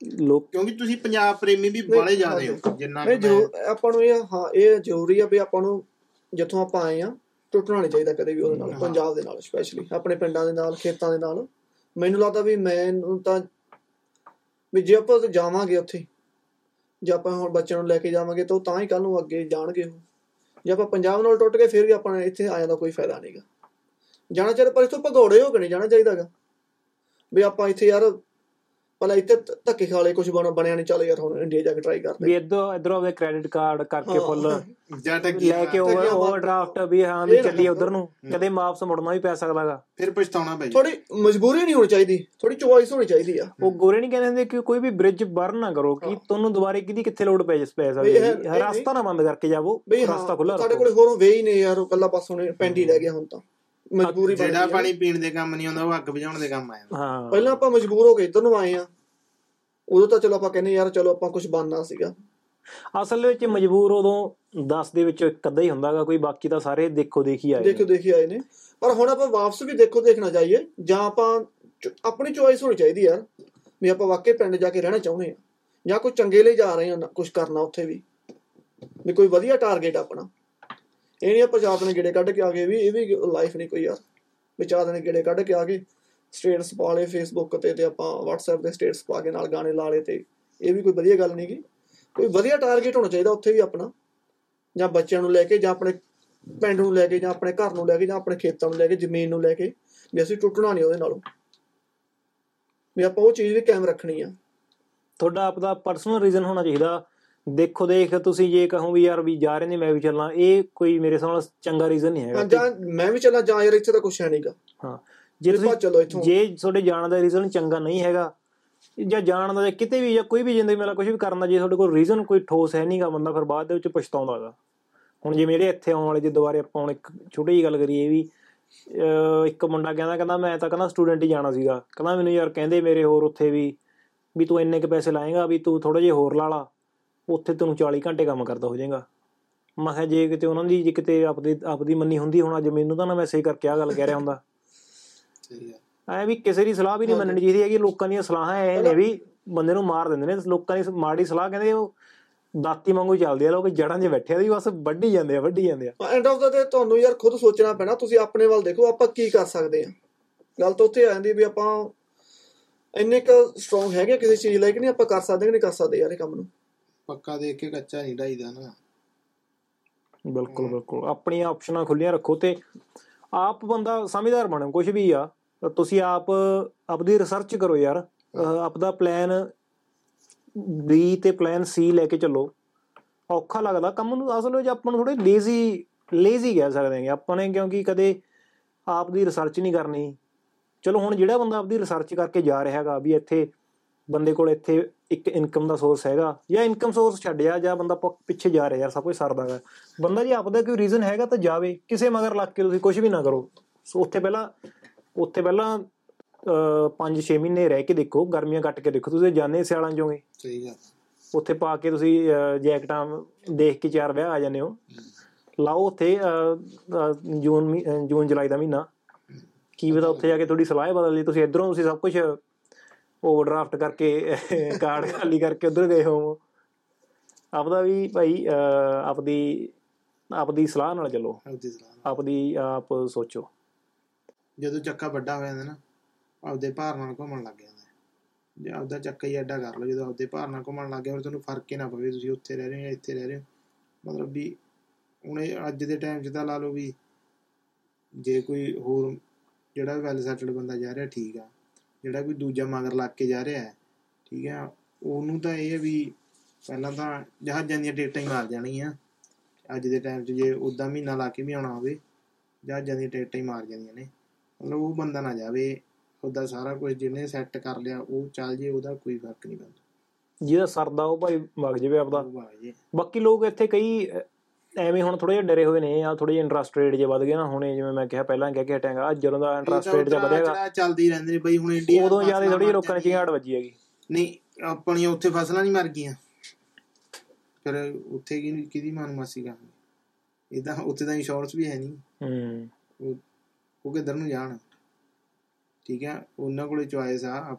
S2: ਲੋਕ
S1: ਕਿਉਂਕਿ ਤੁਸੀਂ ਪੰਜਾਬ ਪ੍ਰੇਮੀ ਵੀ ਬੜੇ ਜ਼ਿਆਦੇ ਹੋ ਜਿੰਨਾ ਕੁ
S3: ਜ਼ਰੂਰ ਆਪਾਂ ਨੂੰ ਇਹ ਹਾਂ ਇਹ ਜ਼ਰੂਰੀ ਆ ਵੀ ਆਪਾਂ ਨੂੰ ਜਿੱਥੋਂ ਆਪਾਂ ਆਏ ਆ ਟੁੱਟਣਾ ਨਹੀਂ ਚਾਹੀਦਾ ਕਦੇ ਵੀ ਉਹਦੇ ਨਾਲ। ਪੰਜਾਬ ਦੇ ਨਾਲ ਸਪੈਸ਼ਲੀ ਆਪਣੇ ਪਿੰਡਾਂ ਦੇ ਨਾਲ ਖੇਤਾਂ ਦੇ ਨਾਲ। ਮੈਨੂੰ ਲੱਗਦਾ ਵੀ ਮੈਨੂੰ ਤਾਂ ਵੀ ਜੇ ਆਪਾਂ ਜਾਵਾਂਗੇ ਉੱਥੇ ਜੇ ਆਪਾਂ ਹੁਣ ਬੱਚਿਆਂ ਨੂੰ ਲੈ ਕੇ ਜਾਵਾਂਗੇ ਤਾਂ ਉਹ ਤਾਂ ਹੀ ਕੱਲ ਨੂੰ ਅੱਗੇ ਜਾਣਗੇ ਉਹ। ਜੇ ਆਪਾਂ ਪੰਜਾਬ ਨਾਲ ਟੁੱਟ ਗਏ ਫਿਰ ਵੀ ਆਪਾਂ ਇੱਥੇ ਆਇਆ ਦਾ ਕੋਈ ਫਾਇਦਾ ਨਹੀਂਗਾ ਜਾਣਾ ਚਾਹੀਦਾ ਪਰ ਇਥੋਂ ਭਗੌੜੇ ਹੋ ਕੇ ਨਹੀਂ ਜਾਣਾ ਚਾਹੀਦਾਗਾ ਵੀ ਆਪਾਂ ਇੱਥੇ ਯਾਰ ਪਹਿਲਾਂ ਇੱਥੇ ਧੱਕੇ ਖਾ ਲਏ ਕੁਝ ਬਣਿਆ ਨਹੀਂ ਚੱਲ ਯਾਰ ਹੁਣ ਇੰਡੀਆ ਜਾ ਕੇ ਟਰਾਈ ਕਰਦੇ
S2: ਵੀ ਇਧਰ ਇਧਰੋਂ ਆਪਣੇ ਕ੍ਰੈਡਿਟ ਕਾਰਡ ਕਰਕੇ ਫੁੱਲ ਲੈ ਕੇ ਓਵਰ ਓਵਰਡਰਾਫਟ ਵੀ ਹਾਂ ਵੀ ਚੱਲੀਏ ਉਧਰ ਨੂੰ। ਕਦੇ ਵਾਪਸ ਮੁੜਨਾ ਵੀ ਪੈ ਸਕਦਾਗਾ
S1: ਫਿਰ ਪਛਤਾਉਣਾ ਪੈ
S3: ਥੋੜੀ ਮਜਬੂਰੀ ਨਹੀਂ ਹੋਣੀ ਚਾਹੀਦੀ ਥੋੜੀ ਚੋਇਸ ਹੋਣੀ ਚਾਹੀਦੀ ਆ।
S2: ਉਹ ਗੋਰੇ ਨਹੀਂ ਕਹਿੰਦੇ ਹੁੰਦੇ ਕਿ ਕੋਈ ਵੀ ਬ੍ਰਿਜ ਬਰਨ ਨਾ ਕਰੋ ਕਿ ਤੁਹਾਨੂੰ ਦੁਬਾਰੇ ਕਿਹਦੀ ਕਿੱਥੇ ਲੋਡ ਪੈ ਜਸ ਪੈ ਸਕਦੀ ਹੈ। ਰਸਤਾ ਨਾ ਬੰਦ ਕਰਕੇ ਜਾਵੋ ਰਸਤਾ ਖੁੱਲਾ
S3: ਸਾਡੇ
S2: ਰੱਖੋ।
S3: ਕੋਲੇ ਹੋਰੋਂ ਵੇ ਹੀ ਨੇ ਯਾਰ ਉਹ ਕੱਲਾ ਪਾਸੋਂ ਪੈਂਡੀ ਰਹਿ ਗਿਆ ਹੁਣ ਤਾਂ। ਮਜਬੂਰੀ ਬਣ
S1: ਜਿਹੜਾ
S3: ਆ।
S1: ਪਾਣੀ ਪੀਣ ਦੇ ਕੰਮ ਨਹੀਂ ਆਉਂਦਾ ਉਹ ਅੱਗ ਬੁਝਾਉਣ ਦੇ ਕੰਮ ਆਇਆ
S2: ਹਾਂ।
S3: ਪਹਿਲਾਂ ਆਪਾਂ ਮਜਬੂਰ ਹੋ ਕੇ ਇੱਧਰ ਨੂੰ ਆਏ ਆ। ਉਦੋਂ ਤਾਂ ਚਲੋ ਆਪਾਂ ਕਹਿੰਦੇ ਯਾਰ ਚਲੋ ਆਪਾਂ ਕੁਝ ਬਣਨਾ ਸੀਗਾ।
S2: ਅਸਲ ਵਿੱਚ ਮਜਬੂਰ ਉਦੋਂ 10 ਦੇ ਵਿੱਚੋਂ ਇੱਕ ਅੱਧਾ ਹੀ ਹੁੰਦਾਗਾ ਕੋਈ ਬਾਕੀ ਤਾਂ ਸਾਰੇ ਦੇਖੋ ਦੇਖੀ ਆਏ
S3: ਦੇਖੋ। ਦੇਖੀ ਆਏ ਨੇ। ਪਰ ਹੁਣ ਆਪਾਂ ਵਾਪਸ ਵੀ ਦੇਖੋ ਦੇਖਣਾ ਚਾਹੀਏ ਜਾਂ ਆਪਾਂ ਆਪਣੀ ਚੋਇਸ ਹੋਣੀ ਚਾਹੀਦੀ ਯਾਰ ਵੀ ਆਪਾਂ ਵਾਕਈ ਪਿੰਡ ਜਾ ਕੇ ਰਹਿਣਾ ਚਾਹੁੰਦੇ ਆ ਜਾਂ ਕੋਈ ਚੰਗੇ ਲਈ ਜਾ ਰਹੇ ਆ ਕੁਝ ਕਰਨਾ ਉੱਥੇ ਵੀ। ਵੀ ਕੋਈ ਵਧੀਆ ਟਾਰਗੇਟ ਆਪਣਾ। ਇਹ ਨਹੀਂ ਆਪਾਂ ਚਾਰ ਦਿਨ ਗੇੜੇ ਕੱਢ ਕੇ ਆ ਗਏ ਵੀ, ਇਹ ਵੀ ਲਾਈਫ ਨਹੀਂ ਕੋਈ ਯਾਰ। ਵੀ ਚਾਰ ਦਿਨ ਗੇੜੇ ਕੱਢ ਕੇ ਆ ਗਏ। ਸਟੇਟਸ ਪਾ ਲਏ ਫੇਸਬੁੱਕ ਤੇ ਤੇ ਆਪਾਂ WhatsApp ਦੇ ਸਟੇਟਸ ਪਾ ਕੇ ਨਾਲ ਗਾਣੇ ਲਾ ਲਏ ਤੇ ਇਹ ਵੀ ਕੋਈ ਵਧੀਆ ਗੱਲ ਨਹੀਂ ਗੀ। ਕੋਈ ਵਧੀਆ ਟਾਰਗੇਟ ਹੋਣਾ ਚਾਹੀਦਾ ਉੱਥੇ ਵੀ ਆਪਣਾ। ਜਾਂ ਬੱਚਿਆਂ ਨੂੰ ਲੈ ਕੇ, ਜਾਂ ਆਪਣੇ ਪਿੰਡ ਨੂੰ ਲੈ ਕੇ, ਜਾਂ ਆਪਣੇ ਘਰ ਨੂੰ ਲੈ ਕੇ, ਜਾਂ ਆਪਣੇ ਖੇਤਾਂ ਨੂੰ ਲੈ ਕੇ, ਜ਼ਮੀਨ ਨੂੰ ਲੈ ਕੇ ਵੀ ਅਸੀਂ ਟੁੱਟਣਾ ਨਹੀਂ ਉਹਦੇ ਨਾਲੋਂ। ਵੀ ਆਪਾਂ ਉਹ ਚੀਜ਼ ਵੀ ਕਾਇਮ ਰੱਖਣੀ ਆ।
S2: ਤੁਹਾਡਾ ਆਪਦਾ ਪਰਸਨਲ ਰੀਜ਼ਨ ਹੋਣਾ ਚਾਹੀਦਾ। ਦੇਖੋ ਦੇਖ ਤੁਸੀਂ ਜੇ ਕਹੋ ਵੀ ਯਾਰ ਵੀ ਜਾ ਰਹੇ ਨੇ ਮੈਂ ਵੀ ਚੱਲਾਂ। ਇਹ ਕੋਈ ਮੇਰੇ ਹਿਸਾਬ ਨਾਲ ਚੰਗਾ ਰੀਜ਼ਨ ਨਹੀਂ ਹੈਗਾ।
S3: ਜਾਂ ਮੈਂ ਵੀ ਚੱਲਾਂ ਜਾਂ ਯਾਰ ਇੱਥੇ ਤਾਂ ਕੁਛ ਹੈ ਨਹੀਂਗਾ
S2: ਹਾਂ। ਜੇ
S3: ਜੇ
S2: ਤੁਸੀਂ ਜੇ ਤੁਹਾਡੇ ਜਾਣ ਦਾ ਰੀਜ਼ਨ ਚੰਗਾ ਨਹੀਂ ਹੈਗਾ ਜਾਂ ਜਾਣ ਦਾ ਜਾਂ ਕਿਤੇ ਵੀ ਜਾਂ ਕੋਈ ਵੀ ਜ਼ਿੰਦਗੀ ਮੇਲਾ ਕੁਝ ਵੀ ਕਰਨ ਦਾ ਜੇ ਤੁਹਾਡੇ ਕੋਲ ਰੀਜ਼ਨ ਕੋਈ ਠੋਸ ਹੈ ਨਹੀਂਗਾ ਬੰਦਾ ਫਿਰ ਬਾਅਦ ਦੇ ਵਿੱਚ ਪਛਤਾਉਂਦਾ ਹੈਗਾ। ਹੁਣ ਜੇ ਮੇਰੇ ਇੱਥੇ ਆਉਣ ਵਾਲੇ ਜੇ ਦੁਬਾਰੇ ਆਪਾਂ ਹੁਣ ਇੱਕ ਛੋਟੀ ਜਿਹੀ ਗੱਲ ਕਰੀਏ ਵੀ ਇੱਕ ਮੁੰਡਾ ਕਹਿੰਦਾ ਕਹਿੰਦਾ ਮੈਂ ਤਾਂ ਕਹਿੰਦਾ ਸਟੂਡੈਂਟ ਹੀ ਜਾਣਾ ਸੀਗਾ। ਕਹਿੰਦਾ ਮੈਨੂੰ ਯਾਰ ਕਹਿੰਦੇ ਮੇਰੇ ਹੋਰ ਉੱਥੇ ਵੀ ਵੀ ਤੂੰ ਇੰਨੇ ਕੁ ਪੈਸੇ ਲਾਏਗਾ ਵੀ ਤੂੰ ਥੋੜੇ ਜਿਹੇ ਹੋਰ ਲਾ ਲਾ। ਉੱਥੇ ਤੈਨੂੰ 40 ਘੰਟੇ ਕੰਮ ਕਰਦਾ ਹੋ ਜਾਏਗਾ। ਮੈਂ ਕਿਹਾ ਜੇ ਕਿਤੇ ਉਹਨਾਂ ਦੀ ਜੇ ਕਿਤੇ ਆਪਦੀ ਆਪਦੀ ਮੰਨੀ ਹੁੰਦੀ ਹੁਣ ਅੱਜ ਮੈਨੂੰ ਤਾਂ ਨਾ ਮੈਸੇਜ ਕਰਕੇ ਆ ਗੱਲ ਕਹਿ ਰਿਹਾ ਹੁੰਦਾ।
S1: ਸਹੀ ਆ।
S2: ਐ ਵੀ ਕਿਸੇ ਦੀ ਸਲਾਹ ਵੀ ਨਹੀਂ ਮੰਨਣੀ ਚਾਹੀਦੀ ਹੈਗੀ ਲੋਕਾਂ ਦੀਆਂ ਸਲਾਹਾਂ ਐ ਨੇ ਵੀ ਬੰਦੇ ਨੂੰ ਮਾਰ ਦਿੰਦੇ ਨੇ ਲੋਕਾਂ ਦੀ ਮਾੜੀ ਸਲਾਹ ਕਹਿੰਦੇ ਉਹ ਦਾਤੀ ਵਾਂਗੂ ਚੱਲਦੇ ਆ ਲੋਕ ਜੜਾਂ 'ਚ ਬੈਠੇ ਆ ਵੀ ਬਸ ਵੱਢੀ ਜਾਂਦੇ ਆ ਵੱਢੀ ਜਾਂਦੇ ਆ।
S3: ਐਂਡ ਆਫ ਦਾ ਡੇ ਤੁਹਾਨੂੰ ਯਾਰ ਖੁਦ ਸੋਚਣਾ ਪੈਣਾ ਤੁਸੀਂ ਆਪਣੇ ਵੱਲ ਦੇਖੋ ਆਪਾਂ ਕੀ ਕਰ ਸਕਦੇ ਆ। ਗੱਲ ਤਾਂ ਉੱਥੇ ਆ ਜਾਂਦੀ ਵੀ ਆਪਾਂ ਇੰਨੇ ਕ ਸਟਰੋਂਗ ਹੈਗੇ ਕਿਸੇ ਚੀਜ਼ ਲਈ ਕਿ ਨਹੀਂ ਆਪਾਂ ਕਰ ਸਕਦੇ ਕਿ ਨਹੀਂ ਕਰ ਸਕਦੇ ਯਾਰ ਇਹ ਕੰਮ ਨੂੰ।
S1: ਪੱਕਾ ਦੇਖ ਕੇ ਕੱਚਾ ਨਹੀਂ ਢਾਈਦਾ ਨਾ।
S2: ਬਿਲਕੁਲ ਬਿਲਕੁਲ। ਆਪਣੀਆਂ ਆਪਸ਼ਨਾਂ ਖੁੱਲੀਆਂ ਰੱਖੋ ਤੇ ਆਪ ਬੰਦਾ ਸਮਝਦਾਰ ਬਣੋ ਕੁਝ ਵੀ ਆ ਤੁਸੀਂ ਆਪ ਆਪਦੀ ਰਿਸਰਚ ਕਰੋ ਯਾਰ। ਆਪਦਾ ਪਲਾਨ ਬੀ ਤੇ ਪਲਾਨ ਸੀ ਲੈ ਕੇ ਚੱਲੋ। ਔਖਾ ਲੱਗਦਾ। ਕੰਮ ਨੂੰ ਅਸਲ ਵਿੱਚ ਆਪਾਂ ਨੂੰ ਥੋੜੇ ਲੇਜ਼ੀ ਲੇਜ਼ੀ ਕਹਿ ਸਕਦੇ ਹਾਂਗੇ। ਆਪਾਂ ਨੇ ਕਿਉਂਕਿ ਕਦੇ ਆਪ ਦੀ ਰਿਸਰਚ ਨਹੀਂ ਕਰਨੀ। ਚਲੋ ਹੁਣ ਜਿਹੜਾ ਬੰਦਾ ਆਪਦੀ ਰਿਸਰਚ ਕਰਕੇ ਜਾ ਰਿਹਾ ਹੈਗਾ ਵੀ ਇੱਥੇ ਬੰਦੇ ਕੋਲ ਇੱਥੇ ਇੱਕ ਇਨਕਮ ਦਾ ਸੋਰਸ ਹੈਗਾ ਜਾਂ ਇਨਕਮ ਸੋਰਸ ਛੱਡਿਆ ਜਾਂ ਬੰਦਾ ਪਿੱਛੇ ਜਾ ਰਿਹਾ ਯਾਰ ਸਭ ਕੁਝ ਸਰਦਾ ਹੈ ਬੰਦਾ ਜੇ ਆਪਦਾ ਕੋਈ ਰੀਜ਼ਨ ਹੈਗਾ ਤਾਂ ਜਾਵੇ ਕਿਸੇ ਮਗਰ ਲੱਗ ਕੇ ਤੁਸੀਂ ਕੁਝ ਵੀ ਨਾ ਕਰੋ। ਸੋ ਉੱਥੇ ਪਹਿਲਾਂ ਉੱਥੇ ਪਹਿਲਾਂ 5-6 ਮਹੀਨੇ ਰਹਿ ਕੇ ਦੇਖੋ ਗਰਮੀਆਂ ਕੱਟ ਕੇ ਦੇਖੋ। ਤੁਸੀਂ ਜਾਣੇ ਸਿਆਲਾਂ ਚੋਂਗੇ
S1: ਸਹੀ ਗੱਲ।
S2: ਉੱਥੇ ਪਾ ਕੇ ਤੁਸੀਂ ਜੈਕਟਾਂ ਦੇਖ ਕੇ ਚਾਰ ਵਿਆਹ ਆ ਜਾਂਦੇ ਹੋ। ਲਾਓ ਉੱਥੇ ਜੂਨ ਜੂਨ ਜੁਲਾਈ ਦਾ ਮਹੀਨਾ। ਕੀ ਪਤਾ ਉੱਥੇ ਜਾ ਕੇ ਤੁਹਾਡੀ ਸਲਾਹ ਬਦਲ ਲਈ। ਤੁਸੀਂ ਇਧਰੋਂ ਤੁਸੀਂ ਸਭ ਕੁਝ ਓਵਰਡਰਾਫਟ ਕਰਕੇ ਕਾਰਡ ਖਾਲੀ ਕਰਕੇ ਉਧਰ ਗਏ ਹੋ ਆਪਦਾ ਵੀ ਭਾਈ ਆਪਦੀ ਆਪਦੀ ਸਲਾਹ ਨਾਲ ਚੱਲੋ।
S1: ਆਪਦੀ ਸਲਾਹ
S2: ਆਪਦੀ ਆਪ ਸੋਚੋ।
S1: ਜਦੋਂ ਚੱਕਾ ਵੱਡਾ ਹੋ ਜਾਂਦਾ ਨਾ ਆਪਦੇ ਭਾਰ ਨਾਲ ਘੁੰਮਣ ਲੱਗ ਜਾਂਦਾ। ਜੇ ਆਪਦਾ ਚੱਕਾ ਹੀ ਐਡਾ ਕਰ ਲਓ ਜਦੋਂ ਆਪਦੇ ਭਾਰ ਨਾਲ ਘੁੰਮਣ ਲੱਗ ਗਿਆ ਫਿਰ ਤੁਹਾਨੂੰ ਫ਼ਰਕ ਹੀ ਨਾ ਪਵੇ ਤੁਸੀਂ ਉੱਥੇ ਰਹਿ ਰਹੇ ਹੋ ਜਾਂ ਇੱਥੇ ਰਹਿ ਰਹੇ ਹੋ। ਮਤਲਬ ਵੀ ਹੁਣ ਅੱਜ ਦੇ ਟਾਈਮ 'ਚ ਤਾਂ ਲਾ ਲਓ ਵੀ ਜੇ ਕੋਈ ਹੋਰ ਜਿਹੜਾ ਵੈਲ ਸੈਟਲਡ ਬੰਦਾ ਜਾ ਰਿਹਾ ਠੀਕ ਆ। ਜਿਹੜਾ ਕੋਈ ਦੂਜਾ ਮਗਰ ਲੱਗ ਕੇ ਜਾ ਰਿਹਾ ਹੈ ਠੀਕ ਆ ਉਹਨੂੰ ਤਾਂ ਇਹ ਹੈ ਵੀ ਪਹਿਲਾਂ ਤਾਂ ਜਹਾਜ਼ਾਂ ਦੀਆਂ ਟਿਕਟਾਂ ਹੀ ਮਾਰ ਜਾਣੀਆਂ। ਅੱਜ ਦੇ ਟਾਈਮ 'ਚ ਜੇ ਉਦਾਂ ਮਹੀਨਾ ਲਾ ਕੇ ਵੀ ਆਉਣਾ ਹੋਵੇ ਜਹਾਜ਼ਾਂ ਦੀਆਂ ਟਿਕਟਾਂ ਹੀ ਮਾਰ ਜਾਂਦੀਆਂ ਨੇ। ਮਤਲਬ ਉਹ ਬੰਦਾ ਨਾ ਜਾਵੇ ਉਹਦਾ ਸਾਰਾ ਕੁਝ ਜਿਹਨੇ ਸੈੱਟ ਕਰ ਲਿਆ ਉਹ ਚੱਲ ਜੇ ਉਹਦਾ ਕੋਈ ਫ਼ਰਕ ਨਹੀਂ ਪੈਂਦਾ।
S2: ਜਿਹਦਾ ਸਰਦਾ ਉਹ ਭਾਈ ਵਗ ਜਾਵੇ ਆਪਦਾ। ਬਾਕੀ ਲੋਕ ਇੱਥੇ ਕਈ ਐਵੇਂ ਹੁਣ ਥੋੜੇ ਜਿਹਾ ਡਰੇ ਹੋਏ ਨੇ ਆ ਥੋੜੇ ਜਿਹਾ ਇੰਟਰਸਟ ਰੇਟ ਜੇ ਵਧ ਗਏ ਨਾ ਹੁਣੇ ਜਿਵੇਂ ਮੈਂ ਕਿਹਾ ਪਹਿਲਾਂ ਕਹਿ ਕੇ ਹਟਾਂਗਾ ਅੱਜ ਜਦੋਂ ਦਾ ਇੰਟਰਸਟ ਰੇਟ ਜਿਹਾ ਵਧੇਗਾ
S1: ਚੱਲਦੀ ਰਹਿੰਦੇ ਨੇ ਬਈ ਹੁਣ ਇੰਡੀਆ
S2: ਉਦੋਂ ਜ਼ਿਆਦਾ ਥੋੜੀ ਲੋਕਾਂ ਨੇ ਚਿੰਗਾੜ ਵੱਜੀ ਹੈਗੀ।
S1: ਨਹੀਂ ਆਪਣੀਆਂ ਉੱਥੇ ਫਸਲਾਂ ਨਹੀਂ ਮਰ ਗਈਆਂ। ਫਿਰ ਉੱਥੇ ਕੀ ਕਿਹਦੀ ਮਾਨ ਮਾਸੀ ਕਹਾਂਗੇ ਇਹ ਤਾਂ ਉੱਥੇ ਤਾਂ ਇੰਸ਼ੋਰੈਂਸ ਵੀ ਹੈ ਨਹੀਂ।
S2: ਹੂੰ।
S1: ਉਹ ਕਿੱਧਰ ਨੂੰ ਜਾਣ? ਠੀਕ ਹੈ ਉਹਨਾਂ ਕੋਲੇ ਚੁਆਇਸ ਆ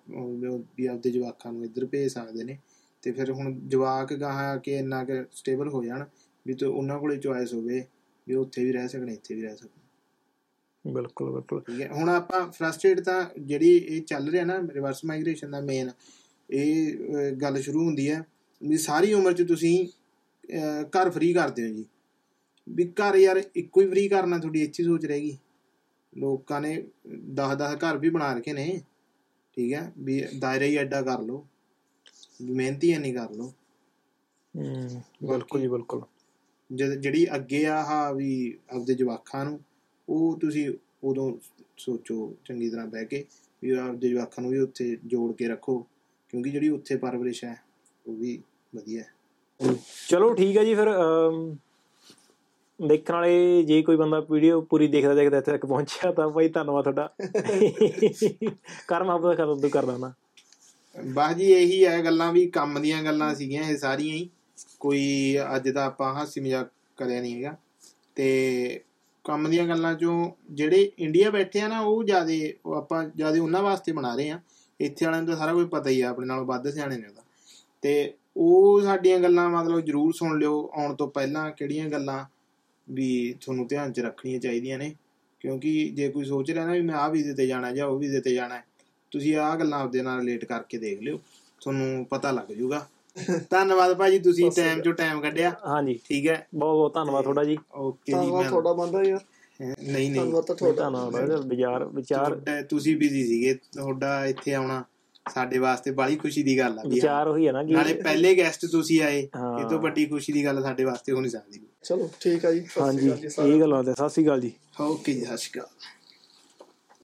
S1: ਵੀ ਆਪਦੇ ਜਵਾਕਾਂ ਨੂੰ ਇੱਧਰ ਭੇਜ ਸਕਦੇ ਨੇ। ਤੇ ਫਿਰ ਹੁਣ ਜਵਾਕ ਗਾਹਾਂ ਕਿ ਇੰਨਾ ਕਿ ਸਟੇਬਲ ਹੋ ਜਾਣ ਵੀ ਤੇ ਉਹਨਾਂ ਕੋਲੇ ਚੁਆਇਸ ਹੋਵੇ ਵੀ ਉਹ ਉੱਥੇ ਵੀ ਰਹਿ ਸਕਣ ਇੱਥੇ ਵੀ ਰਹਿ ਸਕਣ।
S2: ਬਿਲਕੁਲ ਬਿਲਕੁਲ।
S1: ਠੀਕ ਹੈ ਹੁਣ ਆਪਾਂ ਫਰਸਟ੍ਰੇਟ ਤਾਂ ਜਿਹੜੀ ਇਹ ਚੱਲ ਰਿਹਾ ਨਾ ਰਿਵਰਸ ਮਾਈਗ੍ਰੇਸ਼ਨ ਦਾ ਮੇਨ ਇਹ ਗੱਲ ਸ਼ੁਰੂ ਹੁੰਦੀ ਹੈ ਵੀ ਸਾਰੀ ਉਮਰ 'ਚ ਤੁਸੀਂ ਘਰ ਫ੍ਰੀ ਕਰਦੇ ਹੋ ਜੀ। ਵੀ ਘਰ ਯਾਰ ਇੱਕੋ ਹੀ ਫ੍ਰੀ ਕਰਨਾ ਤੁਹਾਡੀ ਇੱਥੇ ਸੋਚ ਰਹੇਗੀ। ਲੋਕਾਂ ਨੇ 10-10 ਘਰ ਵੀ ਬਣਾ ਰੱਖੇ ਨੇ। ਠੀਕ ਹੈ ਵੀ ਦਾਇਰਾ ਹੀ ਐਡਾ ਕਰ ਲਓ। ਮਿਹਨਤੀ ਨਹੀਂ ਕਰ ਲਓ।
S2: ਹੂੰ ਬਿਲਕੁਲ ਜੀ ਬਿਲਕੁਲ।
S1: ਜਿਹੜੀ ਅੱਗੇ ਆ ਆਹ ਵੀ ਆਪਦੇ ਜਵਾਕਾਂ ਨੂੰ ਉਹ ਤੁਸੀਂ ਉਦੋਂ ਸੋਚੋ ਚੰਗੀ ਤਰ੍ਹਾਂ ਬਹਿ ਕੇ ਵੀ ਆਪਦੇ ਜਵਾਕਾਂ ਨੂੰ ਵੀ ਉੱਥੇ ਜੋੜ ਕੇ ਰੱਖੋ ਕਿਉਂਕਿ ਜਿਹੜੀ ਉੱਥੇ ਪਰਵਰਿਸ਼ ਹੈ ਉਹ ਵੀ ਵਧੀਆ ਹੈ।
S2: ਚਲੋ ਠੀਕ ਹੈ ਜੀ ਫਿਰ ਦੇਖਣ ਵਾਲੇ ਜੇ ਕੋਈ ਬੰਦਾ ਵੀਡੀਓ ਪੂਰੀ ਦੇਖਦਾ ਦੇਖਦਾ ਇੱਥੇ ਤੱਕ ਪਹੁੰਚਿਆ ਤਾਂ ਭਾਈ ਧੰਨਵਾਦ ਤੁਹਾਡਾ। ਕਰਮ ਆਪਦਾ ਖਤਮ ਤੂੰ ਕਰਦਾ ਨਾ
S1: ਬਸ ਜੀ ਇਹੀ ਹੈ ਗੱਲਾਂ ਵੀ ਕੰਮ ਦੀਆਂ ਗੱਲਾਂ ਸੀਗੀਆਂ ਇਹ ਸਾਰੀਆਂ ਹੀ। ਕੋਈ ਅੱਜ ਦਾ ਆਪਾਂ ਹਾਸੀ ਮਜ਼ਾਕ ਕਰਿਆ ਨਹੀਂ ਹੈਗਾ। ਤੇ ਕੰਮ ਦੀਆਂ ਗੱਲਾਂ ਚੋਂ ਜਿਹੜੇ ਇੰਡੀਆ ਬੈਠੇ ਆ ਨਾ ਉਹ ਜਿਆਦੇ ਉਹ ਆਪਾਂ ਜਿਆਦੇ ਉਹਨਾਂ ਵਾਸਤੇ ਬਣਾ ਰਹੇ ਆ। ਇੱਥੇ ਵਾਲਿਆਂ ਨੂੰ ਤਾਂ ਸਾਰਾ ਕੁਝ ਪਤਾ ਹੀ ਆ ਆਪਣੇ ਨਾਲੋਂ ਵੱਧ ਸਿਆਣੇ ਨੇ ਉਹਦਾ ਤੇ। ਉਹ ਸਾਡੀਆਂ ਗੱਲਾਂ ਮਤਲਬ ਜਰੂਰ ਸੁਣ ਲਿਓ ਆਉਣ ਤੋਂ ਪਹਿਲਾਂ ਕਿਹੜੀਆਂ ਗੱਲਾਂ ਵੀ ਤੁਹਾਨੂੰ ਧਿਆਨ 'ਚ ਰੱਖਣੀਆਂ ਚਾਹੀਦੀਆਂ ਨੇ। ਕਿਉਂਕਿ ਜੇ ਕੋਈ ਸੋਚ ਰਿਹਾ ਨਾ ਵੀ ਮੈਂ ਆਹ ਵੀਜ਼ੇ ਤੇ ਜਾਣਾ ਜਾਂ ਉਹ ਵੀਜ਼ੇ ਤੇ ਜਾਣਾ ਹੈ, ਤੁਸੀਂ ਆਹ ਗੱਲਾਂ ਆਪਦੇ ਨਾਲ ਰਿਲੇਟ ਕਰਕੇ ਦੇਖ ਲਿਓ ਤੁਹਾਨੂੰ ਪਤਾ ਲੱਗ ਜਾਊਗਾ। ਧੰਨਵਾਦ ਭਾਜੀ ਤੁਸੀਂ ਟਾਈਮ ਚੋਂ ਟਾਈਮ ਕੱਢਿਆ।
S2: ਹਾਂਜੀ।
S1: ਠੀਕ ਹੈ?
S2: ਬਹੁਤ ਬਹੁਤ ਧੰਨਵਾਦ ਤੁਹਾਡਾ ਜੀ।
S1: ਓਕੇ ਜੀ
S3: ਧੰਨਵਾਦ
S1: ਮੈਂ
S3: ਤੁਹਾਡਾ ਬੰਦਾ ਯਾਰ।
S1: ਨਹੀਂ ਨਹੀਂ।
S3: ਧੰਨਵਾਦ ਤਾਂ ਤੁਹਾਡਾ।
S2: ਧੰਨਵਾਦ ਵਿਚਾਰ ਵਿਚਾਰ
S1: ਤੁਸੀਂ ਬਿਜ਼ੀ ਸੀਗੇ। ਤੁਹਾਡਾ ਇੱਥੇ ਆਉਣਾ ਸਾਡੇ ਵਾਸਤੇ ਬੜੀ ਖੁਸ਼ੀ ਦੀ ਗੱਲ ਆ ਵੀ
S2: ਵਿਚਾਰ ਉਹੀ ਹੈ ਨਾ ਕਿ
S1: ਨਾਲੇ ਪਹਿਲੇ ਗੈਸਟ ਤੁਸੀਂ ਆਏ। ਇਹ ਤੋਂ ਵੱਡੀ ਖੁਸ਼ੀ ਦੀ ਗੱਲ ਸਾਡੇ ਵਾਸਤੇ ਹੋ ਨਹੀਂ ਸਕਦੀ।
S3: ਚਲੋ ਠੀਕ ਆ ਜੀ। ਸਤਿ ਸ਼੍ਰੀ
S1: हाँ
S2: ਹਾਂਜੀ। ਇਹ ਗੱਲਾਂ ਤੇ ਸਤਿ ਸ਼੍ਰੀ ਅਕਾਲ ਜੀ।
S1: ਓਕੇ ਜੀ ਸਤਿ ਸ਼੍ਰੀ ਅਕਾਲ।